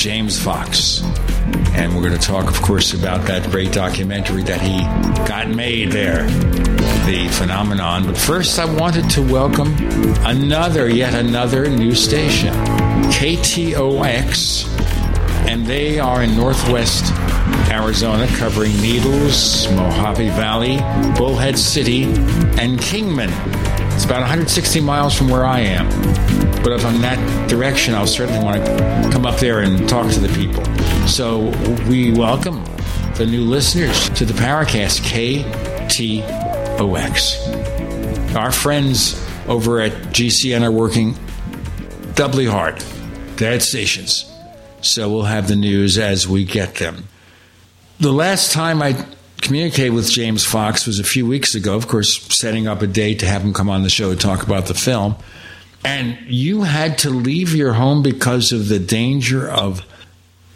James Fox. And we're going to talk, of course, about that great documentary that he got made there, The Phenomenon. But first, I wanted to welcome another, yet another new station, KTOX. And they are in Northwest Arizona, covering Needles, Mojave Valley, Bullhead City, and Kingman. It's about 160 miles from where I am. But if I'm that direction, I'll certainly want to come up there and talk to the people. So we welcome the new listeners to the Paracast KTOX. Our friends over at GCN are working doubly hard. Dead stations. So we'll have the news as we get them. The last time I communicated with James Fox was a few weeks ago, of course, setting up a date to have him come on the show to talk about the film. And you had to leave your home because of the danger of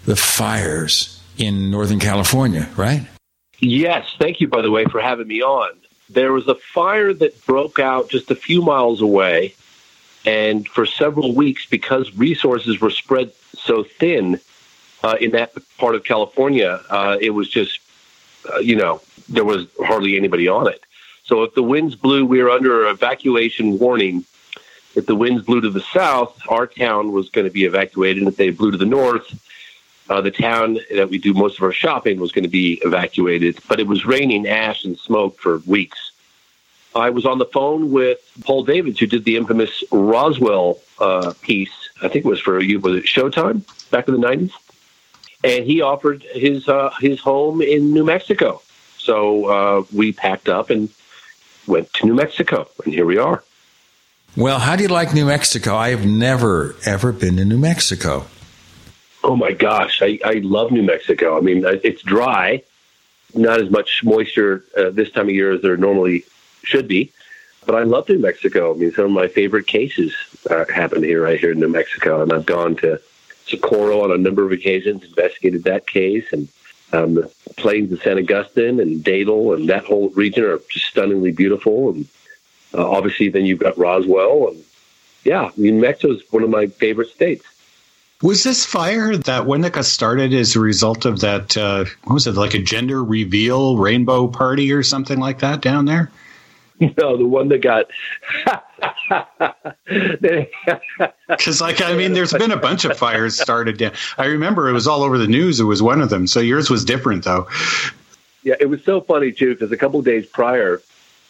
the fires in Northern California, right? Yes. Thank you, by the way, for having me on. There was a fire that broke out just a few miles away. And for several weeks, because resources were spread so thin uh, in that part of California, uh, it was just, uh, you know, there was hardly anybody on it. So if the winds blew, we were under evacuation warning. If the winds blew to the south, our town was going to be evacuated. And if they blew to the north, uh, the town that we do most of our shopping was going to be evacuated, but it was raining ash and smoke for weeks. I was on the phone with Paul Davids, who did the infamous Roswell uh, piece. I think it was for you. Was it Showtime back in the nineties? And he offered his uh, his home in New Mexico. So uh, we packed up and went to New Mexico, and here we are. Well, how do you like New Mexico? I have never ever been to New Mexico. Oh my gosh, I, I love New Mexico. I mean, it's dry, not as much moisture uh, this time of year as there normally should be. But I love New Mexico. I mean, some of my favorite cases uh, happened here, right here in New Mexico, and I've gone to Socorro on a number of occasions, investigated that case, and um, the plains of San Augustine and Dayton and that whole region are just stunningly beautiful. And uh, obviously, then you've got Roswell, and yeah, New Mexico is one of my favorite states. Was this fire that Winnica started as a result of that? Uh, what was it like a gender reveal rainbow party or something like that down there? No, the one that got. Because, like, I mean, there's been a bunch of fires started down. I remember it was all over the news. It was one of them. So yours was different, though. Yeah, it was so funny too because a couple of days prior,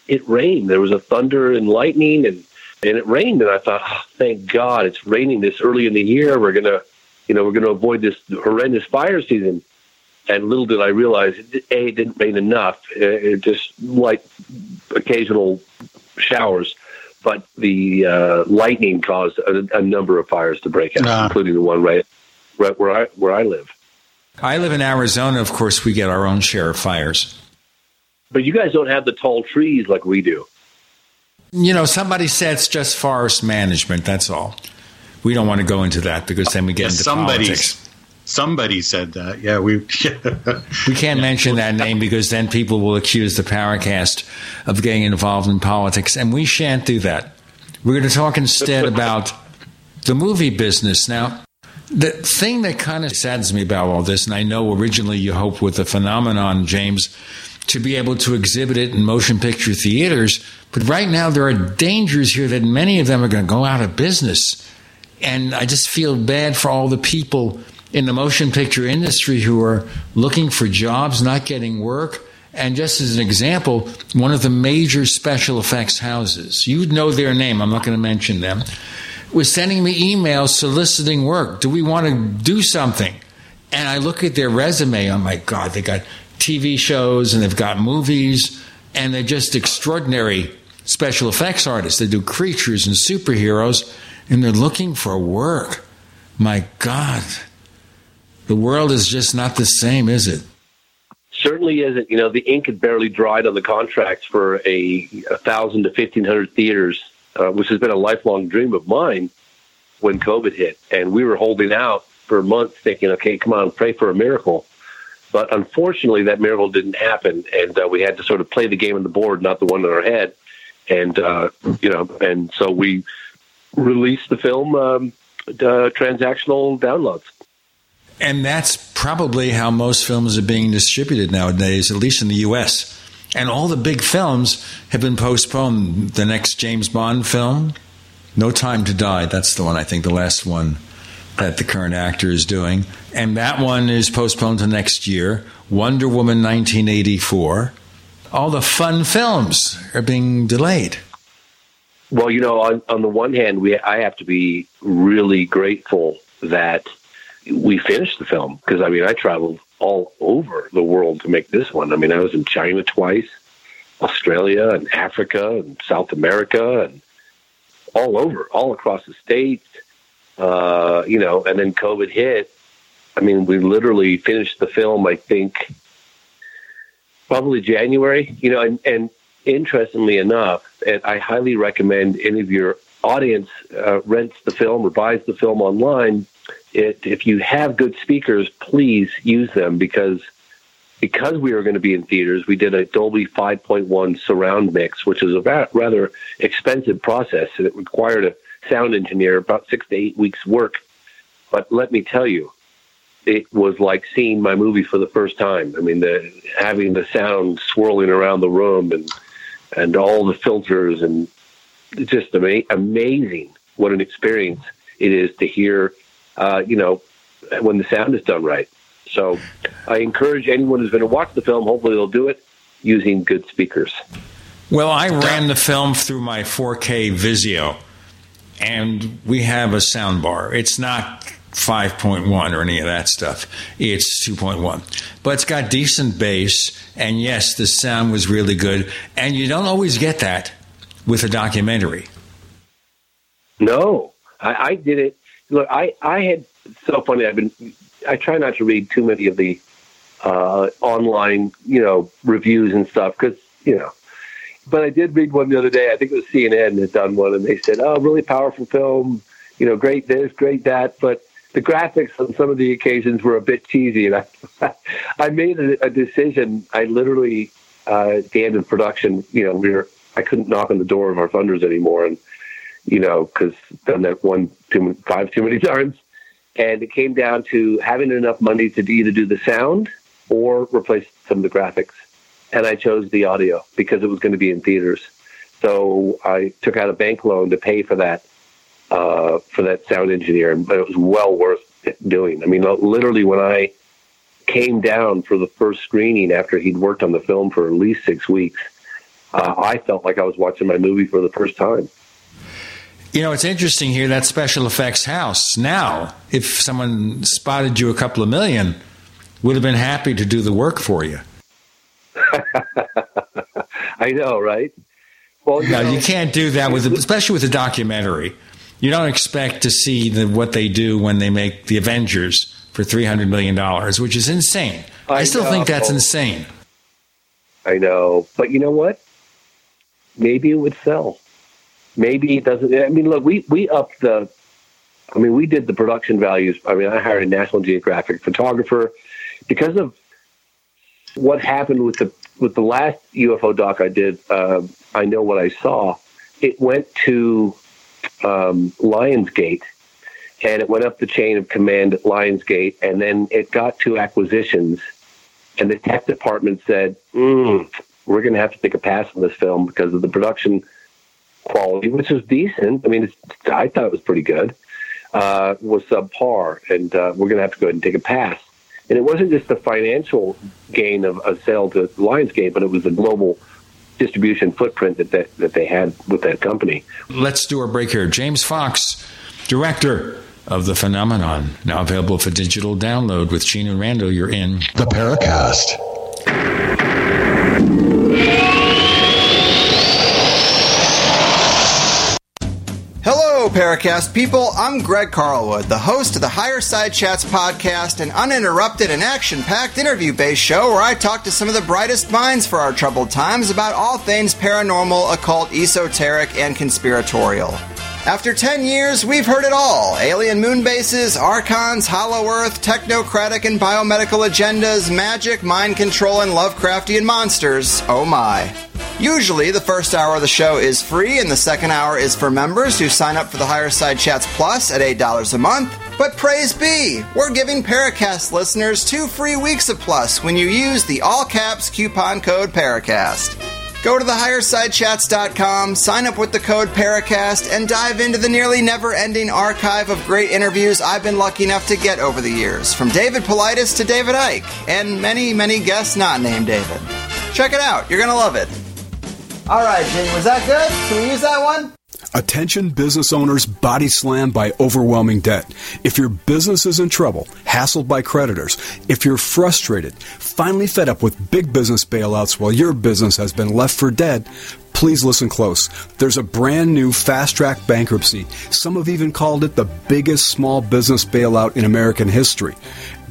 it rained. There was a thunder and lightning, and and it rained, and I thought, oh, thank God it's raining this early in the year. We're gonna, you know, we're gonna avoid this horrendous fire season. And little did I realize, a it didn't rain enough. It just light occasional showers, but the uh, lightning caused a, a, number of fires to break out, ah. including the one right, right where I where I live. I live in Arizona. Of course, we get our own share of fires. But you guys don't have the tall trees like we do. You know, somebody said it's just forest management. That's all. We don't want to go into that because then we get into politics. Somebody said that. Yeah, we we can't mention that name because then people will accuse the Paracast of getting involved in politics, and we shan't do that. We're going to talk instead about the movie business. Now, the thing that kind of saddens me about all this, and I know originally you hoped with the phenomenon, James, to be able to exhibit it in motion picture theaters. But right now, there are dangers here that many of them are going to go out of business. And I just feel bad for all the people in the motion picture industry who are looking for jobs, not getting work. And just as an example, one of the major special effects houses, you know their name, I'm not going to mention them, was sending me emails soliciting work. Do we want to do something? And I look at their resume, oh my God, they got TV shows and they've got movies, and they're just extraordinary special effects artists. They do creatures and superheroes, and they're looking for work. My God, the world is just not the same, is it? Certainly isn't. You know, the ink had barely dried on the contracts for a, thousand to fifteen hundred theaters, uh, which has been a lifelong dream of mine when COVID hit, and we were holding out for months, thinking, "Okay, come on, pray for a miracle." But unfortunately, that miracle didn't happen, and uh, we had to sort of play the game on the board, not the one in our head. And uh, you know, and so we released the film um, uh, transactional downloads. And that's probably how most films are being distributed nowadays, at least in the U.S. And all the big films have been postponed. The next James Bond film, No Time to Die, that's the one, I think, the last one that the current actor is doing. And that one is postponed to next year. Wonder Woman 1984. All the fun films are being delayed. Well, you know, on, on the one hand, we I have to be really grateful that we finished the film because I mean I traveled all over the world to make this one. I mean I was in China twice, Australia and Africa and South America and all over, all across the states. Uh, you know, and then COVID hit. I mean, we literally finished the film. I think probably January. You know, and, and interestingly enough, and I highly recommend any of your audience uh, rents the film or buys the film online it, if you have good speakers, please use them because because we were going to be in theaters, we did a Dolby 5.1 surround mix, which is a rather expensive process, and it required a sound engineer about six to eight weeks work. But let me tell you, it was like seeing my movie for the first time. I mean, the having the sound swirling around the room and and all the filters and just ama- amazing what an experience it is to hear uh, you know, when the sound is done right. So I encourage anyone who's going to watch the film, hopefully they'll do it using good speakers. Well, I ran the film through my 4K Vizio, and we have a sound bar. It's not 5.1 or any of that stuff. It's 2.1. But it's got decent bass, and yes, the sound was really good. And you don't always get that with a documentary. No, I, I did it look, I, I had so funny. I've been, I try not to read too many of the uh, online, you know, reviews and stuff because, you know, but I did read one the other day. I think it was CNN had done one, and they said, "Oh, really powerful film. You know, great this, great that." But the graphics on some of the occasions were a bit cheesy, and I, I made a, a decision. I literally, uh, end of production, you know, we were, I couldn't knock on the door of our funders anymore, and you know, because done that one too five too many times. And it came down to having enough money to either do the sound or replace some of the graphics. And I chose the audio because it was going to be in theaters. So I took out a bank loan to pay for that uh, for that sound engineer, but it was well worth doing. I mean, literally, when I came down for the first screening after he'd worked on the film for at least six weeks, uh, I felt like I was watching my movie for the first time. You know, it's interesting here that special effects house. Now, if someone spotted you a couple of million, would have been happy to do the work for you. I know, right? Well, you, no, know, you can't do that with, especially with a documentary. You don't expect to see the, what they do when they make the Avengers for three hundred million dollars, which is insane. I, I still know. think that's insane. I know, but you know what? Maybe it would sell maybe it doesn't. I mean, look, we we upped the. I mean, we did the production values. I mean, I hired a National Geographic photographer because of what happened with the with the last UFO doc I did. Uh, I know what I saw. It went to um, Lionsgate, and it went up the chain of command at Lionsgate, and then it got to acquisitions, and the tech department said, mm, "We're going to have to take a pass on this film because of the production quality, which was decent. I mean, I thought it was pretty good. Uh, was subpar, and uh, we're going to have to go ahead and take a pass. And it wasn't just the financial gain of a sale to Lionsgate, but it was the global distribution footprint that, that, that they had with that company. Let's do a break here. James Fox, director of The Phenomenon, now available for digital download with Gene and Randall. You're in The Paracast. Paracast people. I'm Greg Carlwood, the host of the Higher Side Chats podcast, an uninterrupted and action packed interview based show where I talk to some of the brightest minds for our troubled times about all things paranormal, occult, esoteric, and conspiratorial. After 10 years, we've heard it all alien moon bases, archons, hollow earth, technocratic and biomedical agendas, magic, mind control, and Lovecraftian monsters. Oh my. Usually, the first hour of the show is free, and the second hour is for members who sign up for the Higher Side Chats Plus at $8 a month. But praise be, we're giving Paracast listeners two free weeks of Plus when you use the all caps coupon code Paracast. Go to thehighersidechats.com, sign up with the code Paracast, and dive into the nearly never ending archive of great interviews I've been lucky enough to get over the years, from David Paulides to David Icke, and many, many guests not named David. Check it out, you're gonna love it. All right, Gene, was that good? Can we use that one? Attention business owners body slammed by overwhelming debt. If your business is in trouble, hassled by creditors, if you're frustrated, finally fed up with big business bailouts while your business has been left for dead, please listen close. There's a brand new fast track bankruptcy. Some have even called it the biggest small business bailout in American history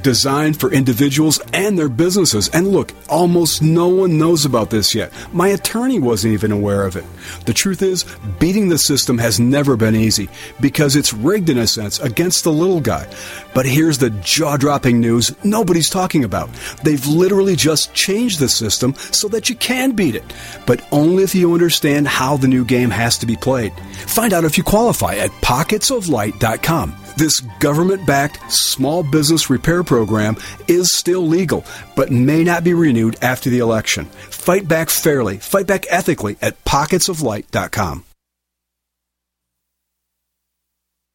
designed for individuals and their businesses. And look, almost no one knows about this yet. My attorney wasn't even aware of it. The truth is, beating the system has never been easy because it's rigged in a sense against the little guy. But here's the jaw dropping news nobody's talking about. They've literally just changed the system so that you can beat it, but only if you understand how the new game has to be played. Find out if you qualify at pocketsoflight.com. This government backed small business repair program is still legal, but may not be renewed after the election. Fight back fairly, fight back ethically at pocketsoflight.com.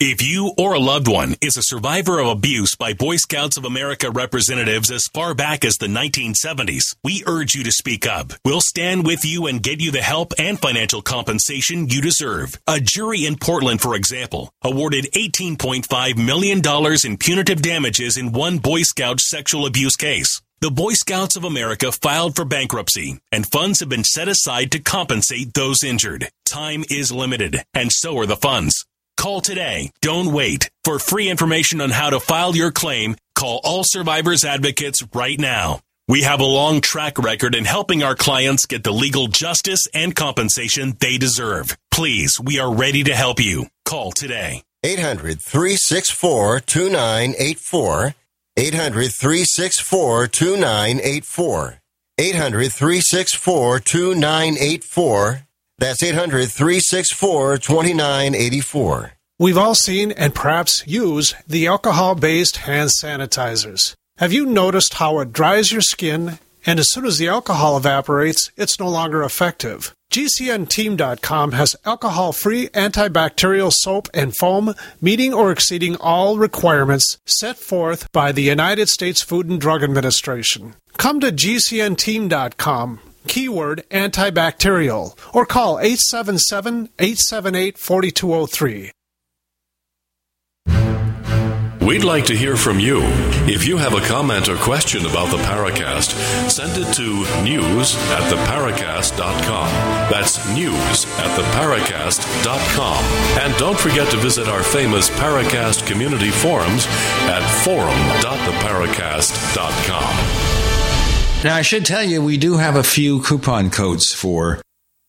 If you or a loved one is a survivor of abuse by Boy Scouts of America representatives as far back as the 1970s, we urge you to speak up. We'll stand with you and get you the help and financial compensation you deserve. A jury in Portland, for example, awarded $18.5 million in punitive damages in one Boy Scout sexual abuse case. The Boy Scouts of America filed for bankruptcy, and funds have been set aside to compensate those injured. Time is limited, and so are the funds. Call today. Don't wait. For free information on how to file your claim, call All Survivors Advocates right now. We have a long track record in helping our clients get the legal justice and compensation they deserve. Please, we are ready to help you. Call today. 800 364 2984. 800 364 2984. 800 364 2984. That's 800 364 2984. We've all seen and perhaps use the alcohol based hand sanitizers. Have you noticed how it dries your skin and as soon as the alcohol evaporates, it's no longer effective? GCNteam.com has alcohol free antibacterial soap and foam meeting or exceeding all requirements set forth by the United States Food and Drug Administration. Come to GCNteam.com keyword antibacterial, or call 877 878 4203. We'd like to hear from you. If you have a comment or question about the Paracast, send it to news at theparacast.com. That's news at theparacast.com. And don't forget to visit our famous Paracast community forums at forum.theparacast.com. Now, I should tell you, we do have a few coupon codes for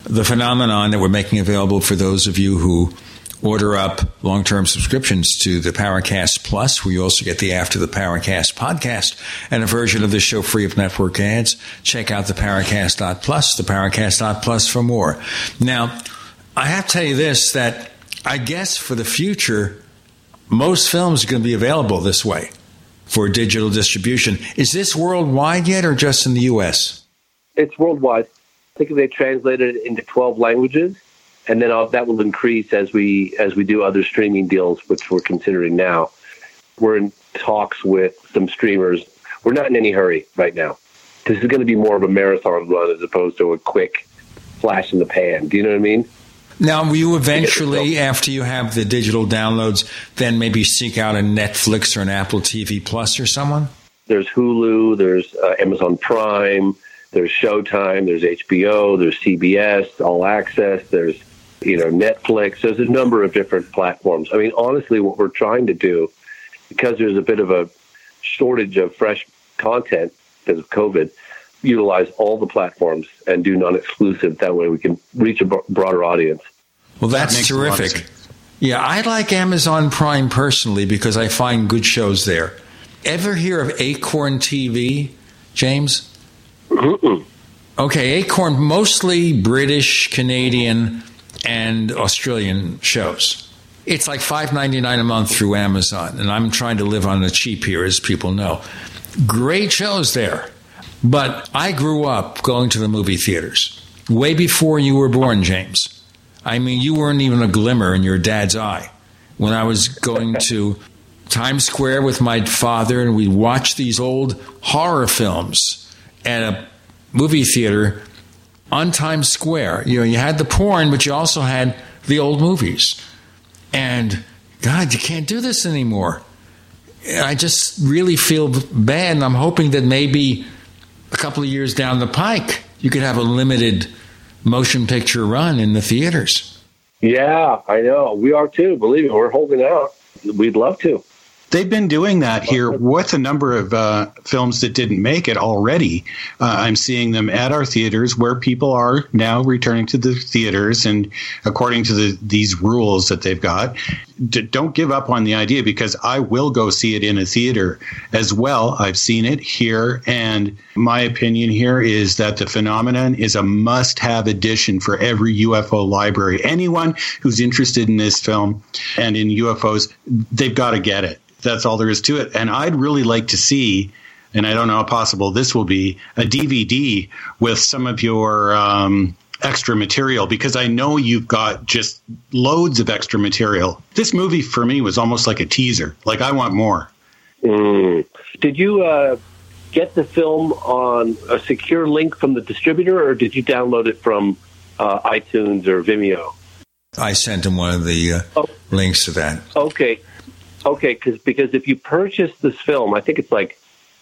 the phenomenon that we're making available for those of you who order up long term subscriptions to the Paracast Plus, where you also get the After the Paracast podcast and a version of the show free of network ads. Check out the Paracast.plus, the Paracast.plus for more. Now, I have to tell you this that I guess for the future, most films are going to be available this way for digital distribution. Is this worldwide yet or just in the U.S.? It's worldwide. I think they translated it into 12 languages and then that will increase as we as we do other streaming deals, which we're considering now. We're in talks with some streamers. We're not in any hurry right now. This is going to be more of a marathon run as opposed to a quick flash in the pan. Do you know what I mean? Now, will you eventually, after you have the digital downloads, then maybe seek out a Netflix or an Apple TV Plus or someone? There's Hulu, there's uh, Amazon Prime, there's Showtime, there's HBO, there's CBS, All Access, there's you know Netflix. There's a number of different platforms. I mean, honestly, what we're trying to do, because there's a bit of a shortage of fresh content because of COVID, utilize all the platforms and do non-exclusive. That way, we can reach a broader audience. Well, that's that terrific. Yeah, I like Amazon Prime personally because I find good shows there. Ever hear of Acorn TV, James? Mm-mm. Okay, Acorn, mostly British, Canadian, and Australian shows. It's like five ninety nine a month through Amazon, and I'm trying to live on the cheap here, as people know. Great shows there. But I grew up going to the movie theaters way before you were born, James. I mean, you weren't even a glimmer in your dad's eye when I was going to Times Square with my father, and we'd watch these old horror films at a movie theater on Times Square. You know, you had the porn, but you also had the old movies. And God, you can't do this anymore. I just really feel bad, and I'm hoping that maybe a couple of years down the pike, you could have a limited motion picture run in the theaters. Yeah, I know. We are too. Believe me, we're holding out. We'd love to. They've been doing that here with a number of uh, films that didn't make it already. Uh, I'm seeing them at our theaters where people are now returning to the theaters, and according to the, these rules that they've got, d- don't give up on the idea because I will go see it in a theater as well. I've seen it here, and my opinion here is that the phenomenon is a must-have addition for every UFO library. Anyone who's interested in this film and in UFOs, they've got to get it that's all there is to it. And I'd really like to see, and I don't know how possible this will be, a DVD with some of your um, extra material because I know you've got just loads of extra material. This movie for me was almost like a teaser. Like I want more. Mm. Did you uh, get the film on a secure link from the distributor, or did you download it from uh, iTunes or Vimeo? I sent him one of the uh, oh. links to that. Okay, Okay, because because if you purchase this film, I think it's like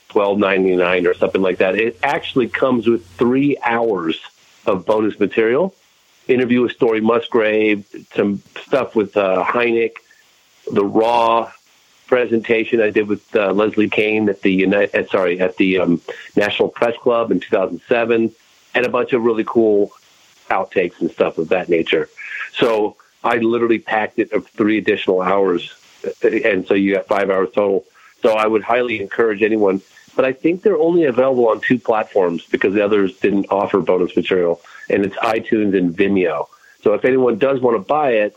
twelve ninety nine or something like that. It actually comes with three hours of bonus material, interview with Story Musgrave, some stuff with uh, the Raw presentation I did with uh, Leslie Kean at the United, uh, sorry at the um, National Press Club in 2007, and a bunch of really cool outtakes and stuff of that nature. So I literally packed it of three additional hours and so you got five hours total. So I would highly encourage anyone. But I think they're only available on two platforms because the others didn't offer bonus material, and it's iTunes and Vimeo. So if anyone does want to buy it,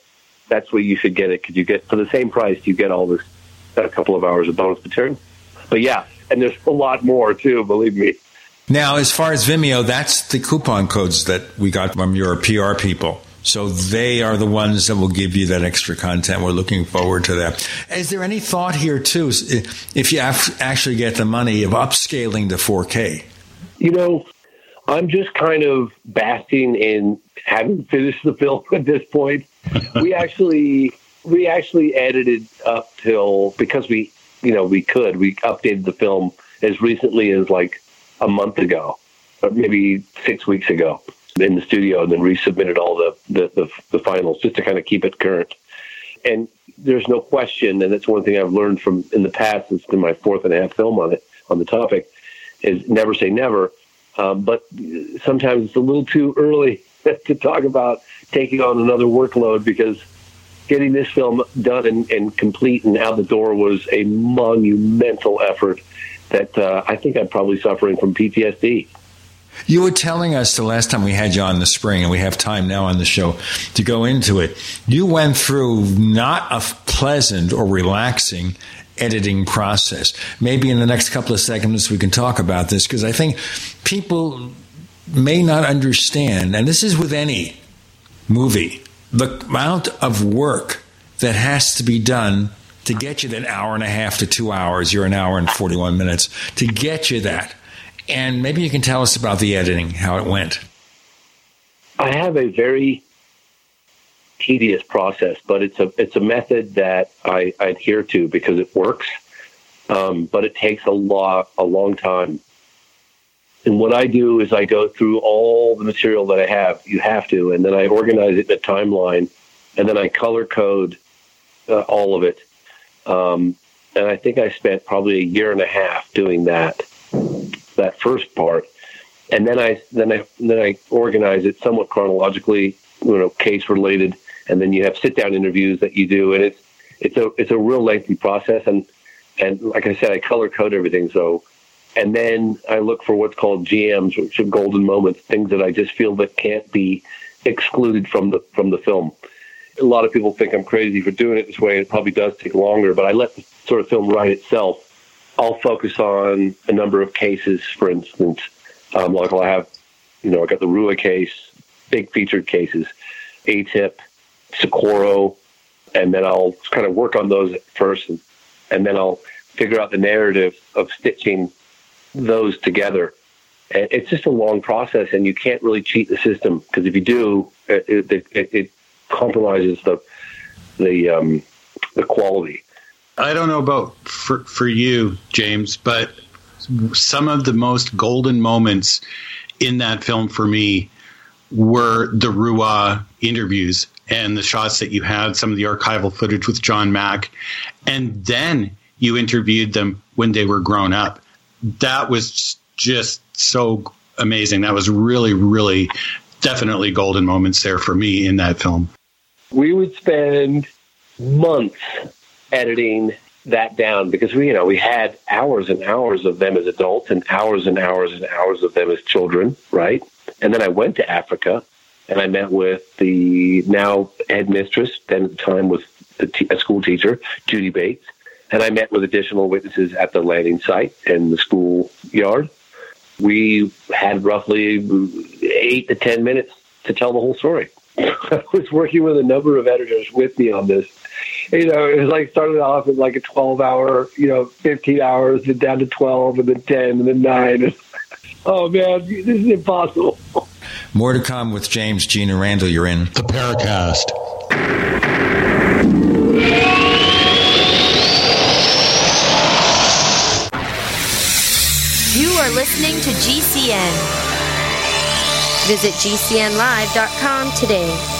that's where you should get it because you get for the same price you get all this a couple of hours of bonus material. But yeah, and there's a lot more too. Believe me. Now, as far as Vimeo, that's the coupon codes that we got from your PR people. So they are the ones that will give you that extra content. We're looking forward to that. Is there any thought here too, if you actually get the money of upscaling to 4K? You know, I'm just kind of basking in having finished the film at this point. we actually we actually edited up till because we you know we could we updated the film as recently as like a month ago, or maybe six weeks ago in the studio and then resubmitted all the, the, the, the finals just to kind of keep it current. And there's no question, and that's one thing I've learned from in the past. It's been my fourth and a half film on it on the topic. Is never say never, um, but sometimes it's a little too early to talk about taking on another workload because getting this film done and, and complete and out the door was a monumental effort that uh, I think I'm probably suffering from PTSD. You were telling us the last time we had you on the spring, and we have time now on the show to go into it. You went through not a pleasant or relaxing editing process. Maybe in the next couple of seconds we can talk about this because I think people may not understand, and this is with any movie, the amount of work that has to be done to get you that hour and a half to two hours. You're an hour and 41 minutes to get you that. And maybe you can tell us about the editing, how it went. I have a very tedious process, but it's a it's a method that I, I adhere to because it works. Um, but it takes a lot a long time. And what I do is I go through all the material that I have. You have to, and then I organize it in a timeline, and then I color code uh, all of it. Um, and I think I spent probably a year and a half doing that that first part, and then I then I then I organize it somewhat chronologically, you know, case related, and then you have sit down interviews that you do, and it's it's a it's a real lengthy process, and and like I said, I color code everything, so. And then I look for what's called GMs, which are golden moments, things that I just feel that can't be excluded from the from the film a lot of people think I'm crazy for doing it this way. It probably does take longer, but I let the sort of film write itself. I'll focus on a number of cases, for instance. Um, like I'll have, you know, I got the Ruwa case, big featured cases, ATIP, Socorro, and then I'll kind of work on those first, and, and then I'll figure out the narrative of stitching those together. And it's just a long process, and you can't really cheat the system because if you do, it, it, it, it compromises the the um, the quality. I don't know about for for you, James, but some of the most golden moments in that film for me were the Ruwa interviews and the shots that you had, some of the archival footage with John Mack, and then you interviewed them when they were grown up. That was just so amazing. That was really, really, definitely golden moments there for me in that film we would spend months editing that down because we, you know, we had hours and hours of them as adults and hours and hours and hours of them as children, right? And then I went to Africa and I met with the now headmistress, then at the time was a school teacher, Judy Bates, and I met with additional witnesses at the landing site and the school yard. We had roughly eight to ten minutes to tell the whole story. I was working with a number of editors with me on this. You know, it was like started off with like a 12 hour, you know, 15 hours, then down to 12, and then 10, and then 9. oh, man, this is impossible. More to come with James, Gina Randall. You're in the Paracast. You are listening to GCN. Visit GCNlive.com today.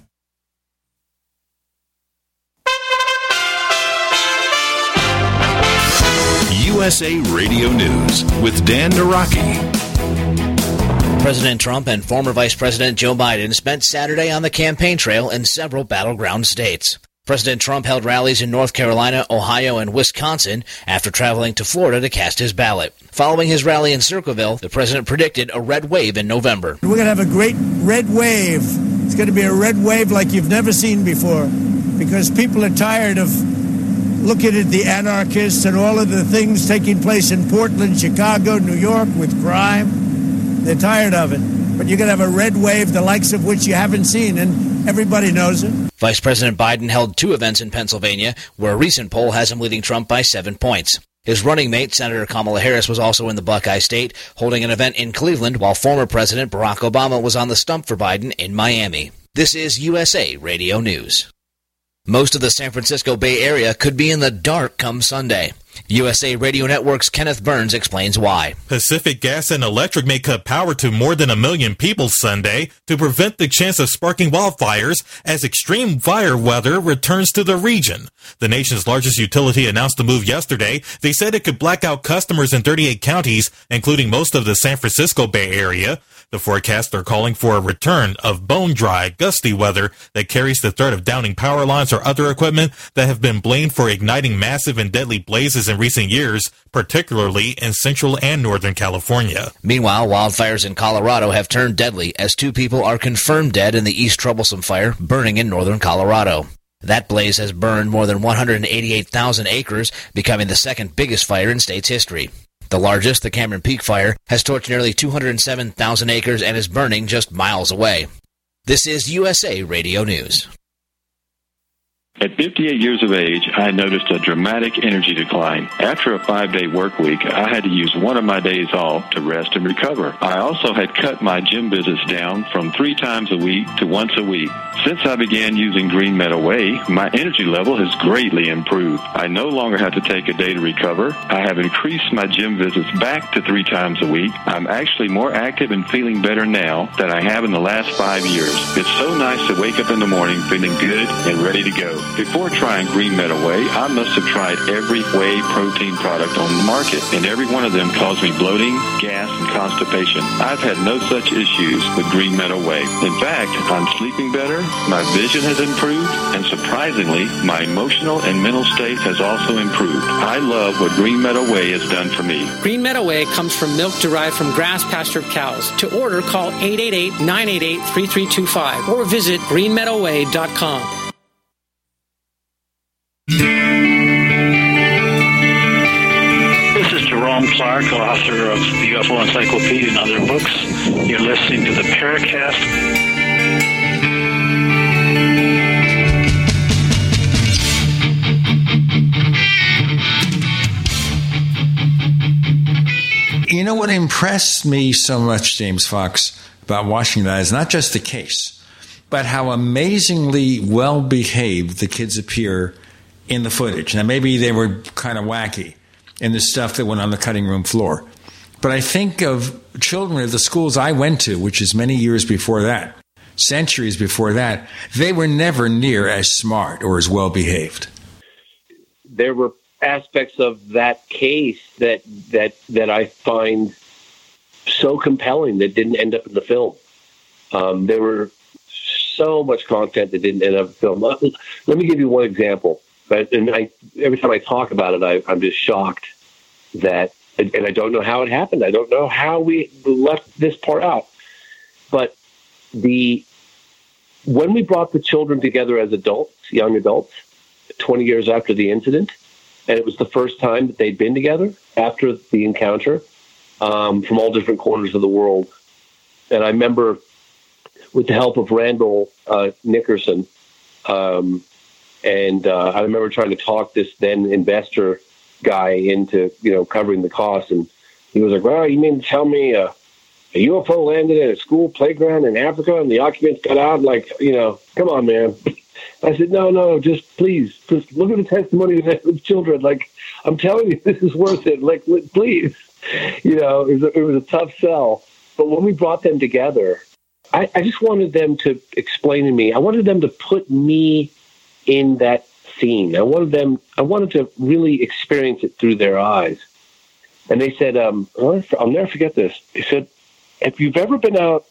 USA Radio News with Dan Naraki. President Trump and former Vice President Joe Biden spent Saturday on the campaign trail in several battleground states. President Trump held rallies in North Carolina, Ohio, and Wisconsin after traveling to Florida to cast his ballot. Following his rally in Circleville, the president predicted a red wave in November. We're going to have a great red wave. It's going to be a red wave like you've never seen before because people are tired of looking at the anarchists and all of the things taking place in Portland, Chicago, New York with crime. They're tired of it. But you're going to have a red wave, the likes of which you haven't seen, and everybody knows it. Vice President Biden held two events in Pennsylvania, where a recent poll has him leading Trump by seven points. His running mate, Senator Kamala Harris, was also in the Buckeye State, holding an event in Cleveland, while former President Barack Obama was on the stump for Biden in Miami. This is USA Radio News. Most of the San Francisco Bay Area could be in the dark come Sunday. USA Radio Network's Kenneth Burns explains why. Pacific Gas and Electric may cut power to more than a million people Sunday to prevent the chance of sparking wildfires as extreme fire weather returns to the region. The nation's largest utility announced the move yesterday. They said it could black out customers in 38 counties, including most of the San Francisco Bay Area. The forecasts are calling for a return of bone dry, gusty weather that carries the threat of downing power lines or other equipment that have been blamed for igniting massive and deadly blazes in recent years, particularly in central and northern California. Meanwhile, wildfires in Colorado have turned deadly as two people are confirmed dead in the East Troublesome Fire burning in northern Colorado. That blaze has burned more than 188,000 acres, becoming the second biggest fire in state's history. The largest, the Cameron Peak Fire, has torched nearly 207,000 acres and is burning just miles away. This is USA Radio News. At 58 years of age, I noticed a dramatic energy decline. After a five day work week, I had to use one of my days off to rest and recover. I also had cut my gym visits down from three times a week to once a week. Since I began using Green Meadow Whey, my energy level has greatly improved. I no longer have to take a day to recover. I have increased my gym visits back to three times a week. I'm actually more active and feeling better now than I have in the last five years. It's so nice to wake up in the morning feeling good and ready to go. Before trying Green Meadow Whey, I must have tried every whey protein product on the market, and every one of them caused me bloating, gas, and constipation. I've had no such issues with Green Meadow Whey. In fact, I'm sleeping better, my vision has improved, and surprisingly, my emotional and mental state has also improved. I love what Green Meadow Whey has done for me. Green Meadow Whey comes from milk derived from grass pastured cows. To order, call 888-988-3325 or visit greenmeadowwhey.com. This is Jerome Clark, author of the UFO Encyclopedia and other books. You're listening to the Paracast. You know what impressed me so much, James Fox, about watching that is not just the case, but how amazingly well behaved the kids appear in the footage. Now, maybe they were kind of wacky in the stuff that went on the cutting room floor. But I think of children of the schools I went to, which is many years before that, centuries before that, they were never near as smart or as well behaved. There were aspects of that case that that that I find so compelling that didn't end up in the film. Um, there were so much content that didn't end up in the film. Let, let me give you one example. But and I, every time I talk about it, I, I'm just shocked that, and, I don't know how it happened. I don't know how we left this part out. But the when we brought the children together as adults, young adults, 20 years after the incident, and it was the first time that they'd been together after the encounter um, from all different corners of the world. And I remember, with the help of Randall uh, Nickerson, um, and uh, I remember trying to talk this then investor guy into you know covering the cost, and he was like, "Well, you mean to tell me uh, a UFO landed at a school playground in Africa and the occupants got out? Like, you know, come on, man." I said, "No, no, just please, just look at the testimony of the children. Like, I'm telling you, this is worth it. Like, please." You know, it was a, it was a tough sell, but when we brought them together, I, I just wanted them to explain to me. I wanted them to put me in that scene. I wanted them. I wanted to really experience it through their eyes. And they said, um, I'll, never forget this. They said, if you've ever been out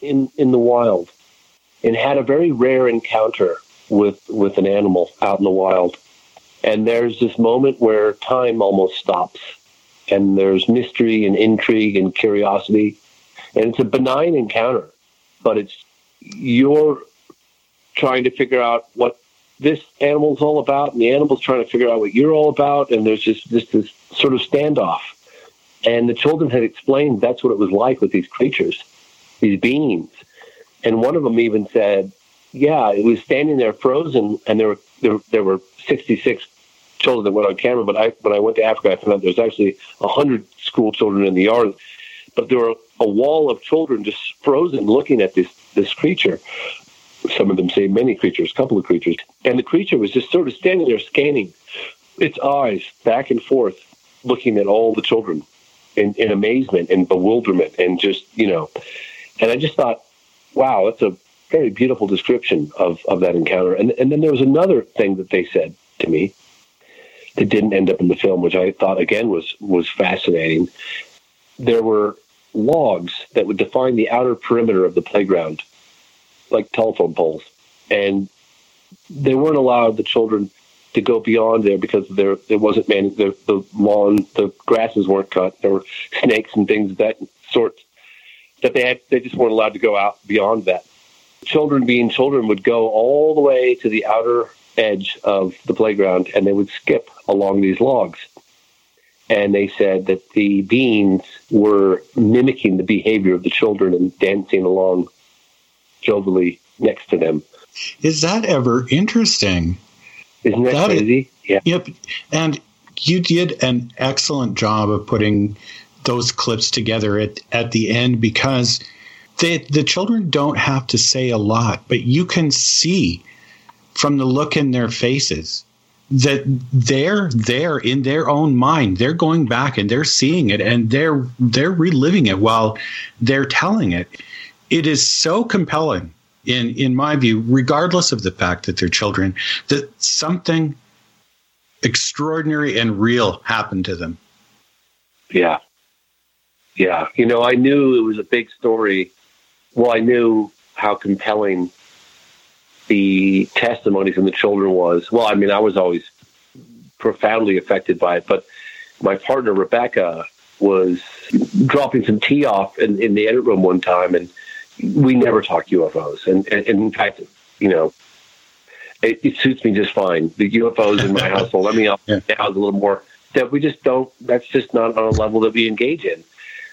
in in the wild and had a very rare encounter with with an animal out in the wild, and there's this moment where time almost stops, and there's mystery and intrigue and curiosity, and it's a benign encounter, but it's you're trying to figure out what this animal's all about, and the animal's trying to figure out what you're all about, and there's just this, sort of standoff. And the children had explained that's what it was like with these creatures, these beings. And one of them even said, "Yeah, it was standing there frozen, and there were there, there were 66 children that went on camera. But I when I went to Africa, I found out there was actually 100 school children in the yard, but there were a wall of children just frozen, looking at this this creature some of them say many creatures, a couple of creatures. And the creature was just sort of standing there scanning its eyes back and forth, looking at all the children in, in amazement and bewilderment, and just you know, and I just thought, wow, that's a very beautiful description of, of that encounter. And and then there was another thing that they said to me that didn't end up in the film, which I thought again was was fascinating. There were logs that would define the outer perimeter of the playground, like telephone poles, and they weren't allowed the children to go beyond there because there it wasn't man the, the lawn the grasses weren't cut. There were snakes and things of that sort that they had they just weren't allowed to go out beyond that. Children being children would go all the way to the outer edge of the playground and they would skip along these logs. And they said that the beings were mimicking the behavior of the children and dancing along jovially next to them is that ever interesting isn't that, that crazy? Is, yeah. Yep. And you did an excellent job of putting those clips together at, at the end because they, the children don't have to say a lot, but you can see from the look in their faces that they're there in their own mind. They're going back and they're seeing it and they're they're reliving it while they're telling it. It is so compelling in in my view, regardless of the fact that they're children, that something extraordinary and real happened to them. Yeah. Yeah. You know, I knew it was a big story. Well, I knew how compelling the testimony from the children was. Well, I mean, I was always profoundly affected by it, but my partner, Rebecca, was dropping some tea off in, in the edit room one time and we never talk UFOs, and, and, and in fact, you know, it, it, suits me just fine. The UFOs in my household. Let me up yeah. now a little more. That we just don't. That's just not on a level that we engage in.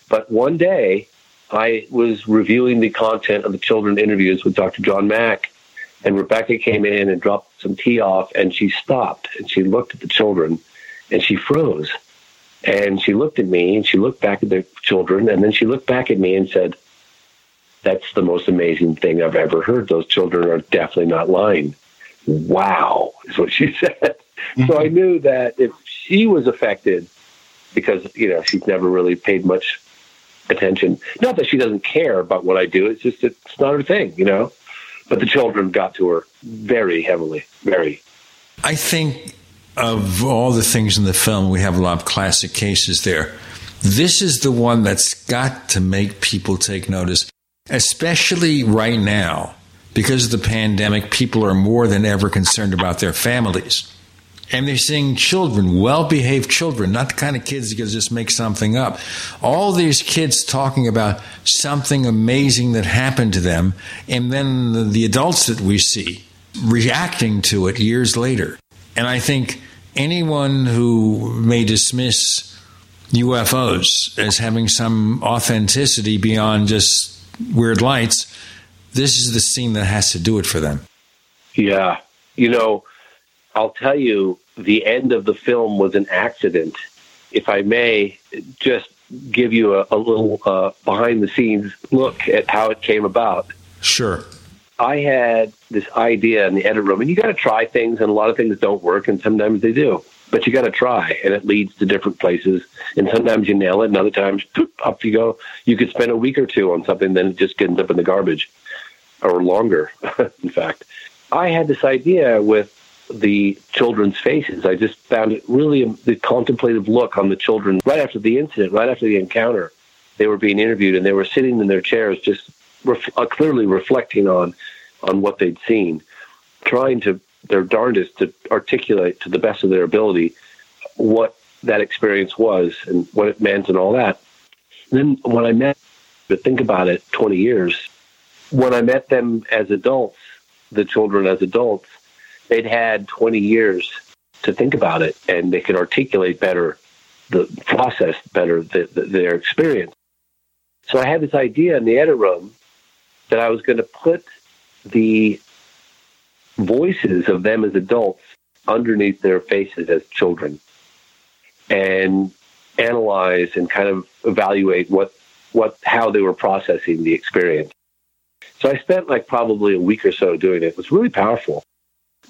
But one day, I was reviewing the content of the children interviews with Dr. John Mack, and Rebecca came in and dropped some tea off, and she stopped and she looked at the children, and she froze, and she looked at me and she looked back at the children, and then she looked back at me and said that's the most amazing thing I've ever heard. Those children are definitely not lying. Wow, is what she said. Mm-hmm. So I knew that if she was affected, because, you know, she's never really paid much attention. Not that she doesn't care about what I do, it's just it's not her thing, you know? But the children got to her very heavily, very. I think of all the things in the film, we have a lot of classic cases there. This is the one that's got to make people take notice especially right now, because of the pandemic, people are more than ever concerned about their families. And they're seeing children, well behaved children, not the kind of kids that just make something up. All these kids talking about something amazing that happened to them, and then the, the adults that we see reacting to it years later. And I think anyone who may dismiss UFOs as having some authenticity beyond just weird lights, this is the scene that has to do it for them. Yeah. You know, I'll tell you, the end of the film was an accident. If I may just give you a, a little uh, behind the scenes look at how it came about. Sure. I had this idea in the edit room, and you got to try things, and a lot of things don't work, and sometimes they do but you got to try, and it leads to different places. And sometimes you nail it, and other times poop, up you go. You could spend a week or two on something, then it just ends up in the garbage, or longer. in fact, I had this idea with the children's faces. I just found it really the contemplative look on the children right after the incident, right after the encounter. They were being interviewed, and they were sitting in their chairs, just ref- uh, clearly reflecting on on what they'd seen, trying to their darndest to articulate to the best of their ability what that experience was and what it meant and all that. And then when I met, but think about it, 20 years, when I met them as adults, the children as adults, they'd had 20 years to think about it and they could articulate better the process better the, the, their experience. So I had this idea in the edit room that I was going to put the voices of them as adults underneath their faces as children and analyze and kind of evaluate what what how they were processing the experience. So I spent like probably a week or so doing it. It was really powerful,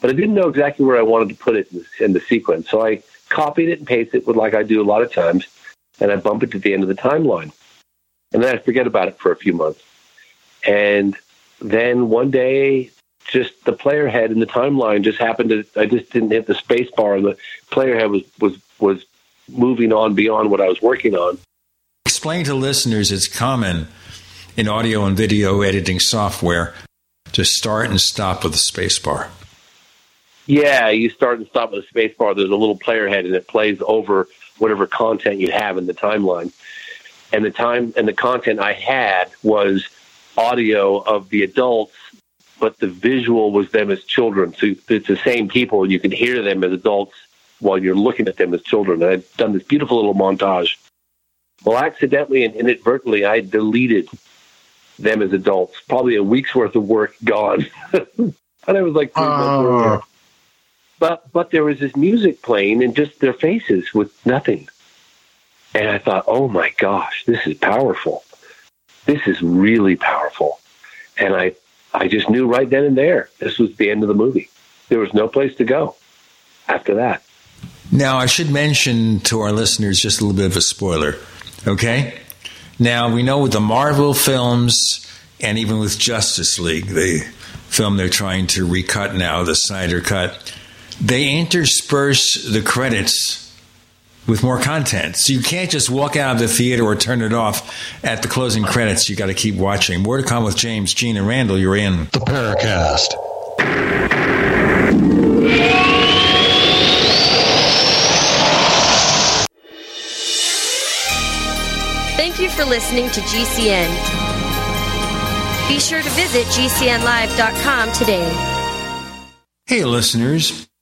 but I didn't know exactly where I wanted to put it in the, sequence. So I copied it and pasted it with like I do a lot of times, and I bump it to the end of the timeline. And then I forget about it for a few months. And then one day, just the player head in the timeline just happened to I just didn't hit the space bar and the player head was was was moving on beyond what I was working on. Explain to listeners it's common in audio and video editing software to start and stop with the space bar. Yeah, you start and stop with the space bar. There's a little player head, and it plays over whatever content you have in the timeline. And the time and the content I had was audio of the adults, but the visual was them as children. So it's the same people, and you can hear them as adults while you're looking at them as children. And I've done this beautiful little montage. Well, accidentally and inadvertently, I deleted them as adults. Probably a week's worth of work gone. and I was like earlier. Uh. But but there was this music playing and just their faces with nothing. And I thought, oh my gosh, this is powerful. This is really powerful. And I I just knew right then and there this was the end of the movie. There was no place to go after that. Now, I should mention to our listeners just a little bit of a spoiler. Okay? Now, we know with the Marvel films and even with Justice League, the film they're trying to recut now, the Snyder Cut, they intersperse the credits with more content. So you can't just walk out of the theater or turn it off at the closing credits. You got to keep watching. More to come with James, Gene, and Randall. You're in the Paracast. Thank you for listening to GCN. Be sure to visit GCNlive.com today. Hey, listeners.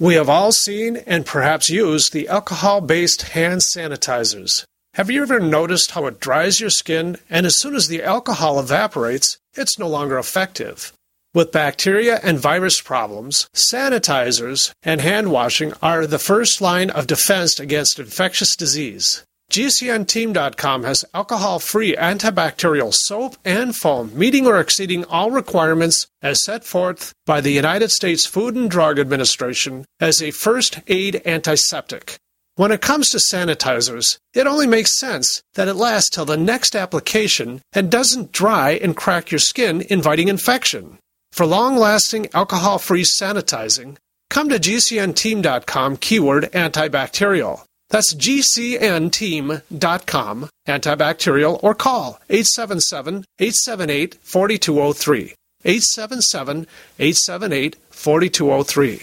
We have all seen and perhaps used the alcohol based hand sanitizers. Have you ever noticed how it dries your skin and as soon as the alcohol evaporates, it's no longer effective? With bacteria and virus problems, sanitizers and hand washing are the first line of defense against infectious disease. GCNteam.com has alcohol free antibacterial soap and foam meeting or exceeding all requirements as set forth by the United States Food and Drug Administration as a first aid antiseptic. When it comes to sanitizers, it only makes sense that it lasts till the next application and doesn't dry and crack your skin, inviting infection. For long lasting alcohol free sanitizing, come to GCNteam.com keyword antibacterial. That's gcnteam.com, antibacterial, or call 877 878 4203. 877 878 4203.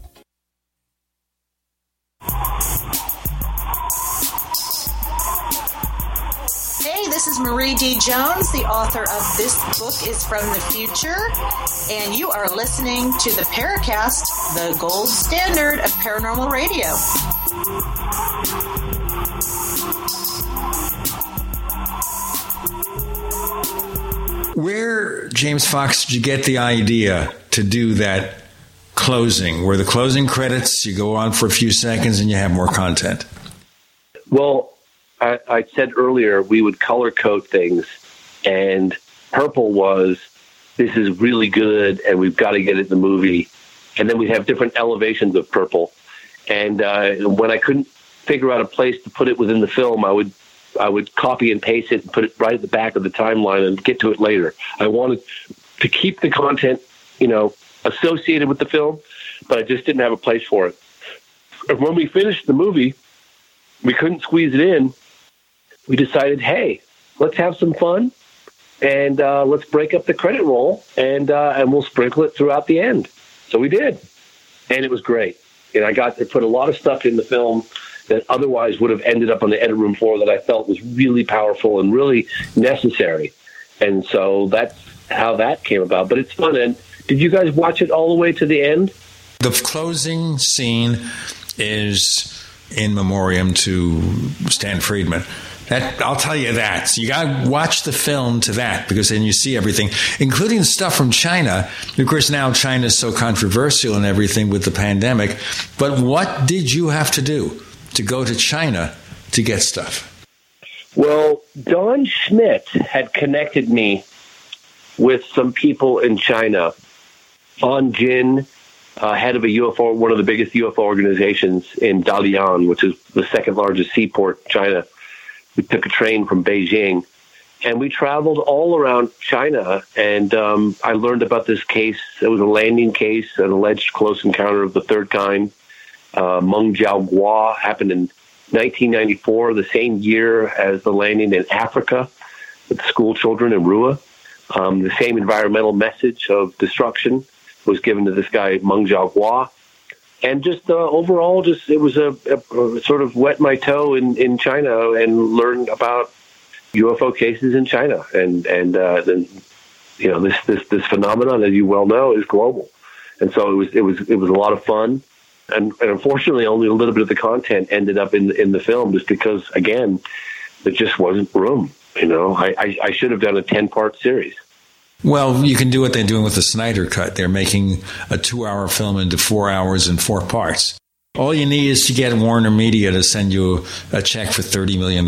Hey, this is Marie D. Jones, the author of This Book is from the Future, and you are listening to the Paracast, the gold standard of paranormal radio. Where, James Fox, did you get the idea to do that closing, where the closing credits, you go on for a few seconds and you have more content? Well, I, I said earlier we would color code things, and purple was this is really good, and we've got to get it in the movie. And then we'd have different elevations of purple. And uh, when I couldn't figure out a place to put it within the film, I would I would copy and paste it and put it right at the back of the timeline and get to it later. I wanted to keep the content, you know, associated with the film, but I just didn't have a place for it. And when we finished the movie, we couldn't squeeze it in. We decided, hey, let's have some fun and uh, let's break up the credit roll and uh, and we'll sprinkle it throughout the end. So we did, and it was great. And I got to put a lot of stuff in the film that otherwise would have ended up on the edit room floor that I felt was really powerful and really necessary. And so that's how that came about. But it's fun. And did you guys watch it all the way to the end? The closing scene is in memoriam to Stan Friedman. That, I'll tell you that. So you got to watch the film to that because then you see everything, including stuff from China. Of course, now China is so controversial and everything with the pandemic. But what did you have to do to go to China to get stuff? Well, Don Schmitt had connected me with some people in China. Han Jin, uh, head of a UFO, one of the biggest UFO organizations in Dalian, which is the second largest seaport, in China. We took a train from Beijing, and we traveled all around China. And um, I learned about this case. It was a landing case, an alleged close encounter of the third kind. Uh, Meng Jiao happened in 1994, the same year as the landing in Africa with school children in Ruwa. Um, the same environmental message of destruction was given to this guy Meng Jiao and just uh, overall, just it was a, a, a, sort of wet my toe in, in China and learn about UFO cases in China, and and uh, then you know this this this phenomenon, as you well know, is global, and so it was it was it was a lot of fun, and, and unfortunately, only a little bit of the content ended up in in the film, just because again, there just wasn't room. You know, I I, I should have done a ten part series. Well, you can do what they're doing with the Snyder Cut. They're making a two hour film into four hours and four parts. All you need is to get Warner Media to send you a check for $30 million.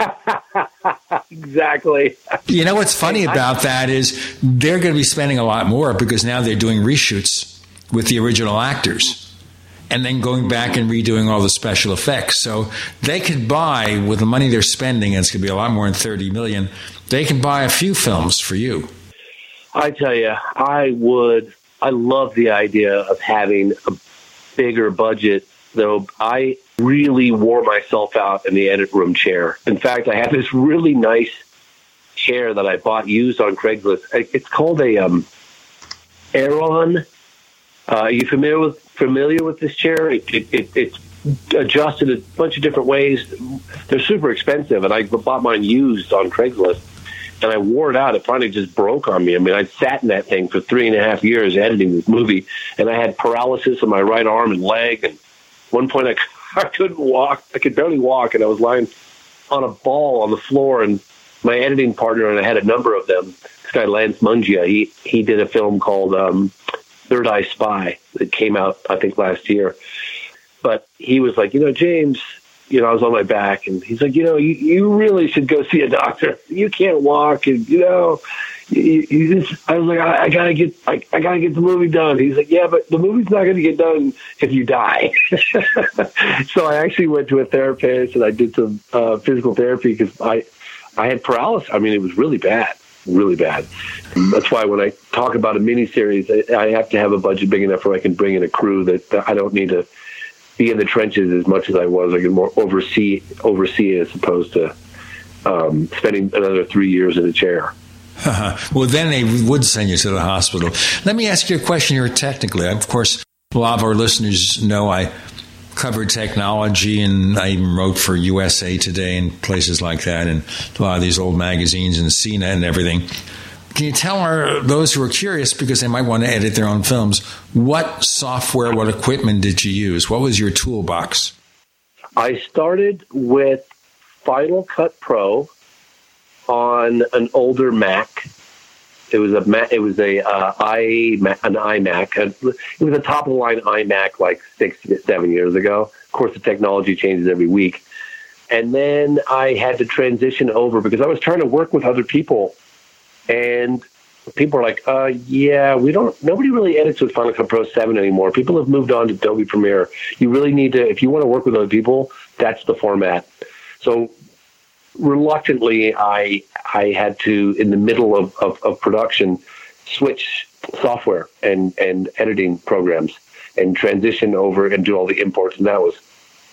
exactly. You know what's funny about that is they're going to be spending a lot more because now they're doing reshoots with the original actors and then going back and redoing all the special effects. So they could buy with the money they're spending, and it's going to be a lot more than 30 million they can buy a few films for you. I tell you, I would. I love the idea of having a bigger budget, though. I really wore myself out in the edit room chair. In fact, I have this really nice chair that I bought used on Craigslist. It's called a um, Aeron. Uh, are you familiar with familiar with this chair? It, it, it, it's adjusted a bunch of different ways. They're super expensive, and I bought mine used on Craigslist and I wore it out. It finally just broke on me. I mean, I sat in that thing for three and a half years editing this movie, and I had paralysis in my right arm and leg. And one point, I, I couldn't walk. I could barely walk, and I was lying on a ball on the floor. And my editing partner, and I had a number of them. This guy Lance Mungia, he he did a film called um, Third Eye Spy that came out, I think, last year. But he was like, you know, James, you know, I was on my back, and he's like, you know, you, you really should go see a doctor. You can't walk, and you know, you, you just. I was like, I, I gotta get, I, I gotta get the movie done. He's like, yeah, but the movie's not gonna get done if you die. so I actually went to a therapist, and I did some uh, physical therapy because I, I had paralysis. I mean, it was really bad, really bad. That's why when I talk about a miniseries, I, I have to have a budget big enough where I can bring in a crew that, that I don't need to be in the trenches as much as I was. I can more oversee oversee it as opposed to um, spending another three years in a chair. well, then they would send you to the hospital. Let me ask you a question here technically. Of course, a lot of our listeners know I covered technology and I even wrote for USA Today and places like that and a lot of these old magazines and CNET and everything. Can you tell our, those who are curious, because they might want to edit their own films, what software, what equipment did you use? What was your toolbox? I started with Final Cut Pro on an older Mac. It was a it was a uh, i an iMac. It was a top of the line iMac like six seven years ago. Of course, the technology changes every week. And then I had to transition over because I was trying to work with other people and people are like, uh, yeah, we don't, nobody really edits with Final Cut Pro 7 anymore. People have moved on to Adobe Premiere. You really need to, if you want to work with other people, that's the format. So reluctantly, I, I had to, in the middle of, of, of production, switch software and, and editing programs and transition over and do all the imports. And that was,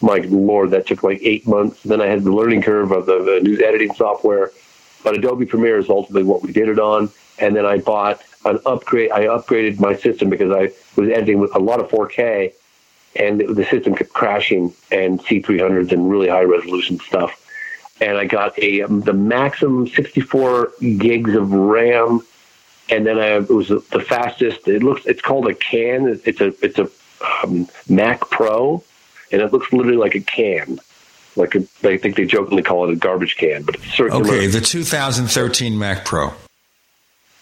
my lord, that took like eight months. Then I had the learning curve of the, the news editing software but Adobe Premiere is ultimately what we did it on. And then I bought an upgrade. I upgraded my system because I was editing with a lot of 4K, and the system kept crashing and C300s and really high resolution stuff. And I got a um, the maximum 64 gigs of RAM, and then I it was the fastest. It looks it's called a can. It's a it's a um, Mac Pro, and it looks literally like a can like a, I think they jokingly call it a garbage can, but it's circular. Okay, the 2013 Mac Pro.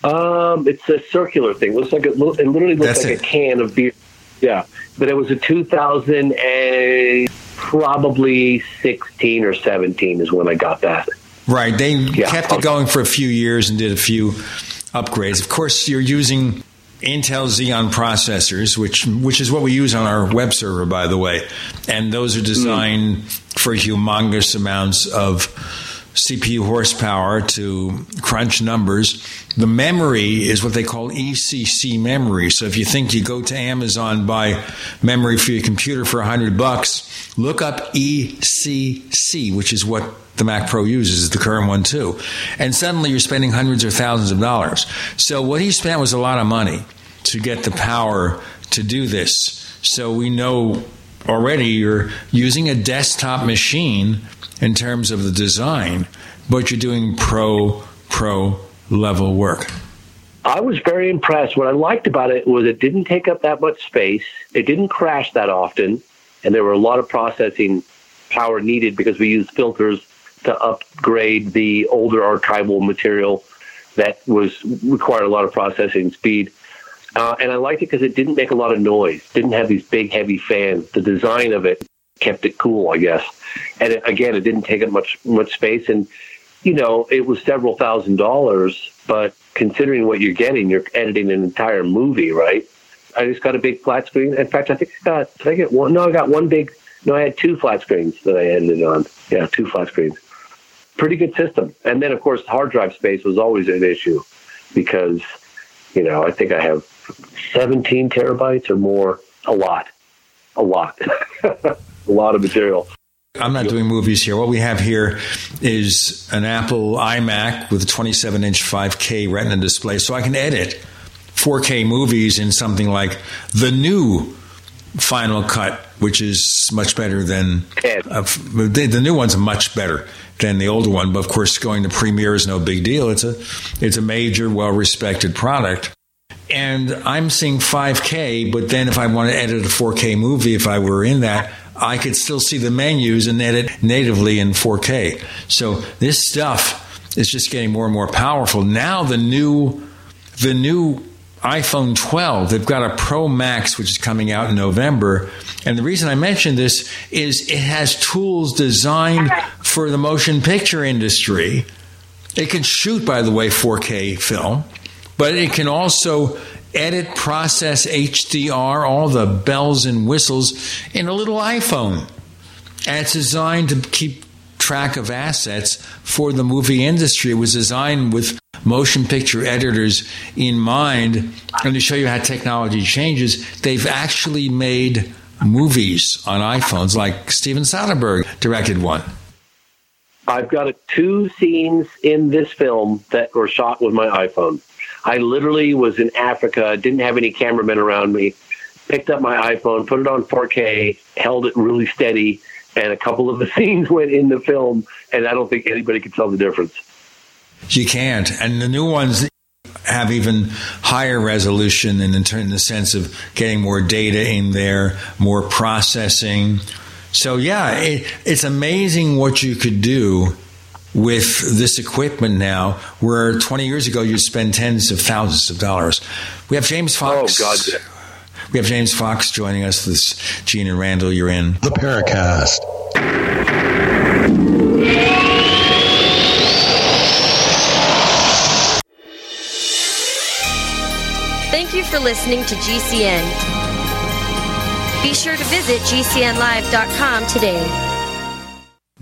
Um, it's a circular thing. It looks like a, it literally looks That's like it. a can of beer. Yeah, but it was a 2000 and probably 16 or 17 is when I got that. Right. They kept it going for a few years and did a few upgrades. Of course, you're using Intel Xeon processors, which which is what we use on our web server, by the way, and those are hmm. designed for humongous amounts of CPU horsepower to crunch numbers. The memory is what they call ECC memory. So if you think you go to Amazon buy memory for your computer for a hundred bucks, look up ECC, which is what the Mac Pro uses, the current one too. And suddenly you're spending hundreds or thousands of dollars. So what he spent was a lot of money to get the power to do this. So we know already you're using a desktop machine in terms of the design, but you're doing pro, pro level work. I was very impressed. What I liked about it was it didn't take up that much space. It didn't crash that often, and there were a lot of processing power needed because we used filters to upgrade the older archival material that was required a lot of processing speed. Uh, and I liked it because it didn't make a lot of noise. Didn't have these big heavy fans. The design of it kept it cool, I guess. And it, again, it didn't take up much much space. And you know, it was several thousand dollars, but considering what you're getting, you're editing an entire movie, right? I just got a big flat screen. In fact, I think I got did I get one? No, I got one big. No, I had two flat screens that I edited on. Yeah, two flat screens. Pretty good system. And then, of course, hard drive space was always an issue because, you know, I think I have 17 terabytes or more. A lot, a lot, a lot of material. I'm not doing movies here. What we have here is an Apple iMac with a 27 inch 5K Retina display, so I can edit 4K movies in something like the new Final Cut, which is much better than uh, the, the new one's much better than the older one. But of course, going to Premiere is no big deal. It's a it's a major, well respected product. And I'm seeing 5K, but then if I want to edit a 4K movie, if I were in that, I could still see the menus and edit natively in 4K. So this stuff is just getting more and more powerful. Now the new the new iPhone 12, they've got a Pro Max which is coming out in November. And the reason I mention this is it has tools designed for the motion picture industry. It can shoot by the way 4K film, but it can also edit, process HDR, all the bells and whistles in a little iPhone. And it's designed to keep track of assets for the movie industry. It was designed with motion picture editors in mind. And to show you how technology changes, they've actually made movies on iPhones, like Steven Soderbergh directed one. I've got a, two scenes in this film that were shot with my iPhone. I literally was in Africa, didn't have any cameramen around me, picked up my iPhone, put it on 4K, held it really steady, and a couple of the scenes went in the film, and I don't think anybody could tell the difference. You can't. And the new ones have even higher resolution in, in the sense of getting more data in there, more processing. So, yeah, it, it's amazing what you could do with this equipment now, where 20 years ago you'd spend tens of thousands of dollars. We have James Fox. Oh, God. We have James Fox joining us. This Gene and Randall, you're in the Paracast. Thank you for listening to GCN. Be sure to visit GCNlive.com today.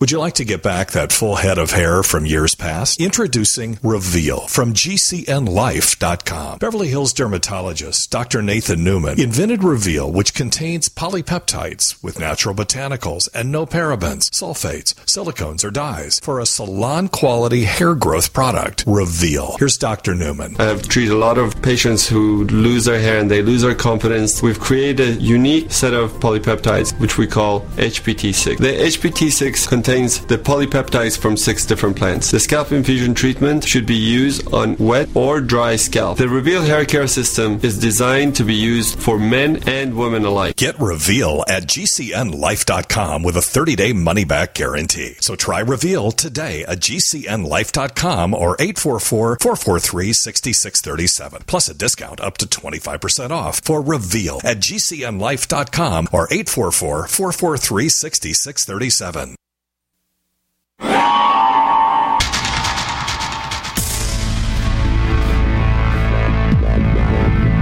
Would you like to get back that full head of hair from years past? Introducing Reveal from GCNLife.com. Beverly Hills dermatologist Dr. Nathan Newman invented Reveal, which contains polypeptides with natural botanicals and no parabens, sulfates, silicones, or dyes for a salon quality hair growth product. Reveal. Here's Dr. Newman. I've treated a lot of patients who lose their hair and they lose their confidence. We've created a unique set of polypeptides, which we call HPT6. The HPT6 contains contains the polypeptides from six different plants. The scalp infusion treatment should be used on wet or dry scalp. The Reveal hair care system is designed to be used for men and women alike. Get Reveal at GCNlife.com with a 30 day money back guarantee. So try Reveal today at GCNlife.com or 844 443 6637. Plus a discount up to 25% off for Reveal at GCNlife.com or 844 443 6637.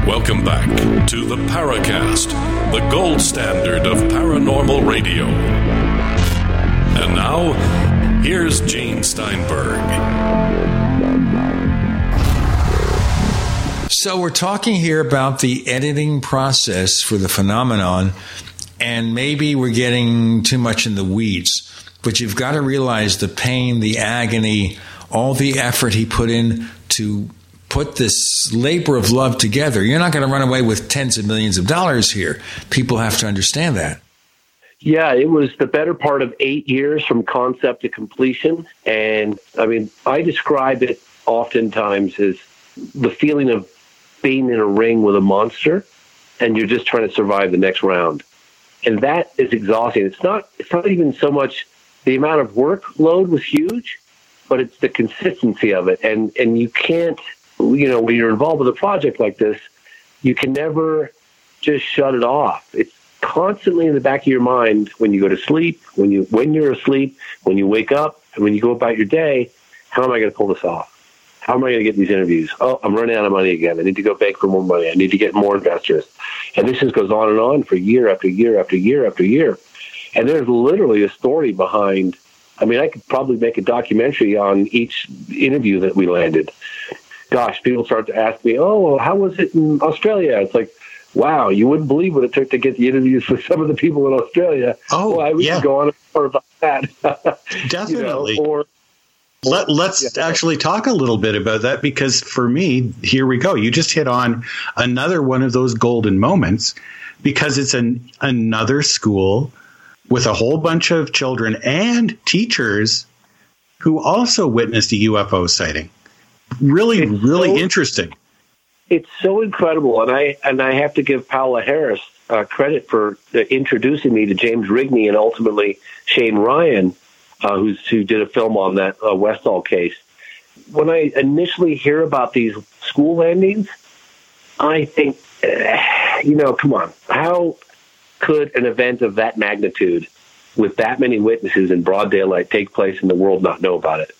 Welcome back to the Paracast, the gold standard of paranormal radio. And now, here's Gene Steinberg. So, we're talking here about the editing process for the phenomenon, and maybe we're getting too much in the weeds. But you've got to realize the pain, the agony, all the effort he put in to put this labor of love together. You're not going to run away with tens of millions of dollars here. People have to understand that. Yeah, it was the better part of eight years from concept to completion. And I mean, I describe it oftentimes as the feeling of being in a ring with a monster and you're just trying to survive the next round. And that is exhausting. It's not it's not even so much the amount of workload was huge, but it's the consistency of it. And and you can't you know, when you're involved with a project like this, you can never just shut it off. It's constantly in the back of your mind when you go to sleep, when you when you're asleep, when you wake up, and when you go about your day. How am I going to pull this off? How am I going to get these interviews? Oh, I'm running out of money again. I need to go beg for more money. I need to get more investors. And this just goes on and on for year after year after year after year. And there's literally a story behind. I mean, I could probably make a documentary on each interview that we landed. Gosh, people start to ask me, "Oh, well, how was it in Australia?" It's like, wow, you wouldn't believe what it took to get the interviews with some of the people in Australia. Oh, well, we yeah. could go on more about that. Definitely. You know, or Let, let's actually talk a little bit about that because for me, here we go. You just hit on another one of those golden moments because it's an another school with a whole bunch of children and teachers who also witnessed a UFO sighting. Really, really so- interesting. it's so incredible, and I and I have to give Paola Harris uh, credit for uh, introducing me to James Rigney and ultimately Shane Ryan, uh, who's who did a film on that uh, Westall case. When I initially hear about these school landings, I think, eh, you know, come on, how could an event of that magnitude, with that many witnesses in broad daylight, take place and the world not know about it?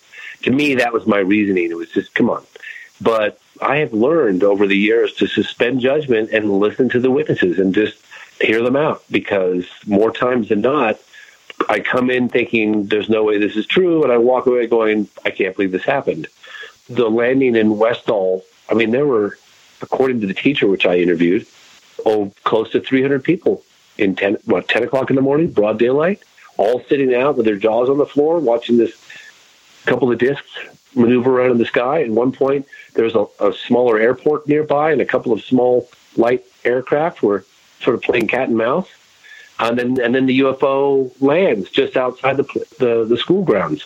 To me, that was my reasoning. It was just, come on. But I have learned over the years to suspend judgment and listen to the witnesses and just hear them out because more times than not, I come in thinking there's no way this is true, and I walk away going, I can't believe this happened. The landing in Westall, I mean, there were, according to the teacher which I interviewed, oh, close to 300 people in 10, what, 10 o'clock in the morning, broad daylight, all sitting out with their jaws on the floor, watching this couple of discs maneuver around in the sky. At one point, there's a, a smaller airport nearby, and a couple of small light aircraft were sort of playing cat and mouse. And then, and then the UFO lands just outside the the, the school grounds,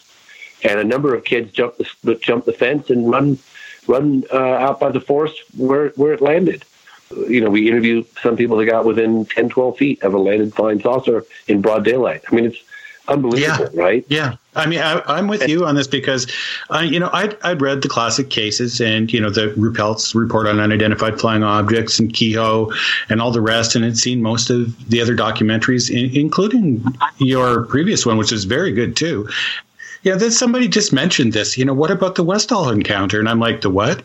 and a number of kids jump the jump the fence and run run uh, out by the forest where where it landed. You know, we interviewed some people that got within 10, 12 feet of a landed flying saucer in broad daylight. I mean, it's unbelievable, right? Yeah, I mean, I, I'm with you on this because, uh, you know, I'd, I'd read the classic cases and, you know, the Ruppelt's report on unidentified flying objects and Keyhoe and all the rest, and had seen most of the other documentaries, in, including your previous one, which is very good too. Yeah, then somebody just mentioned this. You know, what about the Westall encounter? And I'm like, the what?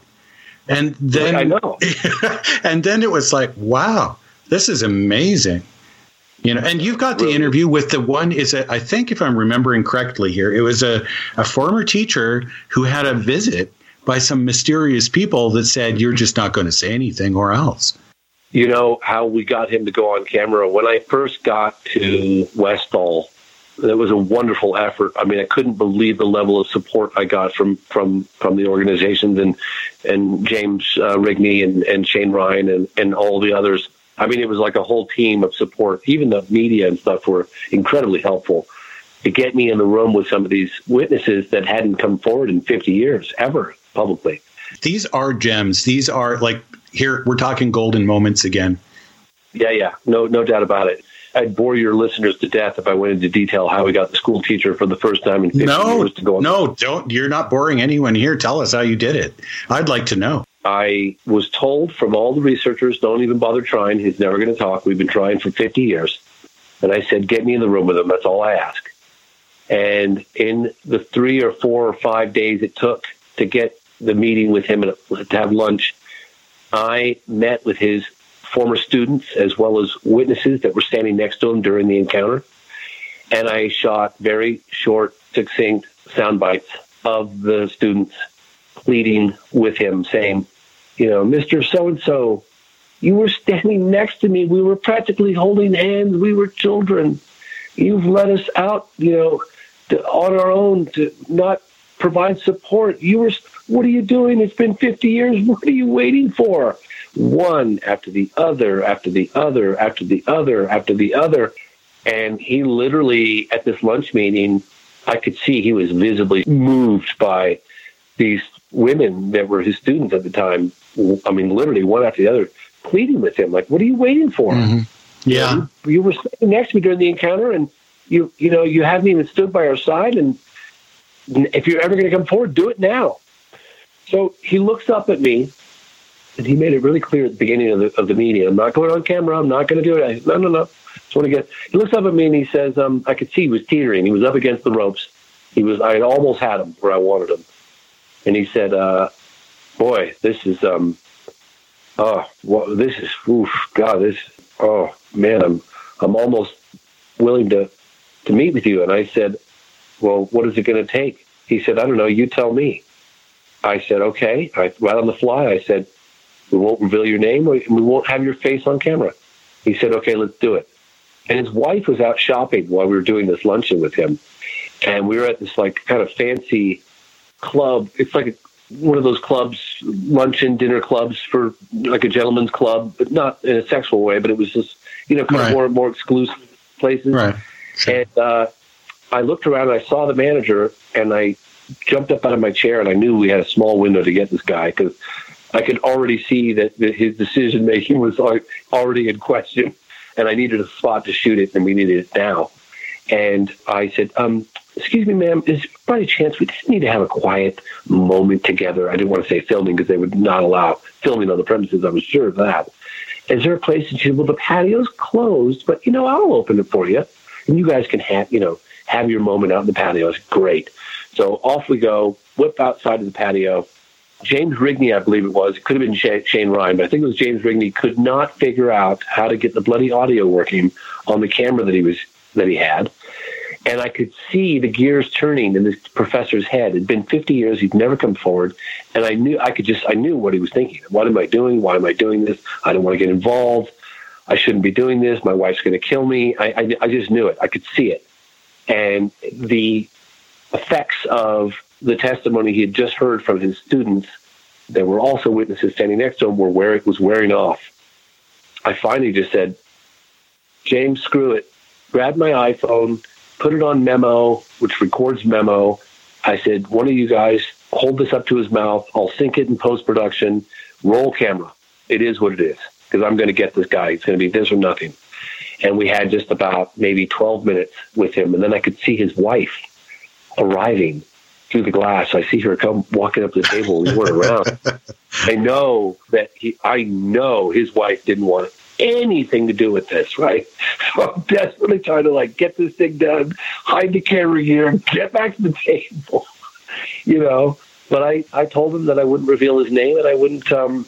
And then I know. and then it was like, wow, this is amazing. You know, and you've got the interview with the one is a, I think if I'm remembering correctly here, it was a, a former teacher who had a visit by some mysterious people that said you're just not going to say anything or else. You know how we got him to go on camera when I first got to Westall. It was a wonderful effort. I mean, I couldn't believe the level of support I got from from from the organizations and and James uh, Rigney and, and Shane Ryan and, and all the others. I mean, it was like a whole team of support. Even the media and stuff were incredibly helpful to get me in the room with some of these witnesses that hadn't come forward in 50 years ever publicly. These are gems. These are like here we're talking golden moments again. Yeah, yeah, no, no doubt about it. I'd bore your listeners to death if I went into detail how we got the school teacher for the first time in 50 No, years to go on. no, don't. You're not boring anyone here. Tell us how you did it. I'd like to know. I was told from all the researchers, don't even bother trying. He's never going to talk. We've been trying for 50 years. And I said, get me in the room with him. That's all I ask. And in the three or four or five days it took to get the meeting with him and to have lunch, I met with his former students as well as witnesses that were standing next to him during the encounter. And I shot very short, succinct sound bites of the students pleading with him, saying, you know, Mr. So and so, you were standing next to me. We were practically holding hands. We were children. You've let us out, you know, to, on our own to not provide support. You were, what are you doing? It's been 50 years. What are you waiting for? One after the other, after the other, after the other, after the other. And he literally, at this lunch meeting, I could see he was visibly moved by these women that were his students at the time. I mean, literally one after the other pleading with him, like, "What are you waiting for?" Mm-hmm. Yeah, you, you, were sitting next to me during the encounter, and you you know you haven't even stood by our side. And if you're ever going to come forward, do it now. So he looks up at me, he made it really clear at the beginning of the of the meeting. I'm not going on camera. I'm not going to do it. I, no, no, no. Just want to get. He looks up at me and he says, um, "I could see he was teetering. He was up against the ropes. He was. I almost had him where I wanted him." And he said, uh, "Boy, this is um, oh, well, this is oof, God, this. Oh man, I'm I'm almost willing to to meet with you." And I said, "Well, what is it going to take?" He said, "I don't know. You tell me." I said, "Okay." I, right on the fly, I said, "We won't reveal your name. We won't have your face on camera." He said, "Okay, let's do it." And his wife was out shopping while we were doing this luncheon with him. And we were at this like kind of fancy club. It's like a, one of those clubs, luncheon, dinner clubs for like a gentleman's club, but not in a sexual way, but it was just, you know, kind right. of more, more exclusive places. Right. Sure. And uh, I looked around and I saw the manager and I jumped up out of my chair and I knew we had a small window to get this guy because I could already see that, his decision making was already in question and I needed a spot to shoot it, and we needed it now. And I said, um, "Excuse me, ma'am, is by any chance we just need to have a quiet moment together?" I didn't want to say filming because they would not allow filming on the premises. I was sure of that. Is there a place? And she said, "Well, the patio's closed, but you know, I'll open it for you, and you guys can have you know have your moment out in the patio." It's great. So off we go. Whip outside of the patio James Rigney, I believe it was. It could have been Shane Ryan, but I think it was James Rigney. Could not figure out how to get the bloody audio working on the camera that he was that he had, and I could see the gears turning in this professor's head. It'd been 50 years; he'd never come forward, and I knew I could just I knew what he was thinking. What am I doing? Why am I doing this? I don't want to get involved. I shouldn't be doing this. My wife's going to kill me. I, I, I just knew it. I could see it, and the effects of the testimony he had just heard from his students that were also witnesses standing next to him were where it was wearing off. I finally just said, James, screw it. Grab my iPhone, put it on memo, which records memo. I said, one of you guys hold this up to his mouth. I'll sync it in post production. Roll camera. It is what it is because I'm going to get this guy. It's going to be this or nothing. And we had just about maybe 12 minutes with him. And then I could see his wife arriving through the glass. I see her come walking up to the table. We weren't around. I know that he. I know his wife didn't want anything to do with this, right? So I'm desperately trying to like get this thing done, hide the camera here, get back to the table, you know. But I, I told him that I wouldn't reveal his name and I wouldn't um,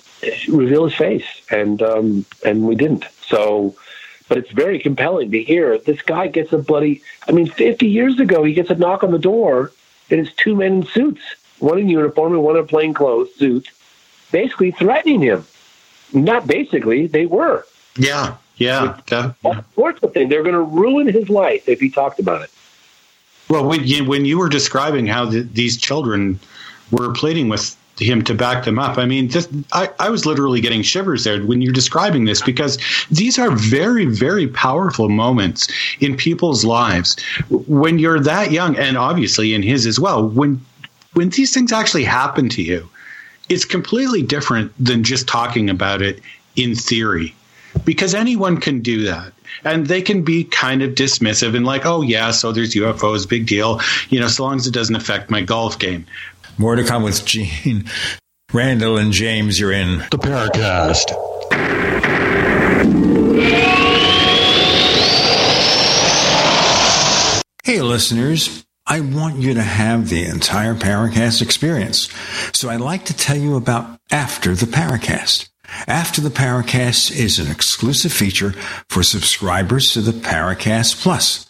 reveal his face, and um, and we didn't. So, but it's very compelling to hear this guy gets a bloody. I mean, 50 years ago, he gets a knock on the door and it's two men in suits, one in uniform and one in plain clothes suits, basically threatening him. Not basically, they were. Yeah, yeah. All sorts of things. They're going to ruin his life if he talked about it. Well, when you, when you were describing how the, these children were pleading with him to back them up. I mean, this, I, I was literally getting shivers there when you're describing this because these are very, very powerful moments in people's lives when you're that young, and obviously in his as well. When when these things actually happen to you, it's completely different than just talking about it in theory, because anyone can do that and they can be kind of dismissive and like, oh yeah, so there's UFOs, big deal, you know, so long as it doesn't affect my golf game. More to come with Gene. Randall and James, you're in the Paracast. Hey, listeners. I want you to have the entire Paracast experience. So I'd like to tell you about After the Paracast. After the Paracast is an exclusive feature for subscribers to the Paracast Plus.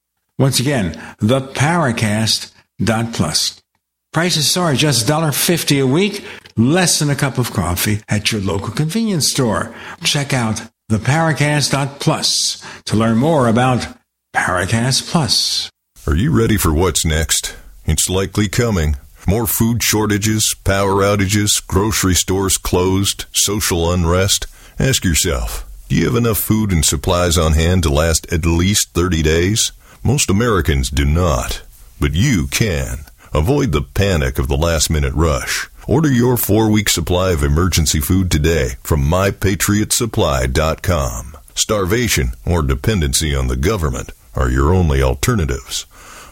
Once again, theparacast.plus. Prices are just $1.50 a week, less than a cup of coffee at your local convenience store. Check out theparacast.plus to learn more about Paracast Plus. Are you ready for what's next? It's likely coming. More food shortages, power outages, grocery stores closed, social unrest. Ask yourself, do you have enough food and supplies on hand to last at least 30 days? Most Americans do not, but you can. Avoid the panic of the last minute rush. Order your four week supply of emergency food today from mypatriotsupply.com. Starvation or dependency on the government are your only alternatives.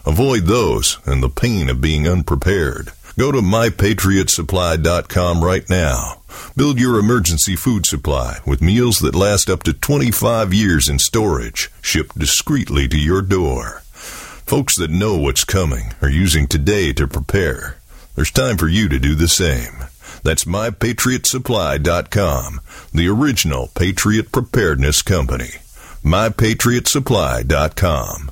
Avoid those and the pain of being unprepared. Go to mypatriotsupply.com right now. Build your emergency food supply with meals that last up to 25 years in storage, shipped discreetly to your door. Folks that know what's coming are using today to prepare. There's time for you to do the same. That's mypatriotsupply.com, the original Patriot Preparedness Company. mypatriotsupply.com.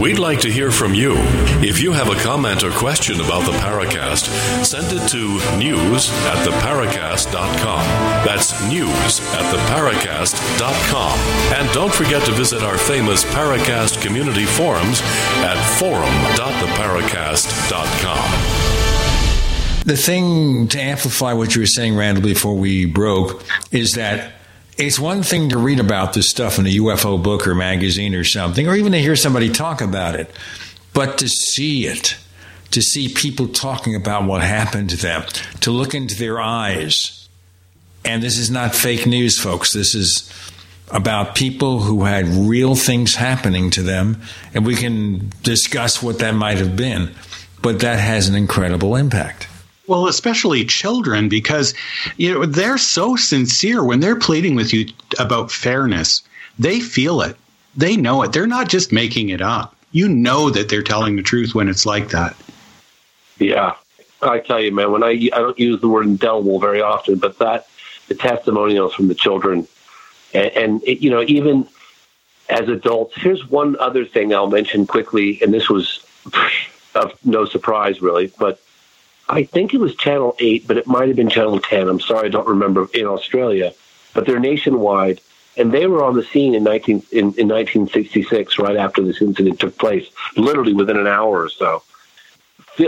We'd like to hear from you. If you have a comment or question about the Paracast, send it to news at theparacast.com. That's news at theparacast.com. And don't forget to visit our famous Paracast community forums at forum.theparacast.com. The thing to amplify what you were saying, Randall, before we broke, is that it's one thing to read about this stuff in a UFO book or magazine or something, or even to hear somebody talk about it, but to see it, to see people talking about what happened to them, to look into their eyes. And this is not fake news, folks. This is about people who had real things happening to them, and we can discuss what that might have been. But that has an incredible impact. Well, especially children, because you know they're so sincere when they're pleading with you about fairness. They feel it. They know it. They're not just making it up. You know that they're telling the truth when it's like that. Yeah, I tell you, man. When I I don't use the word indelible very often, but that the testimonials from the children, and, and it, you know even as adults. Here's one other thing I'll mention quickly, and this was of no surprise really, but I think it was Channel 8, but it might have been Channel 10. I'm sorry, I don't remember in Australia, but they're nationwide. And they were on the scene in, 19, in, in 1966, right after this incident took place, literally within an hour or so,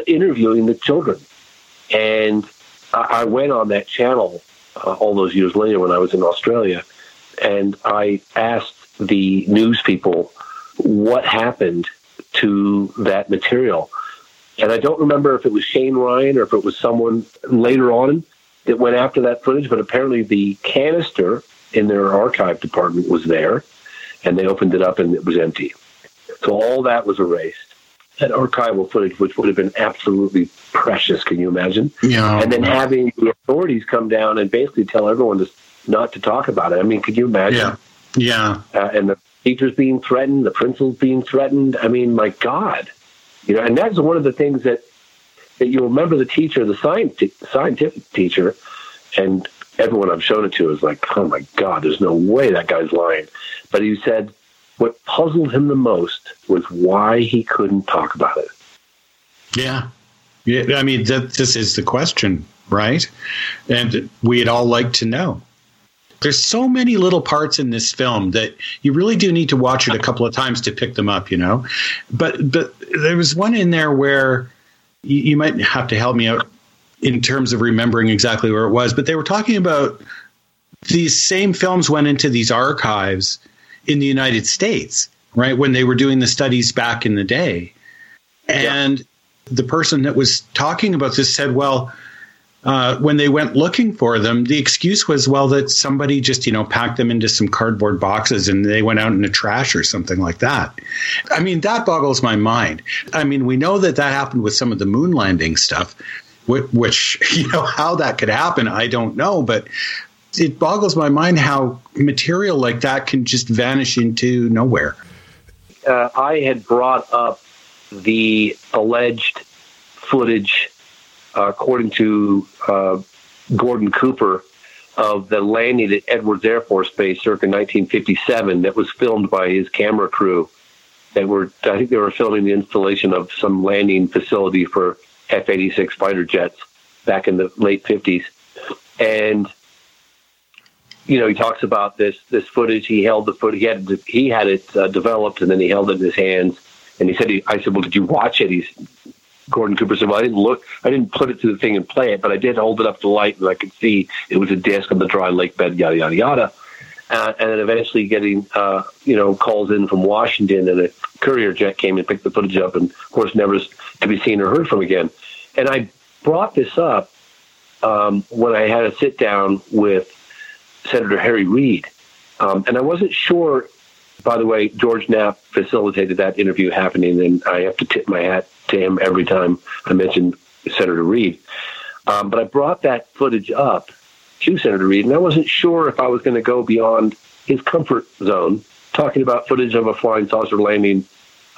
interviewing the children. And I, I went on that channel uh, all those years later when I was in Australia, and I asked the news people what happened to that material. And I don't remember if it was Shane Ryan or if it was someone later on that went after that footage, but apparently the canister in their archive department was there, and they opened it up and it was empty. So all that was erased. That archival footage, which would have been absolutely precious, can you imagine? Yeah. And then having the authorities come down and basically tell everyone to not to talk about it. I mean, could you imagine? Yeah. Yeah. Uh, and the teachers being threatened, the principals being threatened. I mean, my God, you know, and that's one of the things that that you remember the teacher, the scientific scientific teacher, and everyone I've shown it to is like, oh my God, there's no way that guy's lying. But he said what puzzled him the most was why he couldn't talk about it. Yeah. Yeah. I mean, that, this is the question, right? And we'd all like to know. There's so many little parts in this film that you really do need to watch it a couple of times to pick them up, you know? But, but there was one in there where you, you might have to help me out in terms of remembering exactly where it was, but they were talking about these same films went into these archives in the United States, right? When they were doing the studies back in the day. And the person that was talking about this said, well, uh, when they went looking for them, the excuse was, well, that somebody just, you know, packed them into some cardboard boxes and they went out in the trash or something like that. I mean, that boggles my mind. I mean, we know that that happened with some of the moon landing stuff, which, which you know, how that could happen, I don't know, but it boggles my mind how material like that can just vanish into nowhere. Uh, I had brought up the alleged footage, uh, according to uh, Gordon Cooper, of the landing at Edwards Air Force Base circa 1957 that was filmed by his camera crew. That were, I think they were filming the installation of some landing facility for F-86 fighter jets back in the late 50s, and you know, he talks about this this footage. He held the foot. He had he had it uh, developed, and then he held it in his hands. And he said, he, "I said, well, did you watch it?" He's Gordon Cooper said, "Well, I didn't look. I didn't put it to the thing and play it, but I did hold it up to light, and I could see it was a disc on the dry lake bed. Yada yada yada." Uh, and then eventually getting, uh, you know, calls in from Washington, and a courier jet came and picked the footage up, and of course, never to be seen or heard from again. And I brought this up um, when I had a sit down with Senator Harry Reid. Um, and I wasn't sure, by the way, George Knapp facilitated that interview happening, and I have to tip my hat to him every time I mention Senator Reid. Um, but I brought that footage up to Senator Reid, and I wasn't sure if I was going to go beyond his comfort zone, talking about footage of a flying saucer landing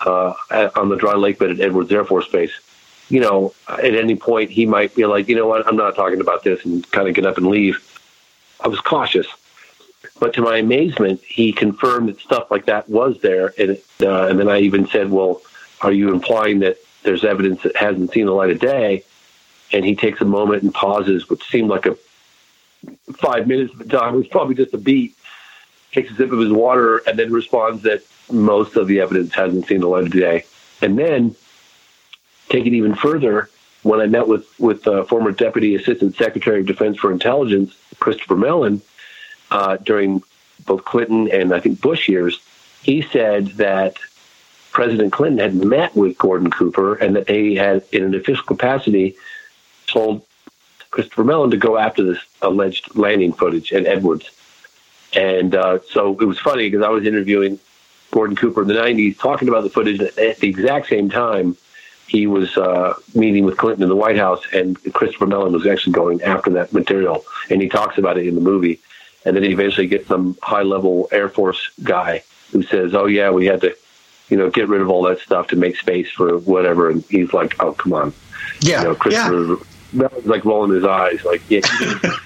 uh, on the dry lake bed at Edwards Air Force Base. You know, at any point he might be like, you know what, I'm not talking about this, and kind of get up and leave. I was cautious. But to my amazement, he confirmed that stuff like that was there. And, uh, and then I even said, well, are you implying that there's evidence that hasn't seen the light of day? And he takes a moment and pauses, which seemed like a five minutes of time. It was probably just a beat. Takes a sip of his water and then responds that most of the evidence hasn't seen the light of day. And then take it even further. When I met with with uh, former Deputy Assistant Secretary of Defense for Intelligence Christopher Mellon uh, during both Clinton and I think Bush years, he said that President Clinton had met with Gordon Cooper and that they had, in an official capacity, told Christopher Mellon to go after this alleged landing footage at Edwards. And uh, so it was funny because I was interviewing Gordon Cooper in the 90s, talking about the footage at the exact same time he was uh, meeting with Clinton in the White House, and Christopher Mellon was actually going after that material, and he talks about it in the movie. And then he eventually gets some high-level Air Force guy who says, "Oh yeah, we had to, you know, get rid of all that stuff to make space for whatever." And he's like, "Oh come on, yeah, you know, Christopher." yeah. Mellon's like rolling his eyes, like, yeah,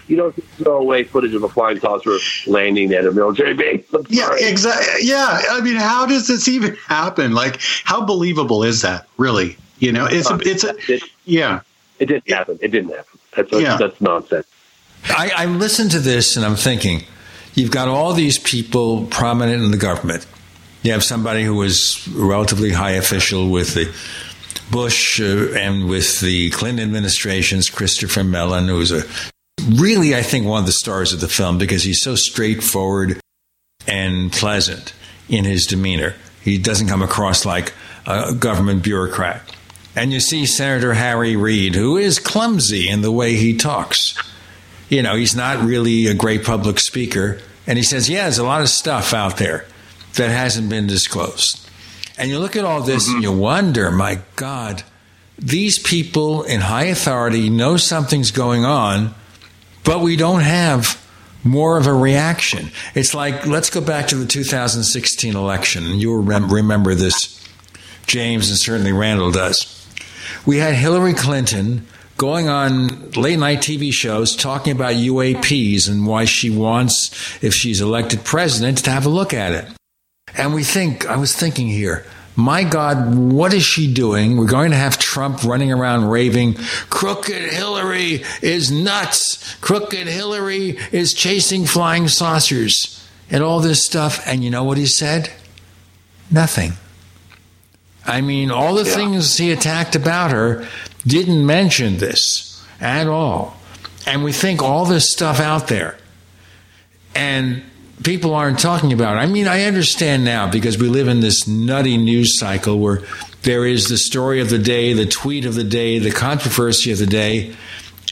you don't, throw away footage of a flying saucer landing at a military base. Yeah, exactly. Yeah, I mean, how does this even happen? Like, how believable is that? Really? You know, it's a, it's a, it, yeah. It didn't happen. It didn't happen. That's Yeah. that's nonsense. I, I listen to this and I'm thinking, you've got all these people prominent in the government. You have somebody who was a relatively high official with the Bush uh, and with the Clinton administrations, Christopher Mellon, who's a really, I think, one of the stars of the film because he's so straightforward and pleasant in his demeanor. He doesn't come across like a government bureaucrat. And you see Senator Harry Reid, who is clumsy in the way he talks. You know, he's not really a great public speaker. And he says, yeah, there's a lot of stuff out there that hasn't been disclosed. And you look at all this and you mm-hmm. wonder, my God, these people in high authority know something's going on, but we don't have more of a reaction. It's like, let's go back to the 2016 election. You'll remember this, James, and certainly Randall does. We had Hillary Clinton going on late night TV shows talking about UAPs and why she wants, if she's elected president, to have a look at it. And we think, I was thinking here, my God, what is she doing? We're going to have Trump running around raving, Crooked Hillary is nuts. Crooked Hillary is chasing flying saucers and all this stuff. And you know what he said? Nothing. I mean, all the yeah. things he attacked about her didn't mention this at all. And we think all this stuff out there. And people aren't talking about it. I mean, I understand now because we live in this nutty news cycle where there is the story of the day, the tweet of the day, the controversy of the day.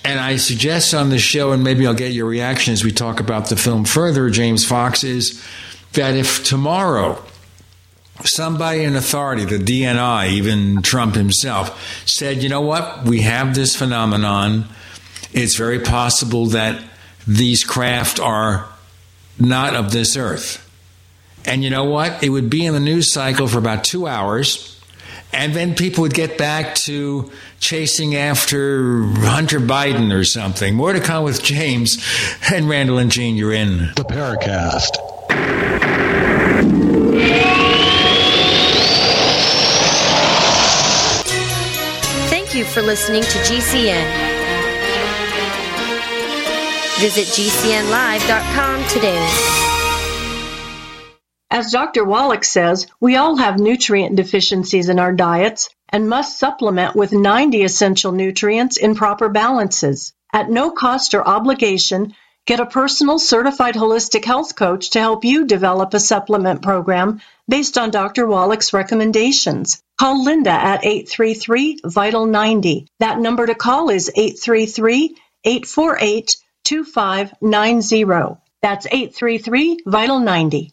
And I suggest on the show, and maybe I'll get your reaction as we talk about the film further, James Fox, is that if tomorrow somebody in authority, the DNI, even Trump himself, said, you know what, we have this phenomenon. It's very possible that these craft are not of this earth. And you know what? It would be in the news cycle for about two hours. And then people would get back to chasing after Hunter Biden or something. More to come with James and Randall and Gene. You're in the Paracast. Thank you for listening to GCN. Visit GCNlive.com today. As Dr. Wallach says, we all have nutrient deficiencies in our diets and must supplement with 90 essential nutrients in proper balances. At no cost or obligation, get a personal certified holistic health coach to help you develop a supplement program based on Dr. Wallach's recommendations. Call Linda at 833 Vital 90. That number to call is 833 848 2590. That's 833 Vital 90.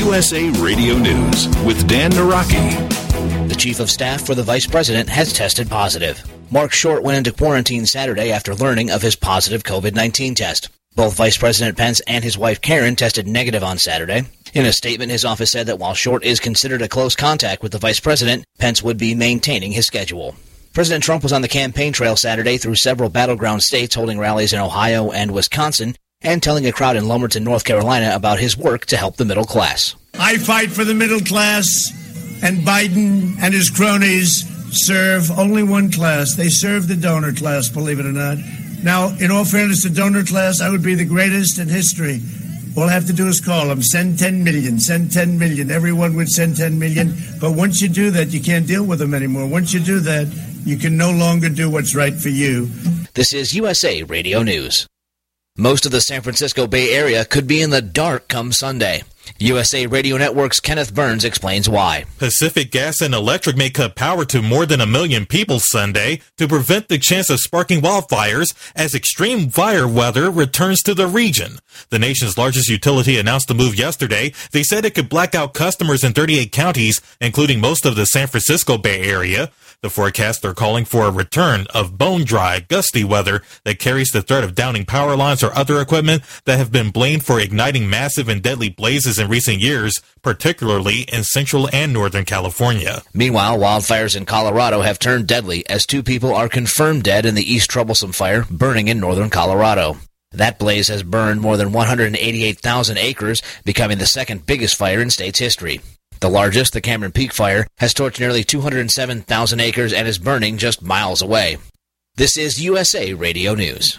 USA Radio News with Dan Naraki. The chief of staff for the vice president has tested positive. Marc Short went into quarantine Saturday after learning of his positive COVID 19 test. Both Vice President Pence and his wife Karen tested negative on Saturday. In a statement, his office said that while Short is considered a close contact with the vice president, Pence would be maintaining his schedule. President Trump was on the campaign trail Saturday through several battleground states holding rallies in Ohio and Wisconsin and telling a crowd in Lumberton, North Carolina about his work to help the middle class. I fight for the middle class, and Biden and his cronies serve only one class. They serve the donor class, believe it or not. Now, in all fairness, the donor class, I would be the greatest in history. All I have to do is call them, send 10 million, send 10 million. Everyone would send 10 million. But once you do that, you can't deal with them anymore. Once you do that, you can no longer do what's right for you. This is USA Radio News. Most of the San Francisco Bay Area could be in the dark come Sunday. USA Radio Network's Kenneth Burns explains why. Pacific Gas and Electric may cut power to more than a million people Sunday to prevent the chance of sparking wildfires as extreme fire weather returns to the region. The nation's largest utility announced the move yesterday. They said it could black out customers in 38 counties, including most of the San Francisco Bay Area. The forecasts are calling for a return of bone dry, gusty weather that carries the threat of downing power lines or other equipment that have been blamed for igniting massive and deadly blazes in recent years, particularly in central and northern California. Meanwhile, wildfires in Colorado have turned deadly as two people are confirmed dead in the East Troublesome fire burning in northern Colorado. That blaze has burned more than 188,000 acres, becoming the second biggest fire in state's history. The largest, the Cameron Peak Fire, has torched nearly 207,000 acres and is burning just miles away. This is USA Radio News.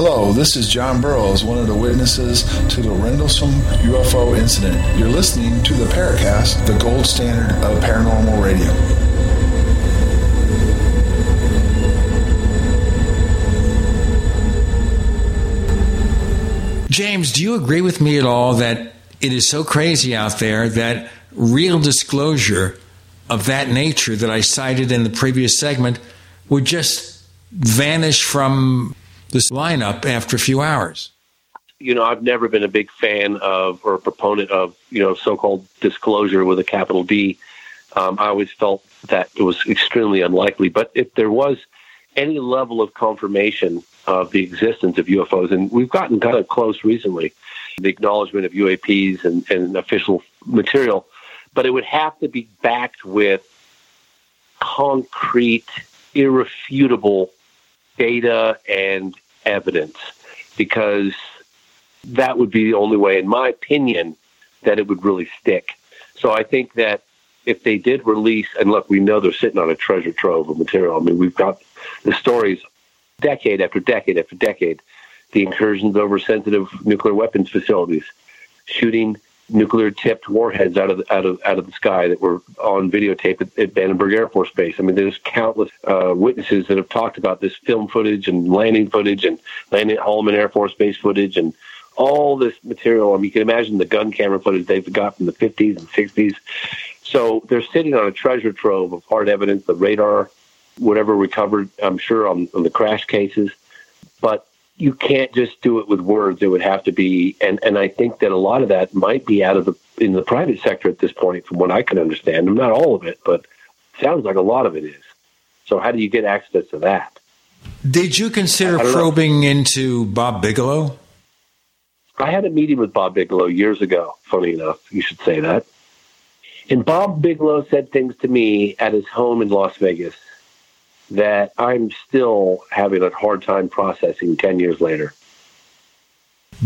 Hello, this is John Burroughs, one of the witnesses to the Rendlesham UFO incident. You're listening to the Paracast, the gold standard of paranormal radio. James, do you agree with me at all that it is so crazy out there that real disclosure of that nature that I cited in the previous segment would just vanish from this lineup after a few hours? You know, I've never been a big fan of or a proponent of, you know, so called disclosure with a capital D. Um, I always felt that it was extremely unlikely. But if there was any level of confirmation of the existence of UFOs, and we've gotten kind of close recently, the acknowledgement of UAPs and, and official material, but it would have to be backed with concrete, irrefutable data and evidence because that would be the only way, in my opinion, that it would really stick. So I think that if they did release, and look, we know they're sitting on a treasure trove of material. I mean, we've got the stories decade after decade after decade, the incursions over sensitive nuclear weapons facilities, shooting nuclear tipped warheads out of the, out of out of the sky that were on videotape at, at Vandenberg Air Force Base. I mean, there's countless uh, witnesses that have talked about this film footage and landing footage and landing at Holloman Air Force Base footage and all this material. I mean, you can imagine the gun camera footage they've got from the 50s and 60s. So they're sitting on a treasure trove of hard evidence, the radar, whatever recovered, I'm sure, on, on the crash cases. But you can't just do it with words. It would have to be, and, and I think that a lot of that might be out of the in the private sector at this point, from what I can understand. Not all of it, but sounds like a lot of it is. So how do you get access to that? Did you consider probing know. into Bob Bigelow? I had a meeting with Bob Bigelow years ago. Funny enough, you should say that. And Bob Bigelow said things to me at his home in Las Vegas that I'm still having a hard time processing 10 years later.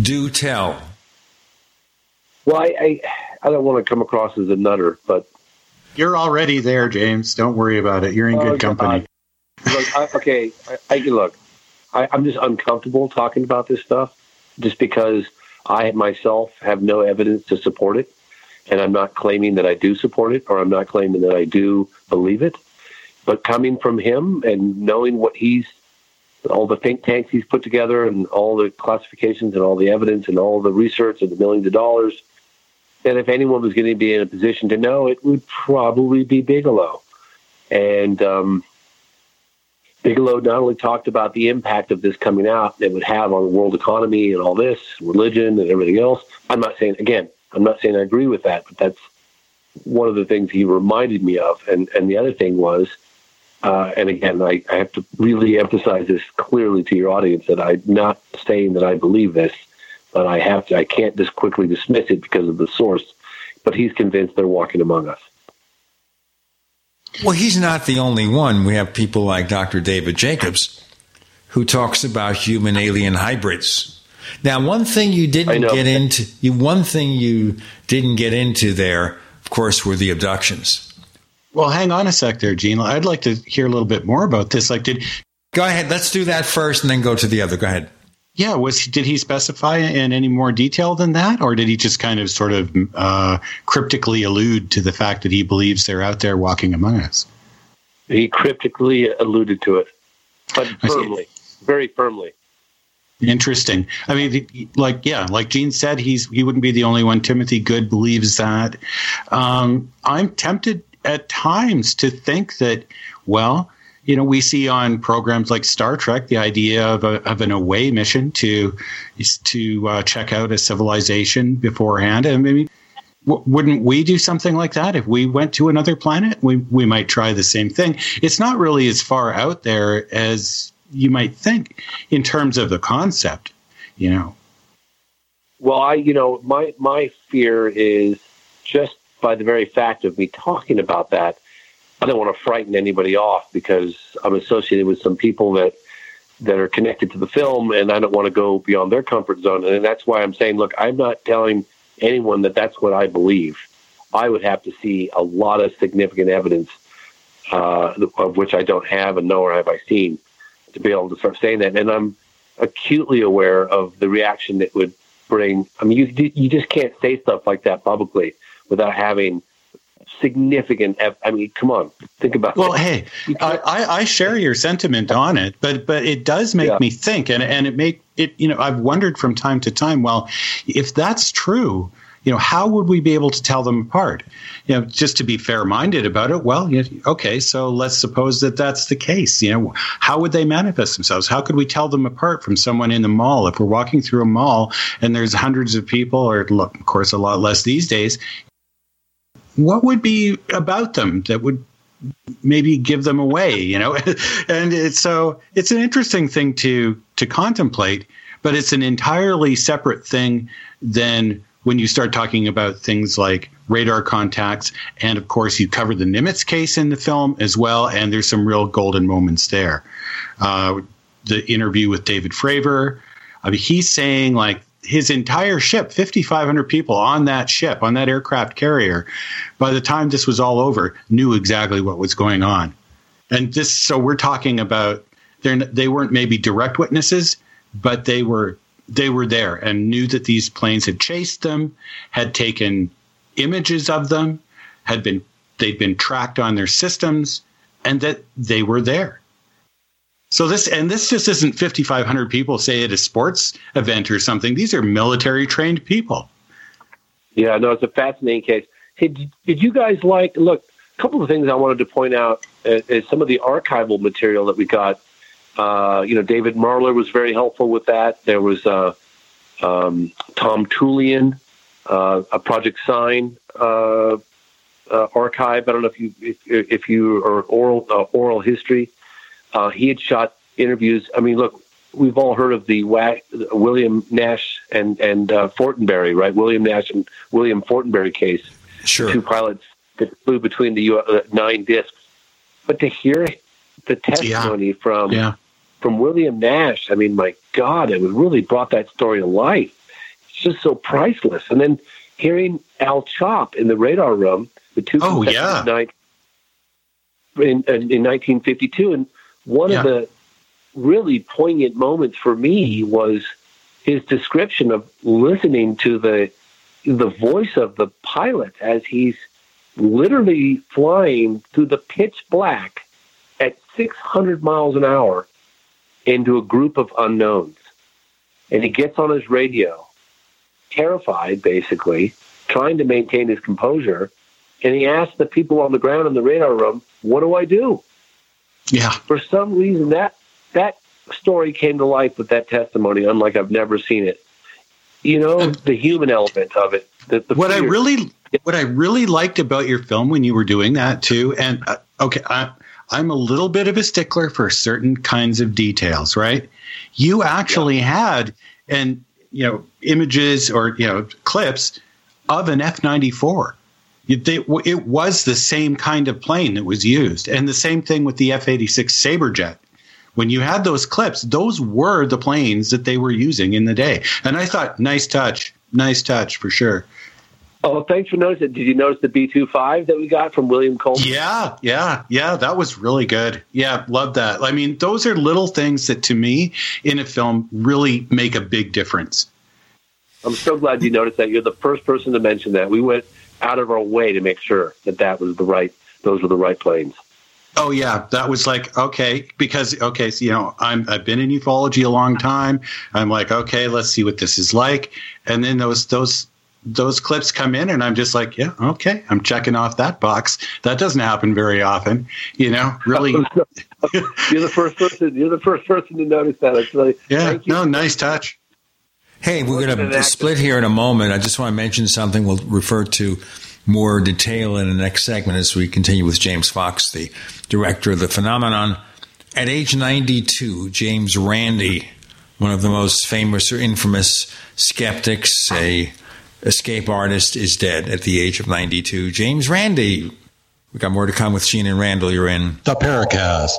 Do tell. Well, I, I, I don't want to come across as a nutter, but. You're already there, James. Don't worry about it. You're in oh, good company. Look, I, okay, I, I, look, I, I'm just uncomfortable talking about this stuff just because I myself have no evidence to support it. And I'm not claiming that I do support it or I'm not claiming that I do believe it. But coming from him and knowing what he's, all the think tanks he's put together and all the classifications and all the evidence and all the research and the millions of dollars, that if anyone was going to be in a position to know, it would probably be Bigelow. And um, Bigelow not only talked about the impact of this coming out it would have on the world economy and all this, religion and everything else. I'm not saying, again, I'm not saying I agree with that, but that's one of the things he reminded me of. And, and the other thing was, uh, and again, I, I, have to really emphasize this clearly to your audience that I'm not saying that I believe this, but I have to, I can't just quickly dismiss it because of the source. But he's convinced they're walking among us. Well, he's not the only one. We have people like Dr. David Jacobs, who talks about human alien hybrids. Now, one thing you didn't get into, one thing you didn't get into there, of course, were the abductions. Well, hang on a sec there, Gene. I'd like to hear a little bit more about this. Like, did Go ahead. Let's do that first and then go to the other. Go ahead. Yeah, was did he specify in any more detail than that, or did he just kind of sort of uh, cryptically allude to the fact that he believes they're out there walking among us? He cryptically alluded to it, but firmly, very firmly. Interesting. I mean, like, yeah, like Gene said, he's he wouldn't be the only one. Timothy Good believes that. Um, I'm tempted at times to think that, well, you know, we see on programs like Star Trek the idea of, a, of an away mission to to uh, check out a civilization beforehand. I mean, w- wouldn't we do something like that if we went to another planet? We we might try the same thing. It's not really as far out there as you might think in terms of the concept. You know. Well, I you know my my fear is just by the very fact of me talking about that I don't want to frighten anybody off because I'm associated with some people that that are connected to the film, and I don't want to go beyond their comfort zone. And that's why I'm saying, look, I'm not telling anyone that that's what I believe. I would have to see a lot of significant evidence uh, of which I don't have, and nor have I seen, to be able to start saying that. And I'm acutely aware of the reaction that would bring. I mean, you you just can't say stuff like that publicly without having significant. I mean, come on, think about. Well, hey, I, I share your sentiment on it, but but it does make yeah. me think, and and it make it. You know, I've wondered from time to time. Well, if that's true, you know, how would we be able to tell them apart? You know, just to be fair-minded about it. Well, you know, okay, so let's suppose that that's the case. You know, how would they manifest themselves? How could we tell them apart from someone in the mall if we're walking through a mall and there's hundreds of people, or look of course a lot less these days? What would be about them that would maybe give them away you know? And it's so it's an interesting thing to to contemplate but it's an entirely separate thing than when you start talking about things like radar contacts and of course you cover the nimitz case in the film as well and there's some real golden moments there. Uh, the interview with david fravor I mean, he's saying like his entire ship, 5,500 people on that ship, on that aircraft carrier, by the time this was all over, knew exactly what was going on. And this, so we're talking about they weren't maybe direct witnesses, but they were they were there and knew that these planes had chased them, had taken images of them, had been they'd been tracked on their systems, and that they were there. So this and this just isn't 5,500 people say at a sports event or something. These are military trained people. Yeah, no, it's a fascinating case. Hey, did, you guys like? Look, a couple of things I wanted to point out is, is some of the archival material that we got. Uh, you know, David Marler was very helpful with that. There was uh, um, Tom Tulien, uh, a Project Sign uh, uh, archive. I don't know if you if, if you are oral uh, oral history. Uh, he had shot interviews. I mean, look, we've all heard of the William Nash and and uh, Fortenberry, right? William Nash and William Fortenberry case. Sure. Two pilots that flew between the uh, nine discs, but to hear the testimony yeah. from yeah. from William Nash, I mean, my God, it really brought that story to life. It's just so priceless. And then hearing Al Chop in the radar room, the two oh yeah night in, in, in 1952, and one yeah. of the really poignant moments for me was his description of listening to the the voice of the pilot as he's literally flying through the pitch black at 600 miles an hour into a group of unknowns. And he gets on his radio, terrified basically, trying to maintain his composure. And he asks the people on the ground in the radar room, What do I do? Yeah. For some reason, that that story came to life with that testimony, unlike I've never seen it. You know, the human element of it. The, the what fear. I really, what I really liked about your film when you were doing that too, and uh, okay, I, I'm a little bit of a stickler for certain kinds of details, right? You actually yeah. had and you know images or you know clips of an F94 it was the same kind of plane that was used. And the same thing with the F 86 Saberjet. When you had those clips, those were the planes that they were using in the day. And I thought, nice touch, nice touch for sure. Oh, thanks for noticing. Did you notice the B25 that we got from William Coleman? Yeah, yeah, yeah. That was really good. Yeah, love that. I mean, those are little things that to me in a film really make a big difference. I'm so glad you noticed that. You're the first person to mention that. We went out of our way to make sure that that was the right, those were the right planes. Oh yeah, that was like okay because okay, so, you know I'm I've been in ufology a long time. I'm like okay, let's see what this is like, and then those those those clips come in, and I'm just like yeah, okay, I'm checking off that box. That doesn't happen very often, you know. Really, you're the first person. You're the first person to notice that. Actually, yeah, no, nice touch. Hey, we're going to split here in a moment. I just want to mention something. We'll refer to more detail in the next segment as we continue with James Fox, the director of the phenomenon. At age 92, James Randi, one of the most famous or infamous skeptics, a escape artist, is dead at the age of 92. James Randi. We got more to come with Gene and Randall. You're in the Paracast.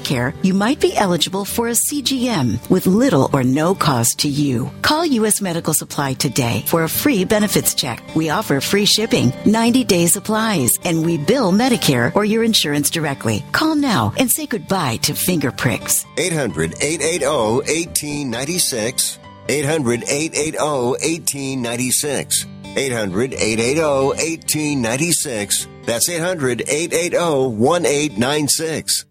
Medicare, you might be eligible for a CGM with little or no cost to you. Call U.S. Medical Supply today for a free benefits check. We offer free shipping, 90 day supplies, and we bill Medicare or your insurance directly. Call now and say goodbye to finger pricks. 800 880 1896. 800 880 1896. 800 880 1896. That's 800 880 1896.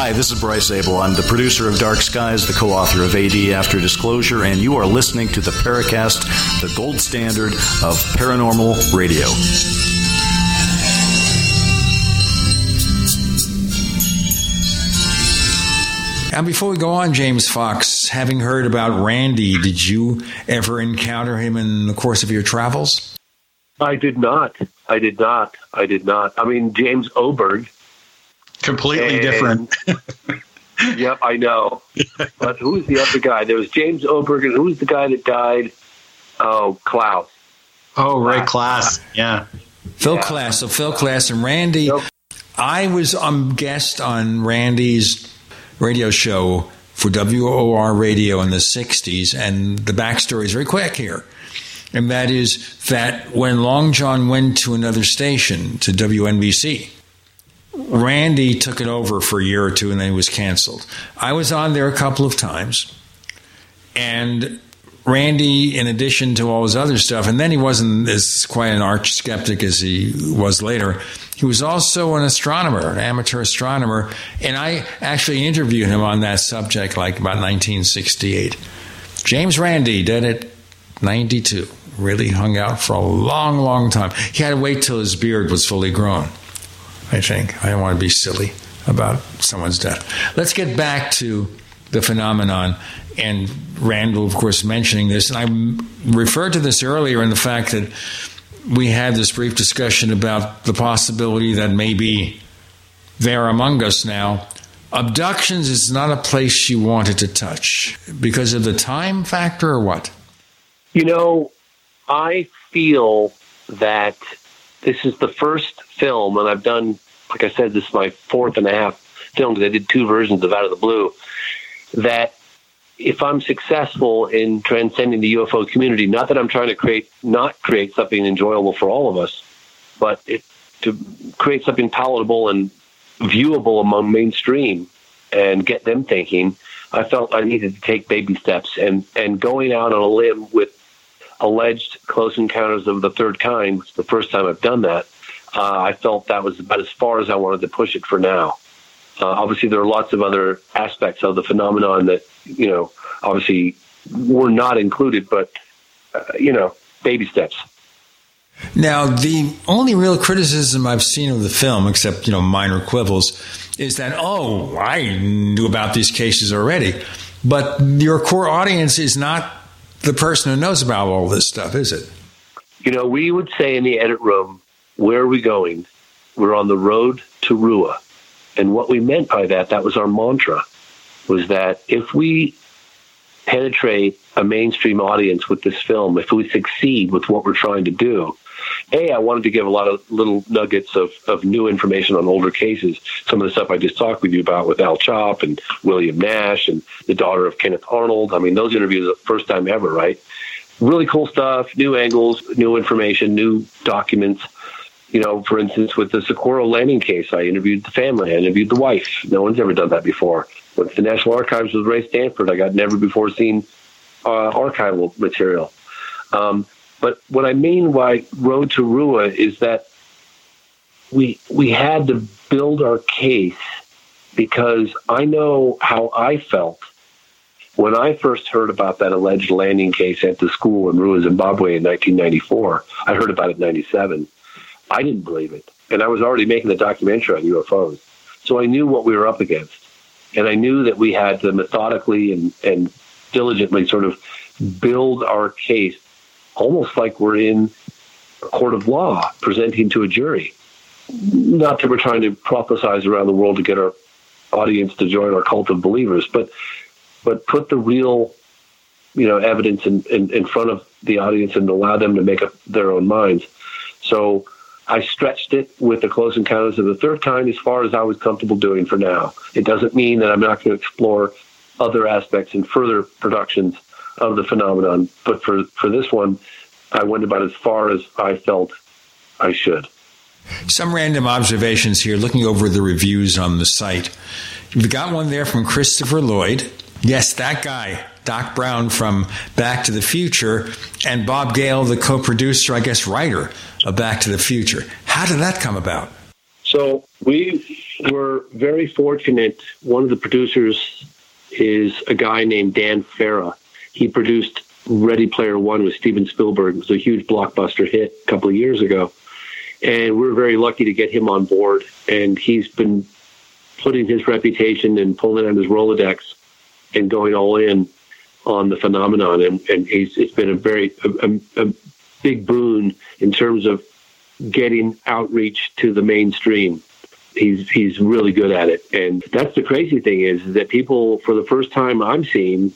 Hi, this is Bryce Zabel. I'm the producer of Dark Skies, the co author of AD After Disclosure, and you are listening to the Paracast, the gold standard of paranormal radio. And before we go on, James Fox, having heard about Randi, did you ever encounter him in the course of your travels? I did not. I did not. I did not. I mean, James Oberg. Completely And- different. yep, I know. But who's the other guy? There was James Oberg, and who's the guy that died? Oh, Klaus. Oh, right, Klass. Yeah. Phil Klass. So Phil Klass and Randi. I was um guest on Randi's radio show for WOR radio in the 60s, and the backstory is very quick here. And that is that when Long John went to another station, to WNBC, Randi took it over for a year or two and then it was canceled. I was on there a couple of times, and Randi, in addition to all his other stuff, and then he wasn't as quite an arch skeptic as he was later. He was also an astronomer, an amateur astronomer, and I actually interviewed him on that subject like about 1968. James Randi did it 92. Really hung out for a long, long time. He had to wait till his beard was fully grown. I think. I don't want to be silly about someone's death. Let's get back to the phenomenon. And Randall, of course, mentioning this. And I referred to this earlier in the fact that we had this brief discussion about the possibility that maybe they're among us now. Abductions is not a place you wanted to touch because of the time factor or what? You know, I feel that this is the first film, and I've done, like I said, this is my fourth and a half film because I did two versions of Out of the Blue. That if I'm successful in transcending the UFO community, not that I'm trying to create, not create something enjoyable for all of us, but it, to create something palatable and viewable among mainstream and get them thinking, I felt I needed to take baby steps and, and going out on a limb with alleged close encounters of the third kind, which is the first time I've done that, uh, I felt that was about as far as I wanted to push it for now. Uh, obviously, there are lots of other aspects of the phenomenon that, you know, obviously were not included, but, uh, you know, baby steps. Now, the only real criticism I've seen of the film, except you know minor quibbles, is that oh, I knew about these cases already, but your core audience is not the person who knows about all this stuff, is it? You know, we would say in the edit room, where are we going? We're on the road to Ruwa. And what we meant by that, that was our mantra, was that if we penetrate a mainstream audience with this film, if we succeed with what we're trying to do, A, I wanted to give a lot of little nuggets of, of new information on older cases. Some of the stuff I just talked with you about with Al Chop and William Nash and the daughter of Kenneth Arnold. I mean, those interviews are the first time ever, right? Really cool stuff, new angles, new information, new documents. You know, for instance, with the Socorro landing case, I interviewed the family, I interviewed the wife. No one's ever done that before. With the National Archives with Ray Stanford, I got never before seen uh, archival material. Um, but what I mean by Road to Ruwa is that we we had to build our case because I know how I felt when I first heard about that alleged landing case at the school in Ruwa, Zimbabwe in 1994. I heard about it in 97. I didn't believe it. And I was already making the documentary on UFOs. So I knew what we were up against. And I knew that we had to methodically and, and diligently sort of build our case almost like we're in a court of law presenting to a jury. Not that we're trying to prophesize around the world to get our audience to join our cult of believers, but but put the real you know evidence in, in, in front of the audience and allow them to make up their own minds. So I stretched it with the Close Encounters of the Third Kind as far as I was comfortable doing for now. It doesn't mean that I'm not going to explore other aspects in further productions of the phenomenon, but for for this one, I went about as far as I felt I should. Some random observations here, looking over the reviews on the site. You've got one there from Christopher Lloyd. Yes, that guy, Doc Brown from Back to the Future, and Bob Gale, the co producer, I guess, writer of Back to the Future. How did that come about? So we were very fortunate. One of the producers is a guy named Dan Farah. He produced Ready Player One with Steven Spielberg. It was a huge blockbuster hit a couple of years ago. And we're very lucky to get him on board. And he's been putting his reputation and pulling on his Rolodex and going all in on the phenomenon. And, and it's been a very a, a big boon in terms of getting outreach to the mainstream. He's he's really good at it, and that's the crazy thing is that people, for the first time, I'm seeing.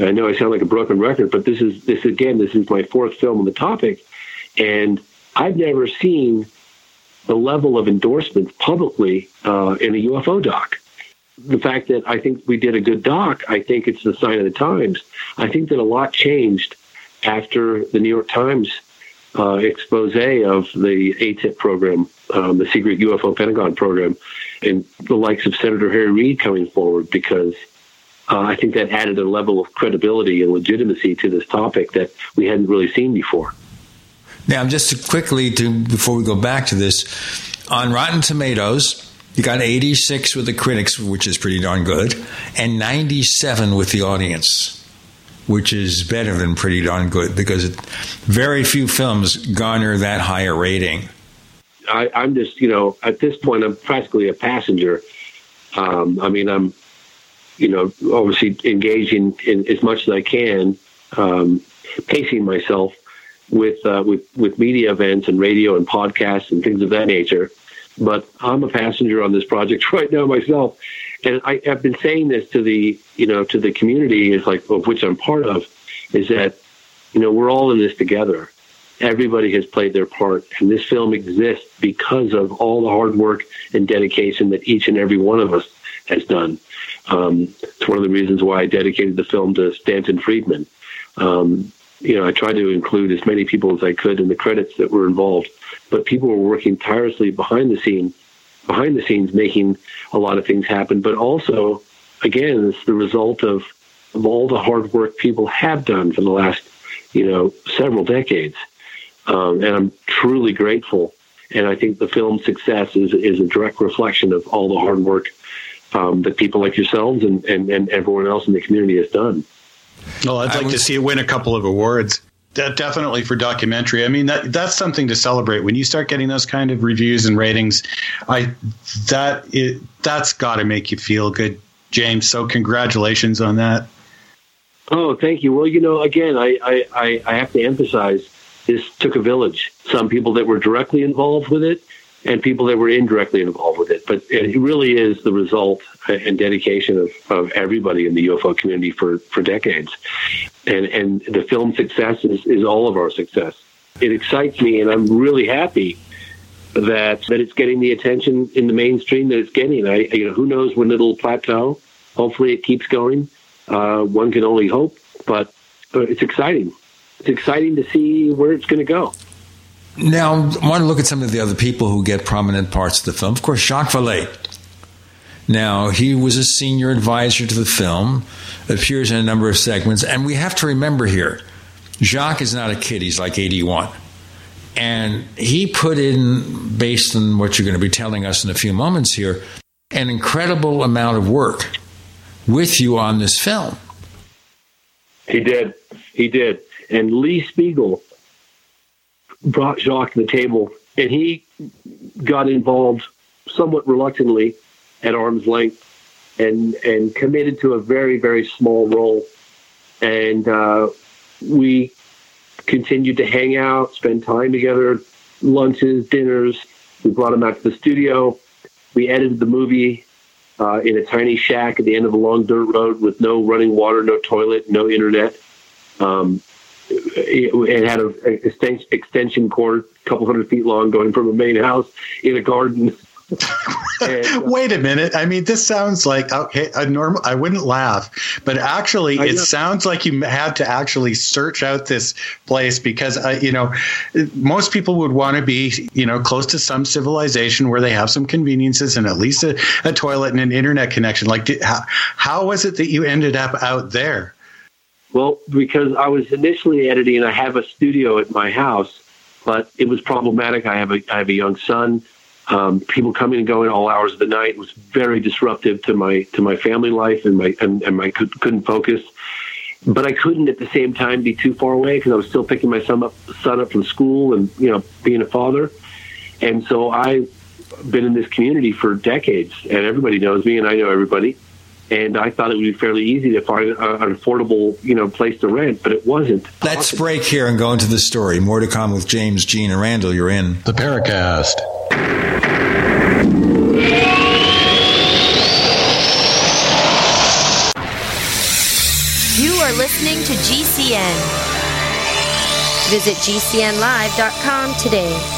I know I sound like a broken record, but this is this again. This is my fourth film on the topic, and I've never seen the level of endorsements publicly uh, in a UFO doc. The fact that I think we did a good doc, I think it's the sign of the times. I think that a lot changed after the New York Times uh, expose of the ATIP program, um, the secret UFO Pentagon program, and the likes of Senator Harry Reid coming forward because uh, I think that added a level of credibility and legitimacy to this topic that we hadn't really seen before. Now, just to quickly to before we go back to this, on Rotten Tomatoes, you got 86 with the critics, which is pretty darn good, and 97 with the audience which is better than pretty darn good because very few films garner that higher rating. I, am just, you know, at this point, I'm practically a passenger. Um, I mean, I'm, you know, obviously engaging in as much as I can, um, pacing myself with uh, with with media events and radio and podcasts and things of that nature. But I'm a passenger on this project right now myself, and I, have been saying this to the you know to the community is like of which I'm part of, is that you know we're all in this together. Everybody has played their part, and this film exists because of all the hard work and dedication that each and every one of us has done. Um, it's one of the reasons why I dedicated the film to Stanton Friedman. Um, you know, I tried to include as many people as I could in the credits that were involved, but people were working tirelessly behind the scene behind the scenes making a lot of things happen, but also, again, it's the result of, of all the hard work people have done for the last, you know, several decades. Um, and I'm truly grateful. And I think the film's success is, is a direct reflection of all the hard work um, that people like yourselves and, and, and everyone else in the community has done. Well, I'd like was, to see it win a couple of awards definitely for documentary. I mean, that that's something to celebrate. When you start getting those kind of reviews and ratings, I that it that's got to make you feel good, James. So congratulations on that. Oh, thank you. Well, you know, again, I I, I have to emphasize this took a village. Some people that were directly involved with it, and people that were indirectly involved with it. But it really is the result and dedication of, of everybody in the UFO community for, for decades. And, and the film success is, is all of our success. It excites me, and I'm really happy that that it's getting the attention in the mainstream that it's getting. I, you know, who knows when it'll plateau? Hopefully, it keeps going. Uh, one can only hope, but, but it's exciting. It's exciting to see where it's going to go. Now, I want to look at some of the other people who get prominent parts of the film. Of course, Jacques Vallée. Now, he was a senior advisor to the film, appears in a number of segments, and we have to remember here Jacques is not a kid, he's like 81. And he put in, based on what you're going to be telling us in a few moments here, an incredible amount of work with you on this film. He did. He did. And Lee Spiegel brought Jacques to the table, and he got involved somewhat reluctantly at arm's length and and committed to a very very small role. And uh, we continued to hang out spend time together lunches dinners. We brought him out to the studio. We edited the movie uh, in a tiny shack at the end of a long dirt road with no running water no toilet no internet. Um, it, it had a, extension cord, a couple hundred feet long, going from a main house in a garden. and, uh, Wait a minute. I mean, this sounds like okay. A normal. I wouldn't laugh, but actually, it sounds like you had to actually search out this place because uh, you know most people would want to be you know close to some civilization where they have some conveniences and at least a, a toilet and an internet connection. Like, did, how, how was it that you ended up out there? Well, because I was initially editing, I have a studio at my house, but it was problematic. I have a I have a young son. Um, people coming and going all hours of the night was very disruptive to my to my family life and my and, and my could, couldn't focus. But I couldn't at the same time be too far away because I was still picking my son up son up from school and you know being a father. And so I've been in this community for decades, and everybody knows me, and I know everybody and I thought it would be fairly easy to find a, an affordable, you know, place to rent, but it wasn't. Let's break here and go into the story. More to come with James, Gene, and Randall. You're in the Paracast. You are listening to GCN. Visit GCNlive.com today.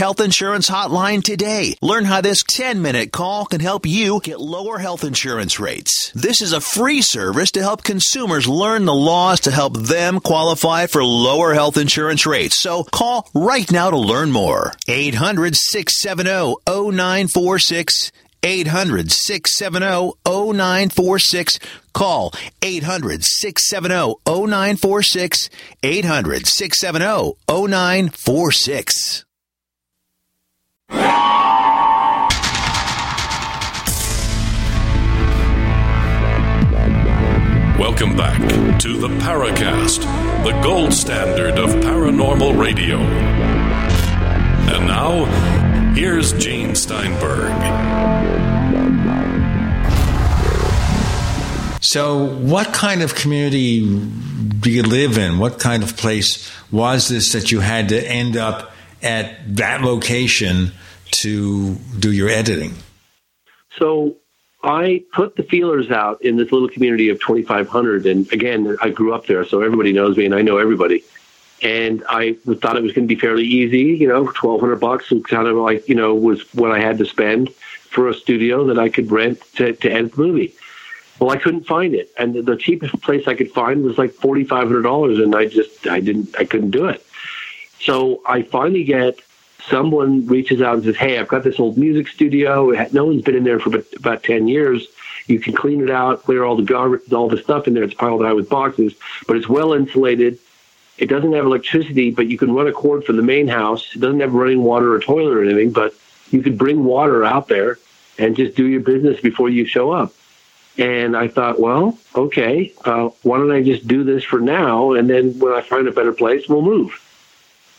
Health Insurance Hotline today. Learn how this 10 minute call can help you get lower health insurance rates. This is a free service to help consumers learn the laws to help them qualify for lower health insurance rates. So call right now to learn more. 800 670 0946. 800 670 0946. Call 800 670 0946. 800 670 0946. Welcome back to the Paracast, the gold standard of paranormal radio. And now, here's Gene Steinberg. So, what kind of community do you live in? What kind of place was this that you had to end up at that location to do your editing? So I put the feelers out in this little community of 2,500. And again, I grew up there, so everybody knows me and I know everybody. And I thought it was going to be fairly easy, you know, 1,200 bucks was kind of like, you know, was what I had to spend for a studio that I could rent to, to edit the movie. Well, I couldn't find it. And the cheapest place I could find was like $4,500. And I just, I didn't, I couldn't do it. So I finally get someone reaches out and says, "Hey, I've got this old music studio. No one's been in there for about ten years. You can clean it out, clear all the garbage, all the stuff in there. It's piled high with boxes, but it's well insulated. It doesn't have electricity, but you can run a cord from the main house. It doesn't have running water or toilet or anything, but you could bring water out there and just do your business before you show up." And I thought, well, okay, uh, why don't I just do this for now, and then when I find a better place, we'll move.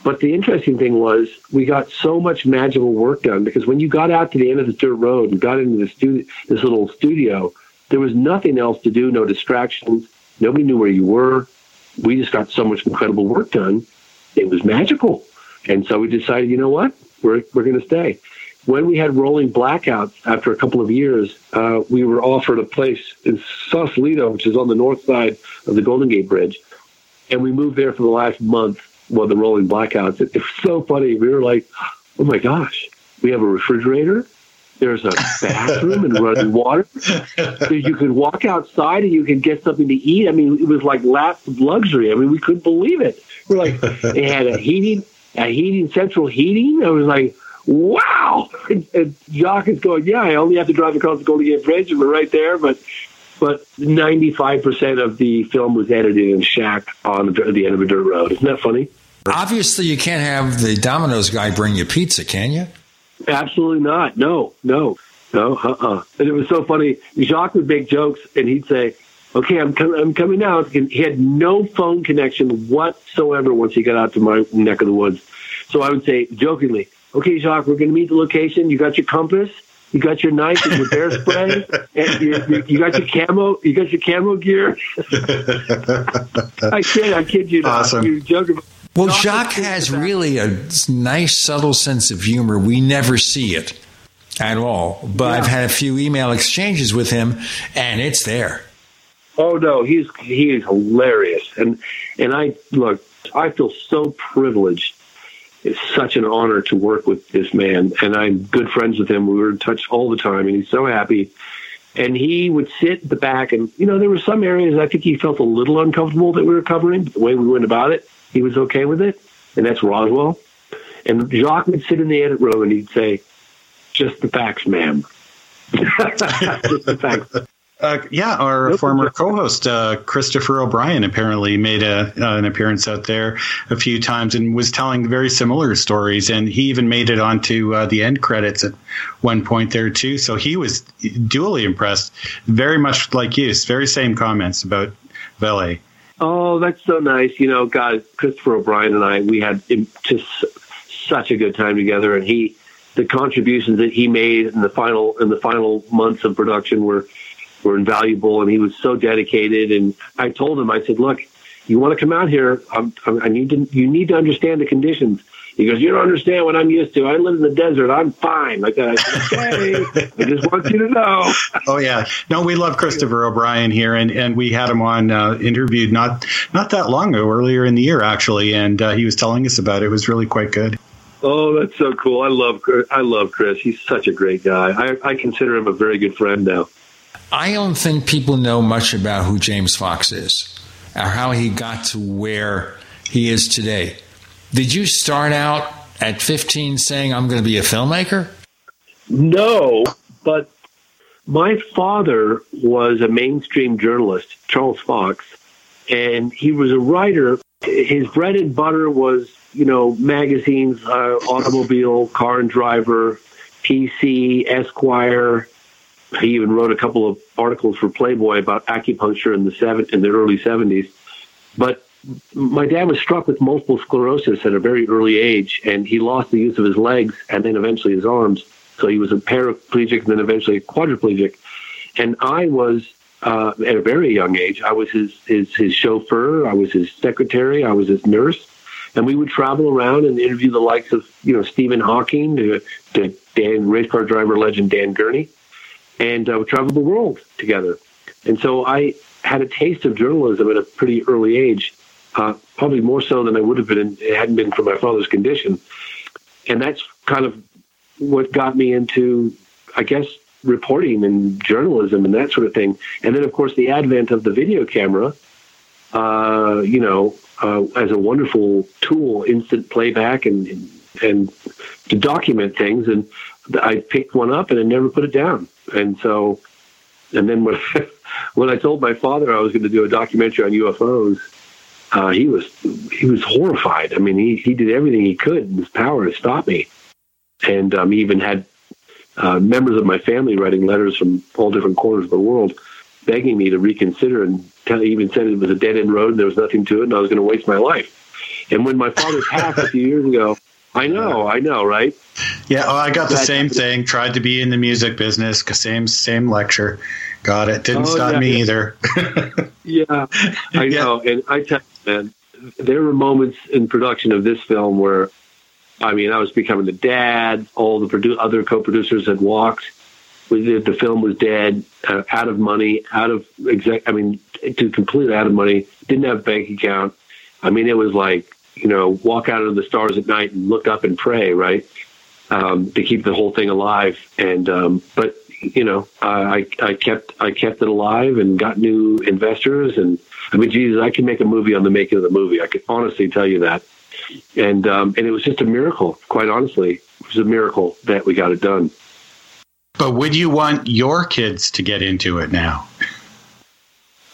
But the interesting thing was we got so much magical work done because when you got out to the end of the dirt road and got into the stu- this little studio, there was nothing else to do, no distractions. Nobody knew where you were. We just got so much incredible work done. It was magical. And so we decided, you know what? We're, we're going to stay. When we had rolling blackouts after a couple of years, uh, we were offered a place in Sausalito, which is on the north side of the Golden Gate Bridge. And we moved there for the last month while the rolling blackouts. It, it's so funny. We were like, oh my gosh, we have a refrigerator. There's a bathroom and running water. You could walk outside and you could get something to eat. I mean, it was like last of luxury. I mean, we couldn't believe it. We're like, they had a heating, a heating, central heating. I was like, wow. And, and Jacques is going, yeah, I only have to drive across the Golden Gate Bridge and we're right there. But but 95% of the film was edited in shack on the end of a dirt road. Isn't that funny? Obviously, you can't have the Domino's guy bring you pizza, can you? Absolutely not. No, no, no. Uh uh And it was so funny. Jacques would make jokes, and he'd say, "Okay, I'm com- I'm coming out." And he had no phone connection whatsoever once he got out to my neck of the woods. So I would say jokingly, "Okay, Jacques, we're going to meet the location. You got your compass." You got your knife and your bear spray, and you, you, you got your camo. You got your camo gear. I kid, I kid you not. Awesome. You joke about Well, Jacques has really a nice, subtle sense of humor. We never see it at all. But I've had a few email exchanges with him, and it's there. Oh no, he's he is hilarious, and and I look, I feel so privileged. It's such an honor to work with this man, and I'm good friends with him. We were in touch all the time, and he's so happy. And he would sit at the back, and you know there were some areas I think he felt a little uncomfortable that we were covering, but the way we went about it, he was okay with it, and that's Roswell. And Jacques would sit in the edit room, and he'd say, "Just the facts, ma'am." Just the facts. Uh, yeah, our former co-host uh, Christopher O'Brien apparently made a, uh, an appearance out there a few times and was telling very similar stories, and he even made it onto uh, the end credits at one point there too. So he was duly impressed, very much like you, very same comments about Vallée. Oh, that's so nice. You know, God, Christopher O'Brien and I, we had just such a good time together, and he, the contributions that he made in the final in the final months of production were were invaluable, and he was so dedicated. And I told him, I said, look, you want to come out here? I'm, I'm, I need to. You need to understand the conditions. He goes, you don't understand what I'm used to. I live in the desert. I'm fine. Like that. I said, okay. I just want you to know. Oh yeah, no, we love Christopher O'Brien here, and, and we had him on uh, interviewed not not that long ago, earlier in the year actually, and uh, he was telling us about it. It was really quite good. Oh, that's so cool. I love I love Chris. He's such a great guy. I, I consider him a very good friend now. I don't think people know much about who James Fox is or how he got to where he is today. Did you start out at 15 saying, I'm going to be a filmmaker? No, but my father was a mainstream journalist, Charles Fox, and he was a writer. His bread and butter was, you know, magazines, uh, automobile, car and driver, PC, Esquire. He even wrote a couple of articles for Playboy about acupuncture in the seven in the early seventies. But my dad was struck with multiple sclerosis at a very early age, and he lost the use of his legs and then eventually his arms. So he was a paraplegic and then eventually a quadriplegic. And I was uh, at a very young age. I was his, his his chauffeur. I was his secretary. I was his nurse, and we would travel around and interview the likes of you know Stephen Hawking to, to Dan race car driver legend Dan Gurney, and uh, we traveled the world together. And so I had a taste of journalism at a pretty early age, uh, probably more so than I would have been. If it hadn't been for my father's condition, and that's kind of what got me into, I guess, reporting and journalism and that sort of thing. And then, of course, the advent of the video camera, uh, you know, uh, as a wonderful tool, instant playback and and to document things. And I picked one up and I never put it down. And so, and then when when I told my father I was going to do a documentary on UFOs, uh, he was he was horrified. I mean, he he did everything he could in his power to stop me and um, he even had uh, members of my family writing letters from all different corners of the world begging me to reconsider and tell, even said it was a dead end road and there was nothing to it and I was going to waste my life. And when my father passed a few years ago, I know, I know, right? Yeah, oh, I got the same thing. Tried to be in the music business. Same same lecture. Got it. Didn't Oh, stop yeah, me yeah. either. Yeah, I know. And I tell you, man, there were moments in production of this film where, I mean, I was becoming the dad. All the produ- other co-producers had walked. We the film was dead, uh, out of money, out of exec. I mean, to completely out of money. Didn't have a bank account. I mean, it was like you know, walk out into the stars at night and look up and pray, right, um, to keep the whole thing alive. And um, but you know, I I kept I kept it alive and got new investors. And I mean, Jesus, I can make a movie on the making of the movie. I can honestly tell you that. And um, and it was just a miracle. Quite honestly, it was a miracle that we got it done. But would you want your kids to get into it now?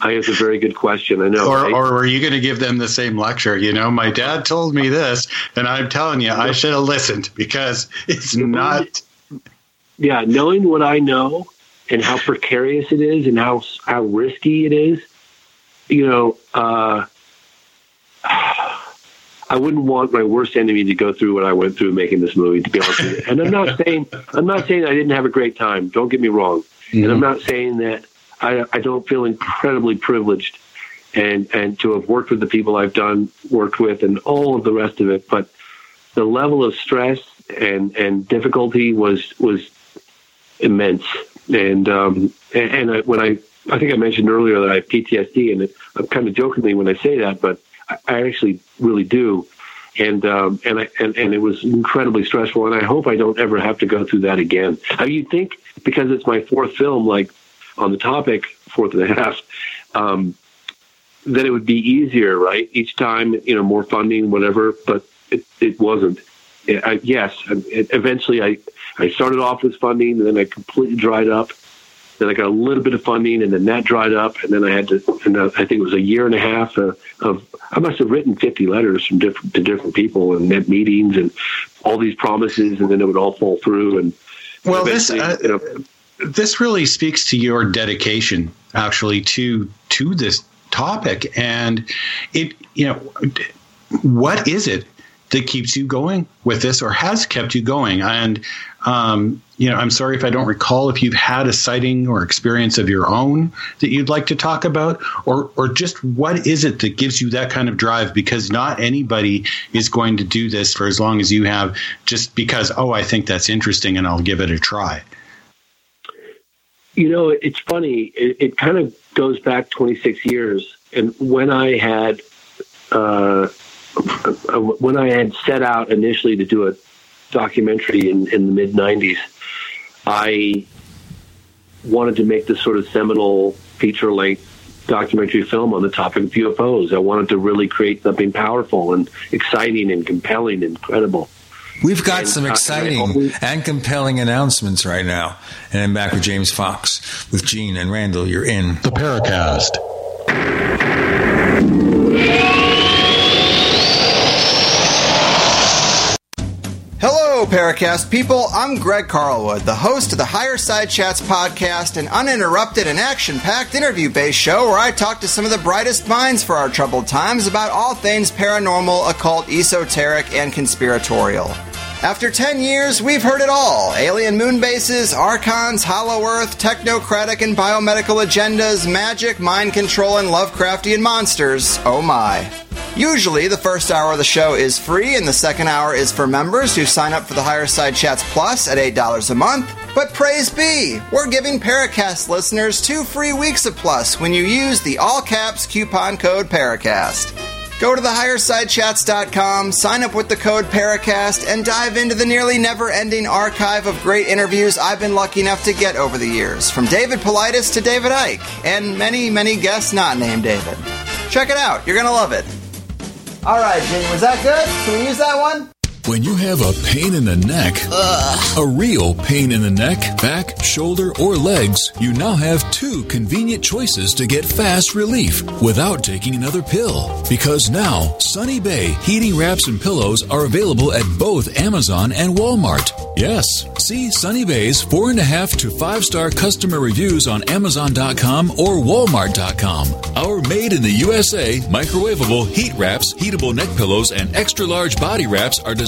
I it's a very good question. I know. Or, right? or were you going to give them the same lecture? You know, my dad told me this, and I'm telling you, I should have listened because it's not. Yeah, knowing what I know and how precarious it is and how how risky it is, you know, uh, I wouldn't want my worst enemy to go through what I went through making this movie. To be honest with you, and I'm not saying I'm not saying I didn't have a great time. Don't get me wrong, and I'm not saying that I I don't feel incredibly privileged and and to have worked with the people I've done worked with and all of the rest of it, but the level of stress and and difficulty was was immense. And um, and, I, when I I think I mentioned earlier that I have PTSD, and I'm kind of jokingly when I say that, but I, I actually really do. And um, and I and, and it was incredibly stressful, and I hope I don't ever have to go through that again. I mean, you think because it's my fourth film, like on the topic, fourth and a half, um, that it would be easier, right? Each time, you know, more funding, whatever. But it, it wasn't. I, yes, eventually I I started off with funding, and then I completely dried up. Then I got a little bit of funding, and then that dried up, and then I had to. And I think it was a year and a half of, of I must have written fifty letters from different to different people and met meetings and all these promises, and then it would all fall through. And Well, this uh, you know, this really speaks to your dedication, actually, to to this topic, and it you know, what is it that keeps you going with this, or has kept you going? And um, you know, I'm sorry if I don't recall if you've had a sighting or experience of your own that you'd like to talk about, or or just what is it that gives you that kind of drive? Because not anybody is going to do this for as long as you have, just because oh, I think that's interesting and I'll give it a try. You know, it's funny. It, it kind of goes back 26 years, and when I had uh, when I had set out initially to do a documentary in, in the mid 90s, I wanted to make this sort of seminal feature length documentary film on the topic of UFOs. I wanted to really create something powerful and exciting and compelling and credible. We've got And, some uh, exciting and always- and compelling announcements right now. And I'm back with James Fox with Gene and Randall. You're in the Paracast. Hello, Paracast people. I'm Greg Carlwood, the host of the Higher Side Chats podcast, an uninterrupted and action packed interview based show where I talk to some of the brightest minds for our troubled times about all things paranormal, occult, esoteric, and conspiratorial. After 10 years, we've heard it all alien moon bases, archons, hollow earth, technocratic and biomedical agendas, magic, mind control, and Lovecraftian monsters. Oh my. Usually, the first hour of the show is free, and the second hour is for members who sign up for the Higher Side Chats Plus at $8 a month. But praise be, we're giving Paracast listeners two free weeks of Plus when you use the all caps coupon code Paracast. Go to thehighersidechats.com, sign up with the code Paracast, and dive into the nearly never ending archive of great interviews I've been lucky enough to get over the years, from David Paulides to David Icke, and many, many guests not named David. Check it out, you're gonna love it. All right, Jimmy, was that good? Can we use that one? When you have a pain in the neck, a real pain in the neck, back, shoulder, or legs, you now have two convenient choices to get fast relief without taking another pill. Because now, Sunny Bay heating wraps and pillows are available at both Amazon and Walmart. Yes, see Sunny Bay's four and a half to five star customer reviews on Amazon.com or Walmart.com. Our made in the USA microwavable heat wraps, heatable neck pillows, and extra large body wraps are designed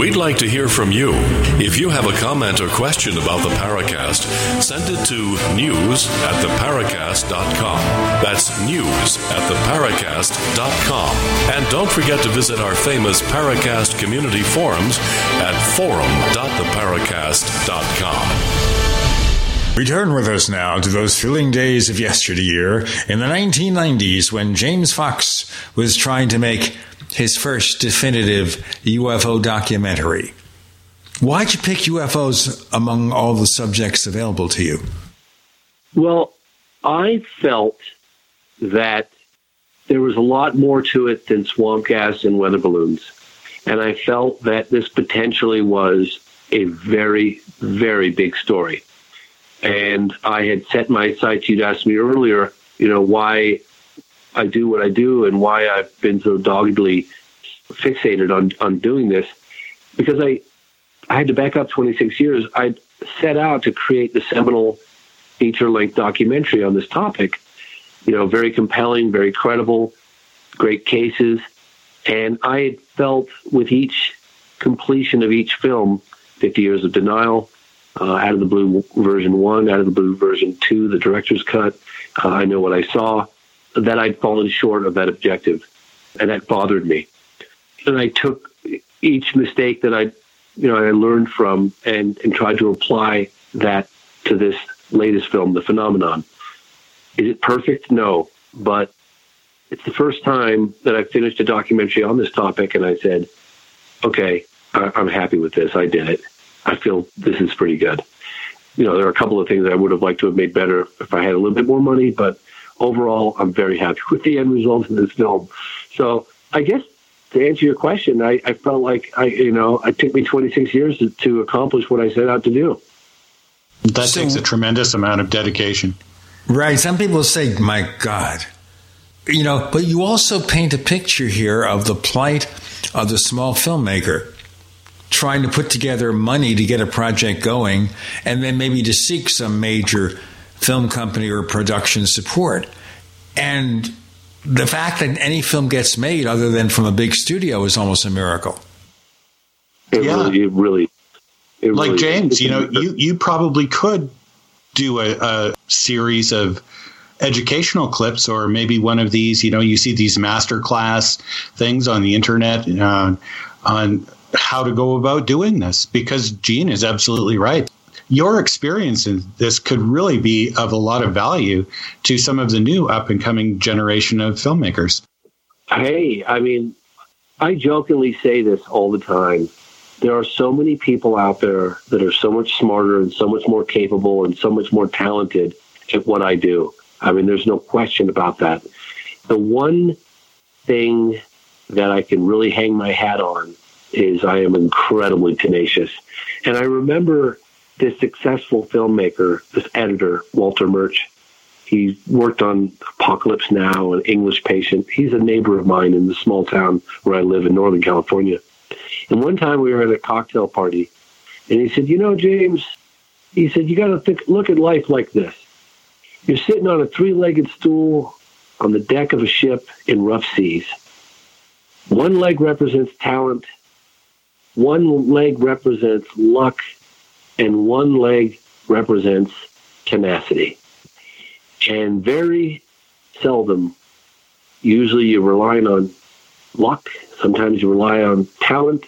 We'd like to hear from you. If you have a comment or question about the Paracast, send it to news at theparacast.com. That's news at theparacast.com. And don't forget to visit our famous Paracast community forums at forum.theparacast.com. Return with us now to those thrilling days of yesteryear in the 1990s when James Fox was trying to make his first definitive UFO documentary. Why'd you pick UFOs among all the subjects available to you? Well, I felt that there was a lot more to it than swamp gas and weather balloons. And I felt that this potentially was a very, very big story. And I had set my sights, you'd asked me earlier, you know, why I do what I do and why I've been so doggedly fixated on on doing this because I I had to back up 26 years. I set out to create the seminal feature length documentary on this topic. You know, very compelling, very credible, great cases, and I felt with each completion of each film, 50 Years of Denial, uh, Out of the Blue version one, Out of the Blue version two, the director's cut, uh, I Know What I Saw, that I'd fallen short of that objective, and that bothered me. And I took each mistake that I, you know, I learned from and and tried to apply that to this latest film, The Phenomenon. Is it perfect? No, but it's the first time that I finished a documentary on this topic, and I said, "Okay, I, I'm happy with this. I did it. I feel this is pretty good." You know, there are a couple of things I would have liked to have made better if I had a little bit more money, but overall, I'm very happy with the end result of this film. So I guess to answer your question, I, I felt like I, you know, it took me 26 years to, to accomplish what I set out to do. That so, takes a tremendous amount of dedication. Right. Some people say, my God. You know, but you also paint a picture here of the plight of the small filmmaker trying to put together money to get a project going and then maybe to seek some major film company or production support. And the fact that any film gets made other than from a big studio is almost a miracle. It Yeah. really, it really, it like really- James, you know, you you probably could do a, a series of educational clips or maybe one of these you know you see these master class things on the internet uh, on how to go about doing this because gene is absolutely right your experience in this could really be of a lot of value to some of the new up and coming generation of filmmakers Hey, I mean, I jokingly say this all the time. There are so many people out there that are so much smarter and so much more capable and so much more talented at what I do. I mean, there's no question about that. The one thing that I can really hang my hat on is I am incredibly tenacious. And I remember this successful filmmaker, this editor, Walter Murch, he worked on Apocalypse Now and English Patient. He's a neighbor of mine in the small town where I live in Northern California. And one time we were at a cocktail party, and he said, "You know, James," he said, "you got to look at life like this. You're sitting on a three-legged stool on the deck of a ship in rough seas. One leg represents talent, one leg represents luck, and one leg represents tenacity." And very seldom, usually you're relying on luck, sometimes you rely on talent,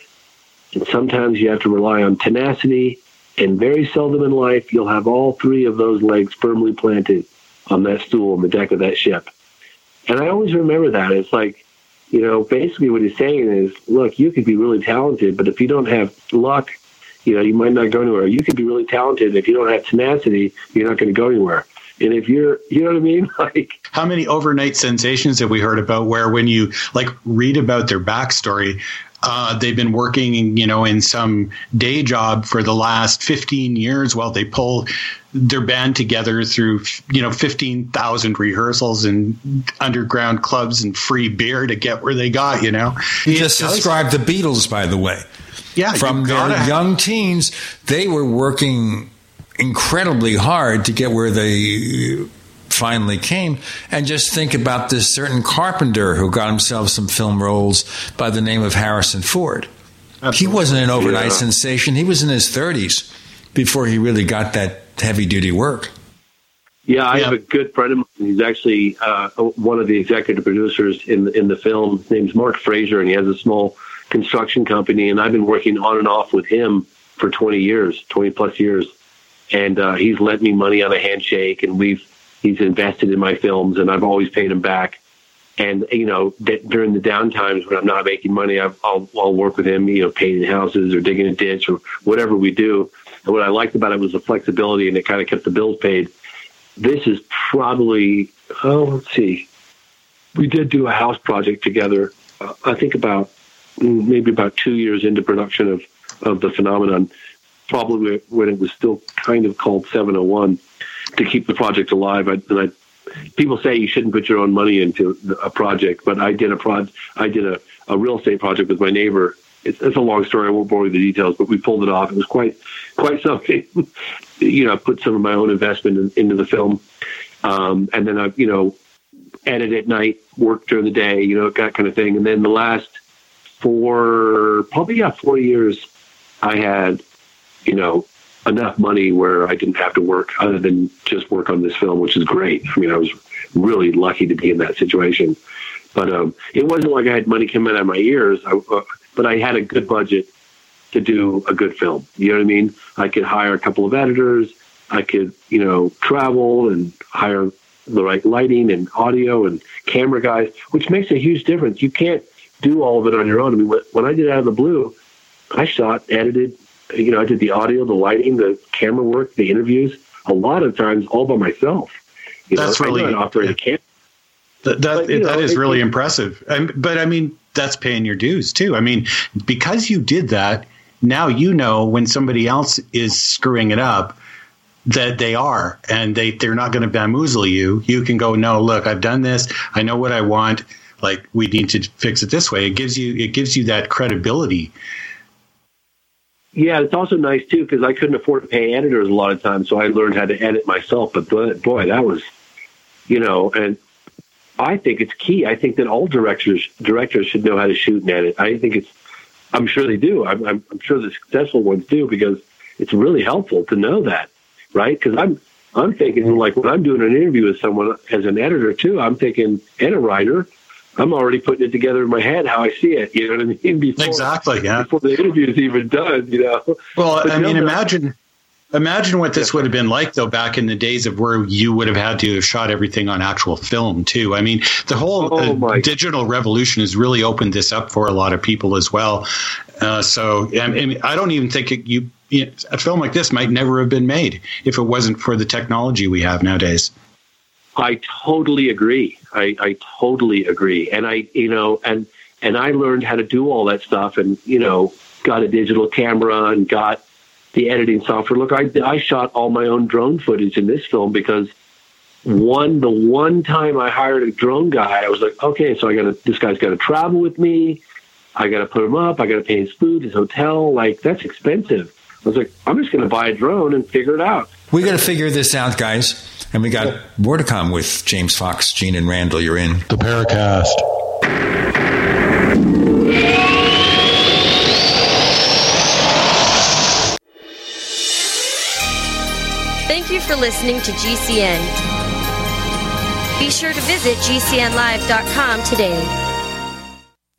and sometimes you have to rely on tenacity. And very seldom in life, you'll have all three of those legs firmly planted on that stool on the deck of that ship. And I always remember that. It's like, you know, basically what he's saying is, look, you could be really talented, but if you don't have luck, you know, you might not go anywhere. You could be really talented. If you don't have tenacity, you're not going to go anywhere. And if you're, you know what I mean? Like, how many overnight sensations have we heard about where when you like read about their backstory uh, they've been working you know in some day job for the last 15 years while they pull their band together through you know 15,000 rehearsals and underground clubs and free beer to get where they got you know? You just described the Beatles, by the way. Yeah, from their young teens, they were working incredibly hard to get where they finally came. And just think about this certain carpenter who got himself some film roles by the name of Harrison Ford. He wasn't an overnight Yeah. sensation. He was in his 30s before he really got that heavy duty work. Yeah, I have a good friend of mine. He's actually uh, one of the executive producers in the, in the film. His name's Mark Fraser, and he has a small construction company. And I've been working on and off with him for 20 years, 20 plus years. And uh, he's lent me money on a handshake, and we've he's invested in my films, and I've always paid him back. And you know, d- during the down times when I'm not making money, I've, I'll I'll work with him, you know, painting houses or digging a ditch or whatever we do. And what I liked about it was the flexibility, and it kind of kept the bills paid this is probably oh let's see we did do a house project together uh, i think about mm, maybe about two years into production of of the phenomenon probably when it was still kind of called 701 to keep the project alive I, and i people say you shouldn't put your own money into a project but i did a prod i did a, a real estate project with my neighbor it's, it's a long story i won't bore you with the details but we pulled it off it was quite quite something you know, I put some of my own investment in, into the film. Um, and then I, you know, edit at night, work during the day, you know, that kind of thing. And then the last four, probably, yeah, four years, I had, you know, enough money where I didn't have to work other than just work on this film, which is great. I mean, I was really lucky to be in that situation. But um, it wasn't like I had money coming out of my ears, I, uh, but I had a good budget to do a good film. You know what I mean? I could hire a couple of editors. I could, you know, travel and hire the right lighting and audio and camera guys, which makes a huge difference. You can't do all of it on your own. I mean, when- when I did Out of the Blue, I shot, edited, you know, I did the audio, the lighting, the camera work, the interviews, a lot of times all by myself. You That's know, really- I know how to operate a camera. That that, But, that know, is it- really it- impressive. But I mean, that's paying your dues too. I mean, because you did that, now you know when somebody else is screwing it up that they are, and they they're not going to bamboozle you. You can go, no, look, I've done this. I know what I want. Like we need to fix it this way. It gives you it gives you that credibility. Yeah, it's also nice too because I couldn't afford to pay editors a lot of times, so I learned how to edit myself. But boy, that was, you know, and I think it's key. I think that all directors directors should know how to shoot and edit. I think it's. I'm sure they do. I'm, I'm, I'm sure the successful ones do because it's really helpful to know that, right? Because I'm I'm thinking like when I'm doing an interview with someone as an editor too. I'm thinking and a writer. I'm already putting it together in my head how I see it. You know what I mean? Before, exactly. Yeah. Before the interview is even done. You know. Well, but I mean, imagine Imagine what this would have been like, though, back in the days of where you would have had to have shot everything on actual film, too. I mean, the whole oh uh, digital revolution has really opened this up for a lot of people as well. Uh, so, I, mean, I don't even think it, you, you know, a film like this might never have been made if it wasn't for the technology we have nowadays. I totally agree. I, I totally agree. And I, you know, and and I learned how to do all that stuff, and you know, got a digital camera and got the editing software. Look, I, I shot all my own drone footage in this film because one the one time I hired a drone guy, I was like, okay, so I got to this guy's got to travel with me. I got to put him up. I got to pay his food, his hotel. Like that's expensive. I was like, I'm just going to buy a drone and figure it out. We got to figure this out, guys. And we got more to come with James Fox, Gene, and Randall. You're in the Paracast. Thank you for listening to GCN. Be sure to visit GCNlive.com today.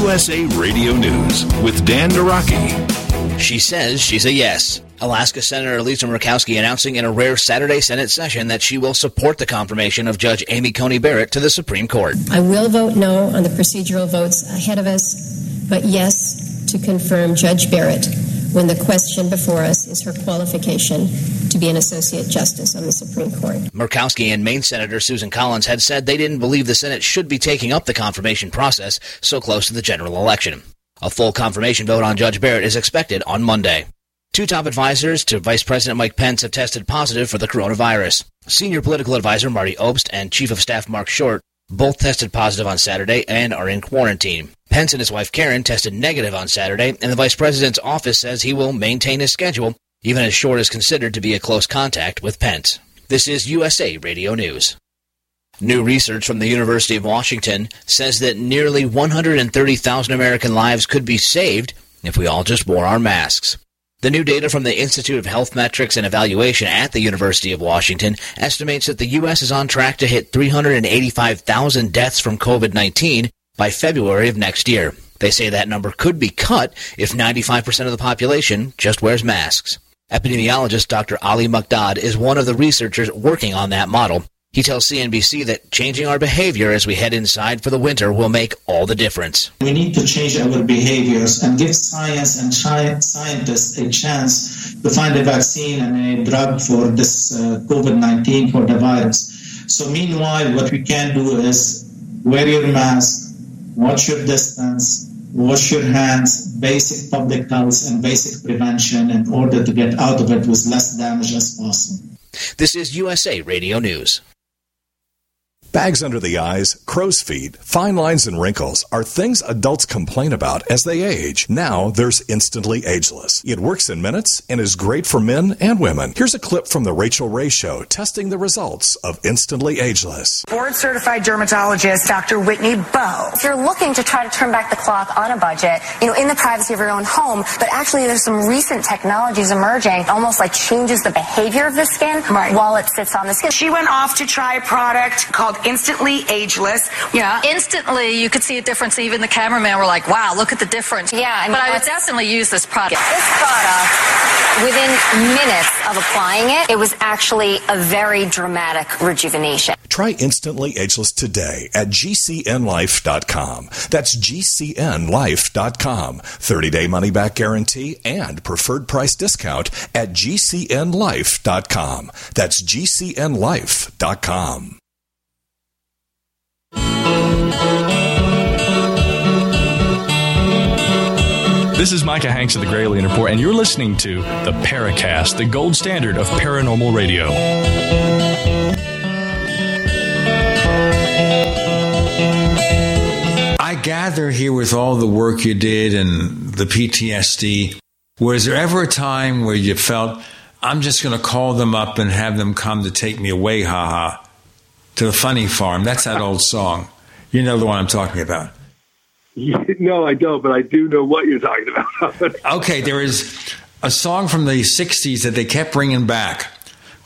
USA Radio News with Dan Naraki. She says she's a yes. Alaska Senator Lisa Murkowski announcing in a rare Saturday Senate session that she will support the confirmation of Judge Amy Coney Barrett to the Supreme Court. I will vote no on the procedural votes ahead of us, but yes to confirm Judge Barrett when the question before us is her qualification to be an associate justice on the Supreme Court. Murkowski and Maine Senator Susan Collins had said they didn't believe the Senate should be taking up the confirmation process so close to the general election. A full confirmation vote on Judge Barrett is expected on Monday. Two top advisors to Vice President Mike Pence have tested positive for the coronavirus. Senior political advisor Marty Obst and Chief of Staff Marc Short both tested positive on Saturday and are in quarantine. Pence and his wife Karen tested negative on Saturday, and the vice president's office says he will maintain his schedule, even as Short is considered to be a close contact with Pence. This is USA Radio News. New research from the University of Washington says that nearly 130,000 American lives could be saved if we all just wore our masks. The new data from the Institute of Health Metrics and Evaluation at the University of Washington estimates that the U.S. is on track to hit 385,000 deaths from COVID 19 by February of next year. They say that number could be cut if 95% of the population just wears masks. Epidemiologist Dr. Ali Mokdad is one of the researchers working on that model. He tells CNBC that changing our behavior as we head inside for the winter will make all the difference. We need to change our behaviors and give science and scientists a chance to find a vaccine and a drug for this uh, COVID 19 for the virus. So, meanwhile, what we can do is wear your mask, watch your distance, wash your hands, basic public health and basic prevention in order to get out of it with less damage as possible. This is USA Radio News. Bags under the eyes, crow's feet, fine lines, and wrinkles are things adults complain about as they age. Now there's Instantly Ageless. It works in minutes and is great for men and women. Here's a clip from The Rachael Ray Show testing the results of Instantly Ageless. Board certified dermatologist Dr. Whitney Bowe. If you're looking to try to turn back the clock on a budget, you know, in the privacy of your own home, but actually there's some recent technologies emerging, almost like changes the behavior of the skin Right. while it sits on the skin. She went off to try a product called Instantly Ageless. Yeah, instantly you could see a difference. Even the cameraman were like, "Wow, look at the difference." Yeah, I mean, but I would definitely use this product. This product, within minutes of applying it, it was actually a very dramatic rejuvenation. Try Instantly Ageless today at gcnlife.com. That's gcnlife.com. 30 day money back guarantee and preferred price discount at gcnlife.com. That's gcnlife.com. This is Micah Hanks of the Gralien Report, and you're listening to the Paracast, the gold standard of paranormal radio. I gather here with all the work you did and the PTSD, was there ever a time where you felt, I'm just going to call them up and have them come to take me away, haha, to the funny farm? That's that old song. You know the one I'm talking about. no, I don't, but I do know what you're talking about. Okay, there is a song from the 60s that they kept bringing back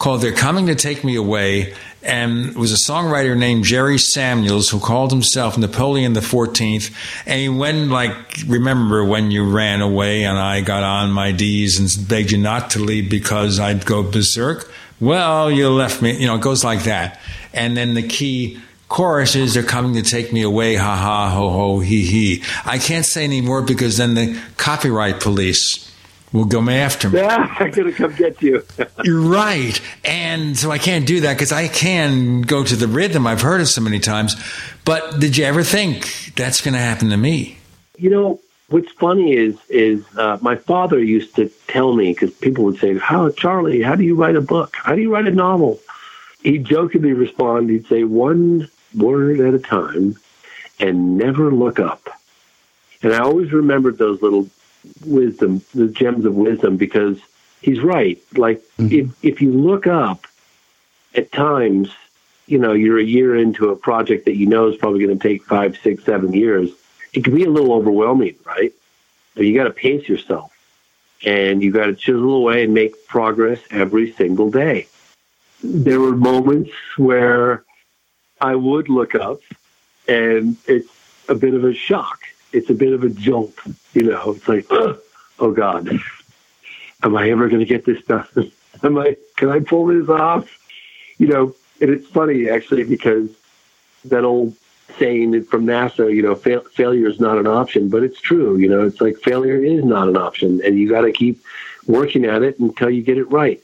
called They're Coming to Take Me Away. And it was a songwriter named Jerry Samuels who called himself Napoleon the 14th. And he went like, remember when you ran away and I got on my D's and begged you not to leave because I'd go berserk? Well, you left me. You know, it goes like that. And then the key chorus is they're coming to take me away, ha ha, ho ho, he he. I can't say any more because then the copyright police will come after me. Yeah, I'm going to come get you. You're right. And so I can't do that because I can go to the rhythm. I've heard it so many times. But did you ever think that's going to happen to me? You know, what's funny is is uh, my father used to tell me because people would say, "How, Charlie? How do you write a book? How do you write a novel?" He'd jokingly respond. He'd say, "One word at a time, and never look up." And I always remembered those little wisdom, the gems of wisdom, because he's right. Like mm-hmm. if if you look up, at times, you know, you're a year into a project that you know is probably going to take five, six, seven years. It can be a little overwhelming, right? But you got to pace yourself, and you got to chisel away and make progress every single day. There were moments where I would look up, and it's a bit of a shock. It's a bit of a jolt. You know, it's like, oh God, am I ever going to get this done? am I? Can I pull this off? You know, and it's funny actually because that old saying from NASA, you know, fail, failure is not an option, but it's true. You know, it's like failure is not an option, and you got to keep working at it until you get it right.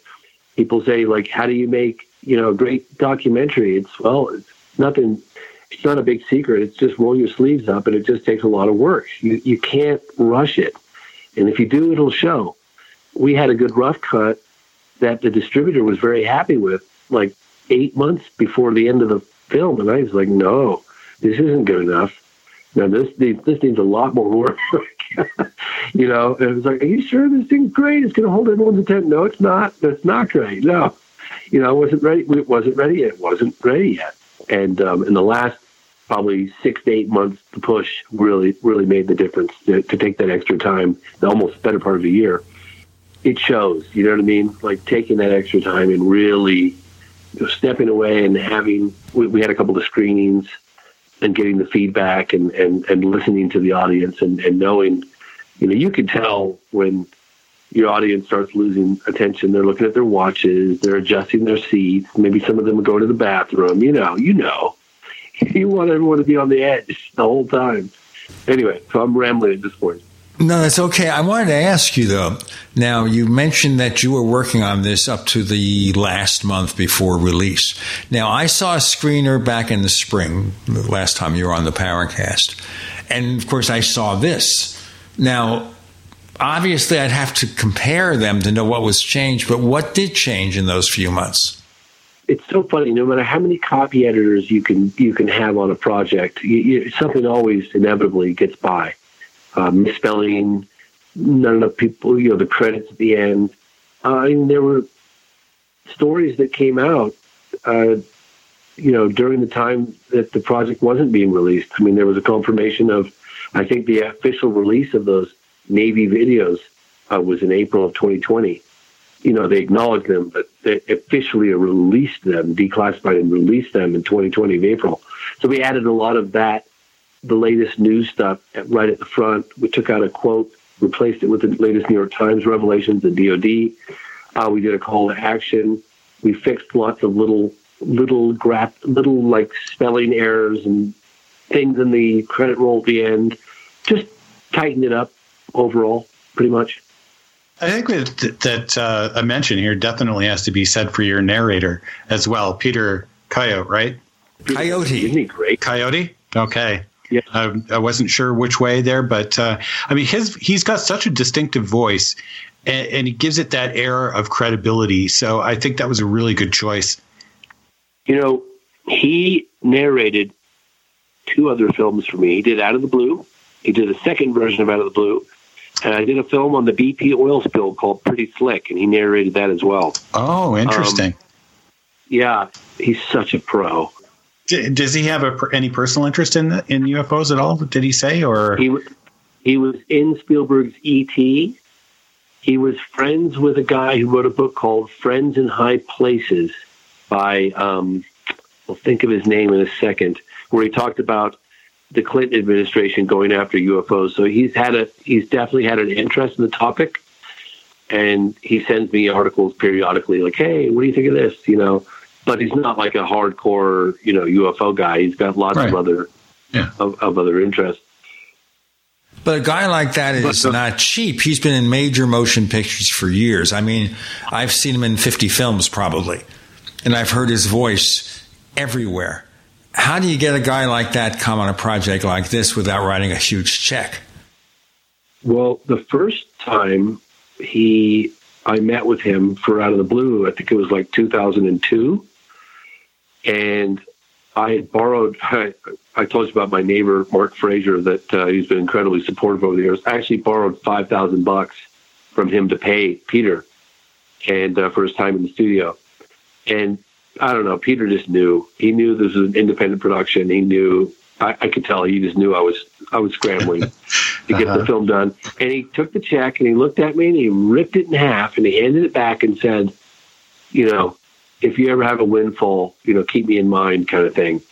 People say, like, how do you make you know a great documentary? It's well, it's nothing. It's not a big secret. It's just roll your sleeves up, and it just takes a lot of work. You you can't rush it, and if you do, it'll show. We had a good rough cut that the distributor was very happy with, like eight months before the end of the film, and I was like, no, this isn't good enough. Now this this needs a lot more work. you know, it was like, are you sure this thing's great? It's going to hold everyone's attention. No, it's not. That's not great. No, you know, wasn't ready. It wasn't ready. It wasn't ready yet. And um, in the last probably six to eight months, the push really, really made the difference to, to take that extra time, the almost better part of a year. It shows, you know what I mean? Like taking that extra time and really you know, stepping away and having, we, we had a couple of screenings and getting the feedback and, and, and listening to the audience and, and knowing, you know, you could tell when your audience starts losing attention. They're looking at their watches, they're adjusting their seats. Maybe some of them going to the bathroom. You know, you know. You want everyone to be on the edge the whole time. Anyway, so I'm rambling at this point. No, that's okay. I wanted to ask you though. Now, you mentioned that you were working on this up to the last month before release. Now, I saw a screener back in the spring, the last time you were on the Paracast. And of course, I saw this. Now, obviously, I'd have to compare them to know what was changed, but what did change in those few months? it's so funny. No matter how many copy editors you can you can have on a project, you, you, something always inevitably gets by. Uh, misspelling, none enough people, you know, the credits at the end. Uh, I mean, there were stories that came out, uh, you know, during the time that the project wasn't being released. I mean, there was a confirmation of, I think, the official release of those Navy videos uh, was in April of 2020. You know, they acknowledged them, but they officially released them, declassified and released them in 2020 of April. So we added a lot of that, the latest news stuff right at the front. We took out a quote, replaced it with the latest New York Times revelations, the DoD. Uh, we did a call to action. We fixed lots of little, little graph, little like spelling errors and things in the credit roll at the end. Just tightened it up overall, pretty much. I think that, that uh, a mention here definitely has to be said for your narrator as well, Peter Coyote, right? Coyote. Isn't he great? Coyote? Okay. Yeah. Uh, I wasn't sure which way there, but uh, I mean, his he's got such a distinctive voice, and, and, he gives it that air of credibility. So I think that was a really good choice. You know, he narrated two other films for me. He did Out of the Blue. He did a second version of Out of the Blue, and I did a film on the BP oil spill called Pretty Slick, and he narrated that as well. Oh, interesting. Um, yeah, he's such a pro. Does he have a, any personal interest in in UFOs at all? Did he say or he he was in Spielberg's ET. He was friends with a guy who wrote a book called Friends in High Places by um, I'll think of his name in a second, where he talked about the Clinton administration going after UFOs. So he's had a he's definitely had an interest in the topic, and he sends me articles periodically, like, "Hey, what do you think of this?" You know, but he's not like a hardcore you know UFO guy. He's got lots right. of other yeah. of, of, other interests. But a guy like that is but, not cheap. He's been in major motion pictures for years. I mean, I've seen him in 50 films probably, and I've heard his voice everywhere how do you get a guy like that come on a project like this without writing a huge check? Well, the first time he, I met with him for Out of the Blue, I think it was like 2002, and I had borrowed. I, I told you about my neighbor Mark Frazier that uh, he's been incredibly supportive over the years. I actually borrowed five thousand bucks from him to pay Peter, and uh, for his time in the studio, and I don't know. Peter just knew. He knew this was an independent production. He knew. I, I could tell. He just knew I was. I was scrambling to get uh-huh. the film done. And he took the check and he looked at me and he ripped it in half and he handed it back and said, "You know, if you ever have a windfall, you know, keep me in mind," kind of thing.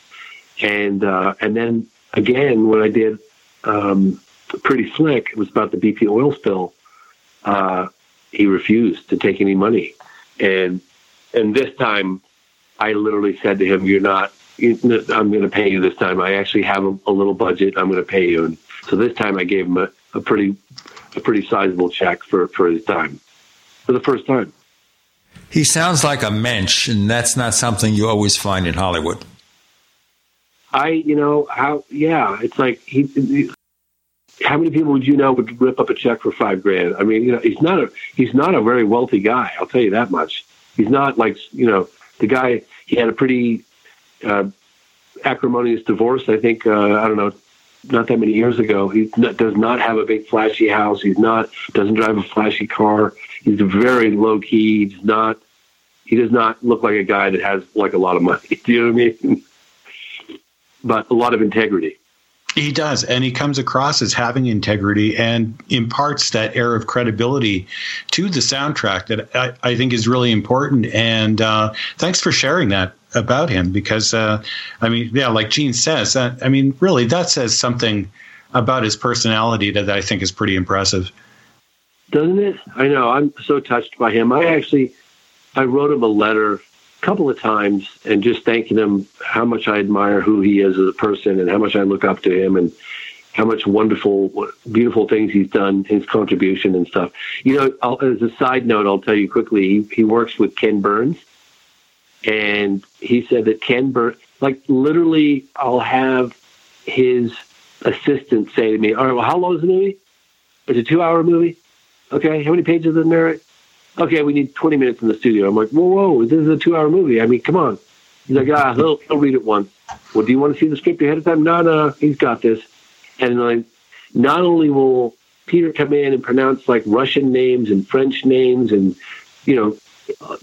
And uh, and then again, when I did um, Pretty Slick, it was about the BP oil spill. Uh, he refused to take any money, and and this time I literally said to him, "You're not. I'm going to pay you this time. I actually have a, a little budget. I'm going to pay you." And so this time, I gave him a, a pretty, a pretty sizable check for for his time, for the first time. He sounds like a mensch, and that's not something you always find in Hollywood. I, you know, how? Yeah, it's like he, he how many people would you know would rip up a check for five grand? I mean, you know, he's not a he's not a very wealthy guy. I'll tell you that much. He's not like you know the guy he had a pretty uh, acrimonious divorce. I think uh, I don't know, not that many years ago. He does not have a big flashy house. He's not doesn't drive a flashy car. He's very low key. He's not. He does not look like a guy that has like a lot of money. Do you know what I mean? But a lot of integrity. He does, and he comes across as having integrity and imparts that air of credibility to the soundtrack that I, I think is really important. And uh, thanks for sharing that about him because, uh, I mean, yeah, like Gene says, uh, I mean, really, that says something about his personality that I think is pretty impressive. Doesn't it? I know. I'm so touched by him. I actually, I wrote him a letter a couple of times and just thanking him how much I admire who he is as a person and how much I look up to him and how much wonderful, beautiful things he's done, his contribution and stuff. You know, I'll, as a side note, I'll tell you quickly, he, he works with Ken Burns. And he said that Ken Burns, like literally, I'll have his assistant say to me, All right, well, how long is the movie? It's a two hour movie. Okay, how many pages is the narrative? okay, we need 20 minutes in the studio. I'm like, whoa, whoa, this is a two hour movie. I mean, come on. He's like, ah, he'll, he'll read it once. Well, do you want to see the script ahead of time? No, no, he's got this. And like, not only will Peter come in and pronounce like Russian names and French names and, you know, uh,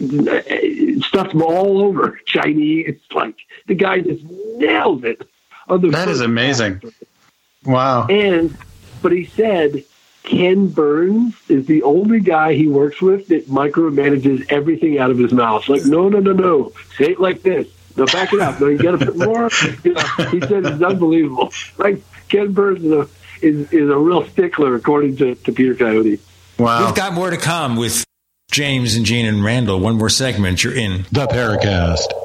stuff from all over Chinese. It's like the guy just nails it. That is amazing. Wow. And, but he said Ken Burns is the only guy he works with that micromanages everything out of his mouth. Like, no, no, no, no. Say it like this. No, back it up. No, you got to put more. You know, he said it's unbelievable. Like Ken Burns is a, is, is a real stickler, according to, to Peter Coyote. Wow. We've got more to come with James and Gene and Randall. One more segment. You're in the Paracast.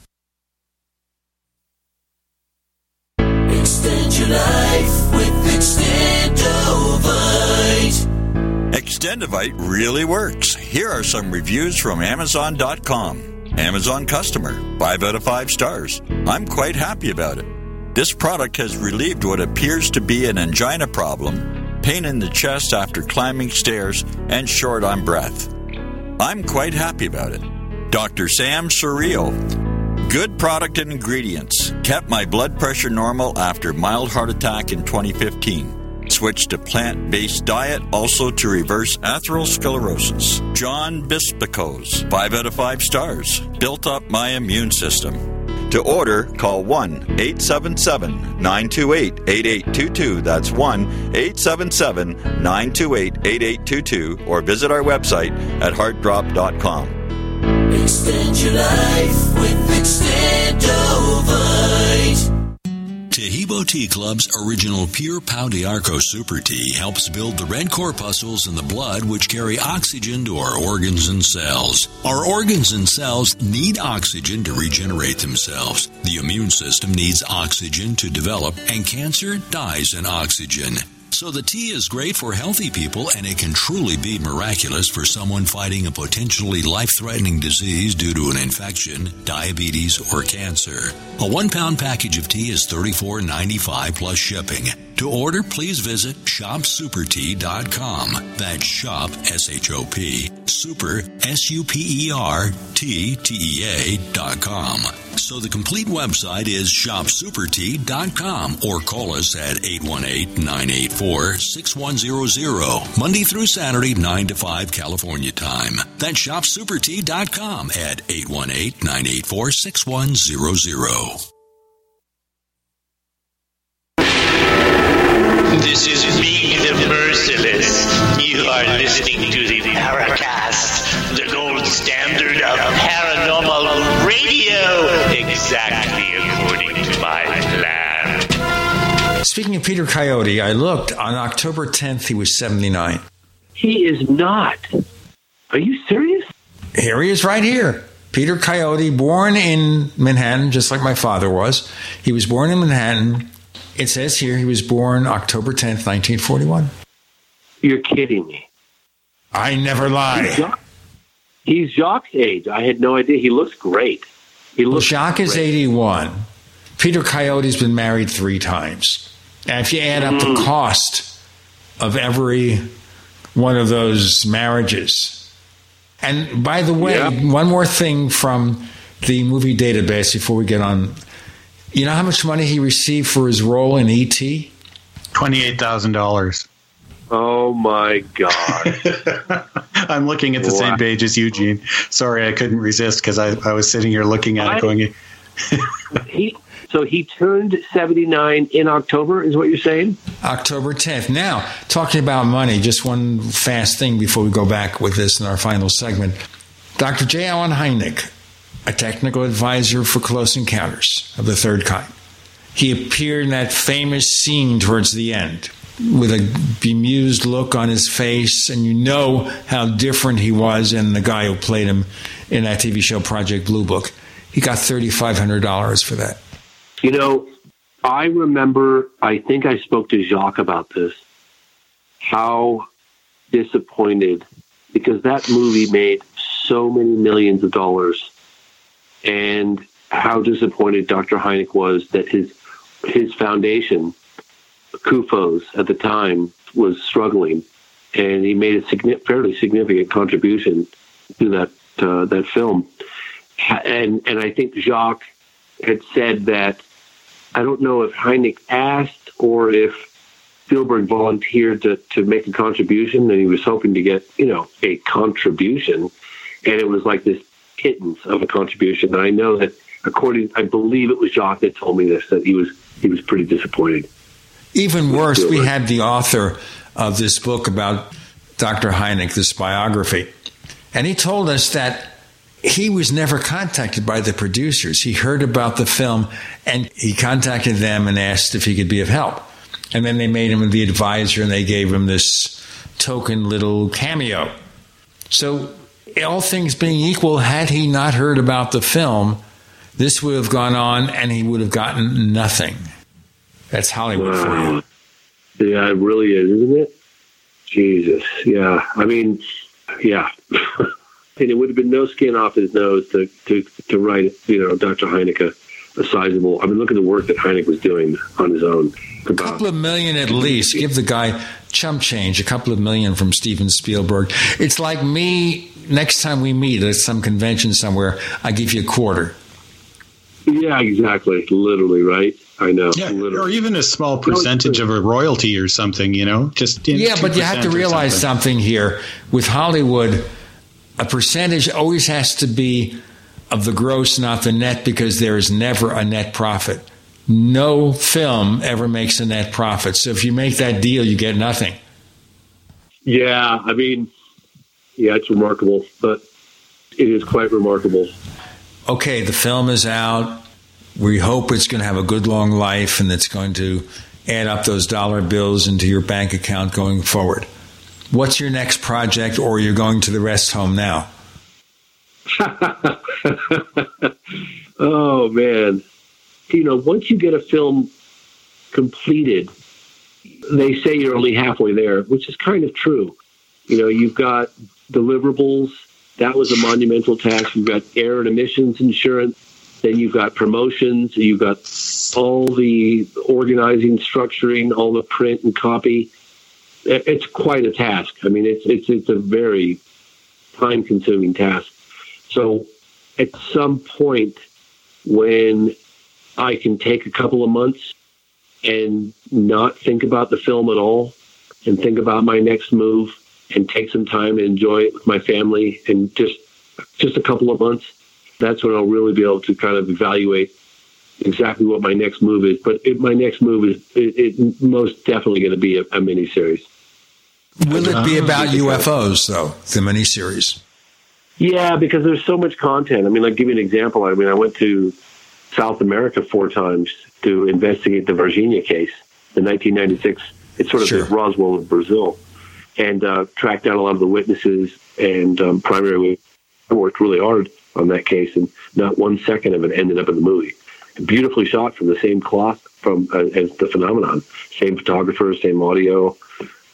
your life with Extendovite. Extendovite really works. Here are some reviews from Amazon.com. Amazon customer, 5 out of 5 stars. I'm quite happy about it. This product has relieved what appears to be an angina problem, pain in the chest after climbing stairs, and short on breath. I'm quite happy about it. Dr. Sam Surreal. Good product and ingredients. Kept my blood pressure normal after mild heart attack in 2015. Switched to plant based diet also to reverse atherosclerosis. John Bispicos, 5 out of 5 stars. Built up my immune system. To order, call 1 877 928 8822. That's 1 877 928 8822. Or visit our website at heartdrop.com. Extend your life with Extendovite. Taheebo Tea Club's original Pure Pau d'Arco Super Tea helps build the red corpuscles in the blood which carry oxygen to our organs and cells. Our organs and cells need oxygen to regenerate themselves. The immune system needs oxygen to develop, and cancer dies in oxygen. So the tea is great for healthy people and it can truly be miraculous for someone fighting a potentially life-threatening disease due to an infection, diabetes, or cancer. A one pound package of tea is $34.95 plus shipping. To order, please visit shopsupertea.com. That's shop, S H O P, super, S U P E R T T E A dot com. So the complete website is shopsupertea.com or call us at 818 984 6100, Monday through Saturday, 9 to 5 California time. That's shopsupertea.com at 818 984 6100. This is Big the Merciless. You are listening to the Paracast, the gold standard of paranormal radio, exactly according to my. Speaking of Peter Coyote, I looked on October 10th, he was 79. He is not. Are you serious? Here he is right here. Peter Coyote, born in Manhattan, just like my father was. He was born in Manhattan. It says here he was born October 10th, 1941. You're kidding me. I never lie. He's Jacques' age. I had no idea. He looks great. He Well, looks Jacques is 81. Peter Coyote's been married three times. And if you add up the mm. cost of every one of those marriages. And by the way, one more thing from the movie database before we get on. You know how much money he received for his role in E E.T.? $28,000. Oh my God. I'm looking at the same page as Eugene. Sorry, I couldn't resist because I, I was sitting here looking at it going, he so he turned 79 in October is what you're saying? October 10th. Now, talking about money, just one fast thing before we go back with this in our final segment. Dr. J. Allen Hynek, a technical advisor for Close Encounters of the Third Kind, he appeared in that famous scene towards the end with a bemused look on his face, and you know how different he was and the guy who played him in that TV show Project Blue Book. He got $3,500 for that. You know, I remember, I think I spoke to Jacques about this, how disappointed, because that movie made so many millions of dollars, and how disappointed Dr. Hynek was that his his foundation, CUFOS at the time, was struggling, and he made a fairly significant contribution to that uh, that film. And and I think Jacques had said that I don't know if Hynek asked or if Spielberg volunteered to, to make a contribution, and he was hoping to get you know a contribution, and it was like this pittance of a contribution. And I know that according, I believe it was Jacques that told me this that he was he was pretty disappointed. Even worse, we had the author of this book about Dr. Hynek, this biography, and he told us that he was never contacted by the producers. He heard about the film and he contacted them and asked if he could be of help. And then they made him the advisor and they gave him this token little cameo. So, all things being equal, had he not heard about the film, this would have gone on and he would have gotten nothing. That's Hollywood for you. Yeah, it really is, isn't it? Jesus. Yeah. I mean, yeah. and it would have been no skin off his nose to to, to write, you know, Dr. Hynek a sizable. I mean, look at the work that Hynek was doing on his own. A couple of million at least. Give the guy chump change, a couple of million from Steven Spielberg. It's like me, next time we meet at some convention somewhere, I give you a quarter. Yeah, exactly. Literally, right? I know. Yeah, or even a small percentage of a royalty or something, you know, just Yeah, but you have to 2% or realize something here. With Hollywood, a percentage always has to be of the gross, not the net, because there is never a net profit. No film ever makes a net profit. So if you make that deal, you get nothing. Yeah, I mean, yeah, it's remarkable, but it is quite remarkable. Okay, the film is out. We hope it's going to have a good long life and it's going to add up those dollar bills into your bank account going forward. What's your next project, or you're going to the rest home now? oh man, you know, once you get a film completed, they say you're only halfway there, which is kind of true. You know, you've got deliverables. That was a monumental task. You've got errors and omissions insurance. Then you've got promotions, you've got all the organizing, structuring, all the print and copy. It- It's quite a task. I mean, it's it's it's a very time consuming task. So at some point when I can take a couple of months and not think about the film at all and think about my next move and take some time and enjoy it with my family and just just a couple of months that's when I'll really be able to kind of evaluate exactly what my next move is but it, my next move is it, it most definitely going to be a, a mini series Will it be about UFOs, though, the miniseries? Yeah, because there's so much content. I mean, I'll give you an example. I mean, I went to South America four times to investigate the Varginha case, the 1996. It's sort of the Roswell of Brazil, and uh, tracked down a lot of the witnesses and um, primary. I worked really hard on that case, and not one second of it ended up in the movie. Beautifully shot from the same cloth from uh, as the phenomenon, same photographer, same audio,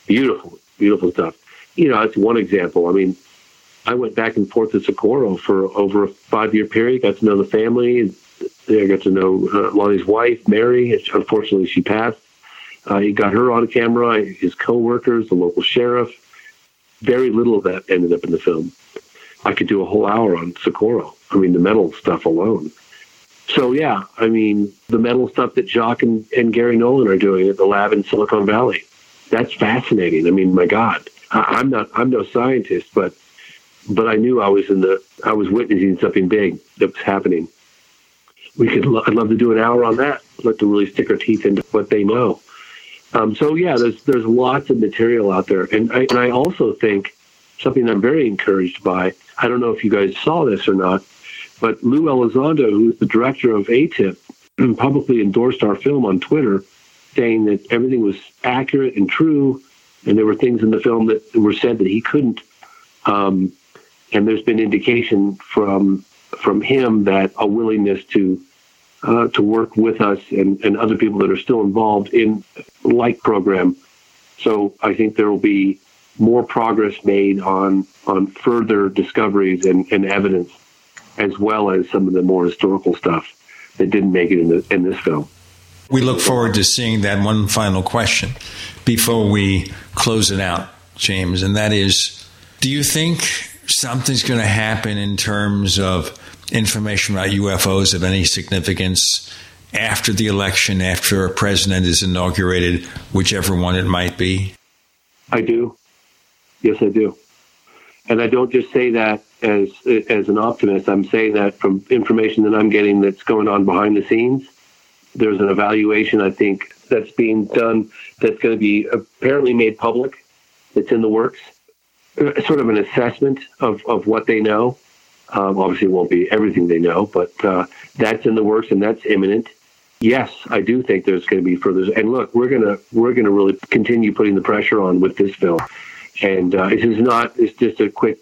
beautiful, beautiful stuff. You know, that's one example. I mean, I went back and forth to Socorro for over a five year period, got to know the family. I got to know uh, Lonnie's wife, Mary. Unfortunately, she passed. Uh, he got her on camera, his co-workers, the local sheriff. Very little of that ended up in the film. I could do a whole hour on Socorro. I mean, the metal stuff alone. So yeah, I mean, the metal stuff that Jacques and, and Garry Nolan are doing at the lab in Silicon Valley. That's fascinating. I mean, my God, I, I'm not, I'm no scientist, but, but I knew I was in the, I was witnessing something big that was happening. We could, lo- I'd love to do an hour on that. Like to really stick our teeth into what they know. Um, so yeah, there's there's lots of material out there, and I, and I also think something I'm very encouraged by. I don't know if you guys saw this or not, but Lou Elizondo, who's the director of AATIP, publicly endorsed our film on Twitter, saying that everything was accurate and true, and there were things in the film that were said that he couldn't. Um, and there's been indication from from him that a willingness to uh, to work with us and, and other people that are still involved in like program. So I think there will be more progress made on on further discoveries and, and evidence, as well as some of the more historical stuff that didn't make it in, the, in this film. We look forward to seeing that one final question before we close it out, James, and that is do you think something's going to happen in terms of information about UFOs of any significance after the election, after a president is inaugurated, whichever one it might be? I do. Yes, I do. And I don't just say that as as an optimist. I'm saying that from information that I'm getting that's going on behind the scenes. There's an evaluation I think that's being done that's going to be apparently made public. It's in the works. Uh, Sort of an assessment of, of what they know. Um, obviously, it won't be everything they know, but uh, that's in the works and that's imminent. Yes, I do think there's going to be further. And look, we're gonna we're gonna really continue putting the pressure on with this bill. And uh, this is not it's just a quick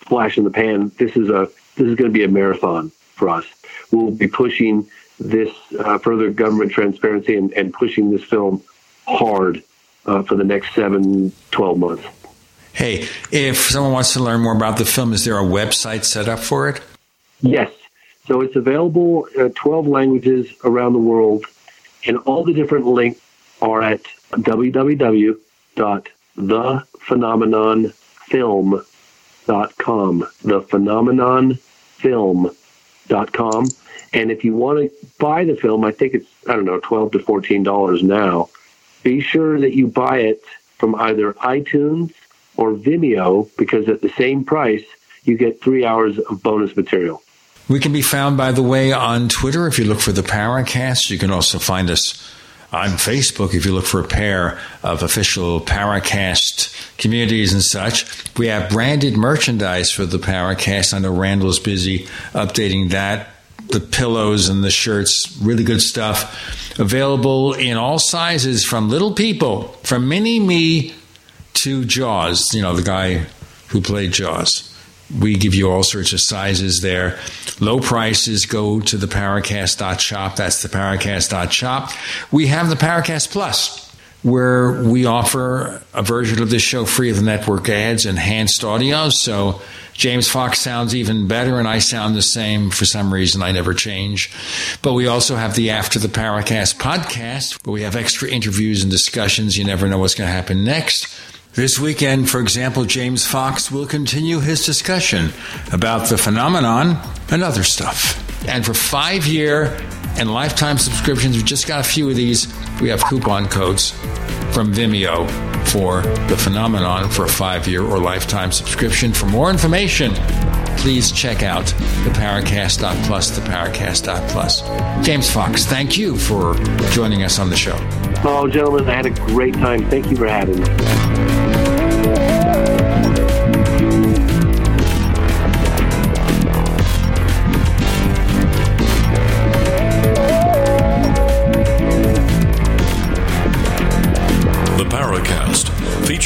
flash in the pan. This is a this is going to be a marathon for us. We'll be pushing this uh, further government transparency and, and pushing this film hard uh, for the next seven, 12 months. Hey, if someone wants to learn more about the film, is there a website set up for it? Yes. So it's available in 12 languages around the world, and all the different links are at www.thephenomenonfilm.com. Thephenomenonfilm.com. And if you want to buy the film, I think it's, I don't know, 12 to $14 now. Be sure that you buy it from either iTunes or Vimeo because at the same price, you get three hours of bonus material. We can be found, by the way, on Twitter if you look for the Paracast. You can also find us on Facebook if you look for a pair of official Paracast communities and such. We have branded merchandise for the Paracast. I know Randall's busy updating that. The pillows and the shirts, really good stuff. Available in all sizes from little people, from mini me to Jaws, you know, the guy who played Jaws. We give you all sorts of sizes there. Low prices go to the Paracast.shop. That's the Paracast.shop. We have the Paracast Plus. where we offer a version of this show free of the network ads, enhanced audio. So James Fox sounds even better, and I sound the same for some reason. I never change. But we also have the After the Paracast podcast, where we have extra interviews and discussions. You never know what's going to happen next. This weekend, for example, James Fox will continue his discussion about the phenomenon and other stuff. And for five year and lifetime subscriptions, we've just got a few of these. We have coupon codes from Vimeo for the phenomenon for a five year or lifetime subscription. For more information, please check out the Paracast.plus, the Paracast.plus. James Fox, thank you for joining us on the show. Oh, gentlemen, I had a great time. Thank you for having me.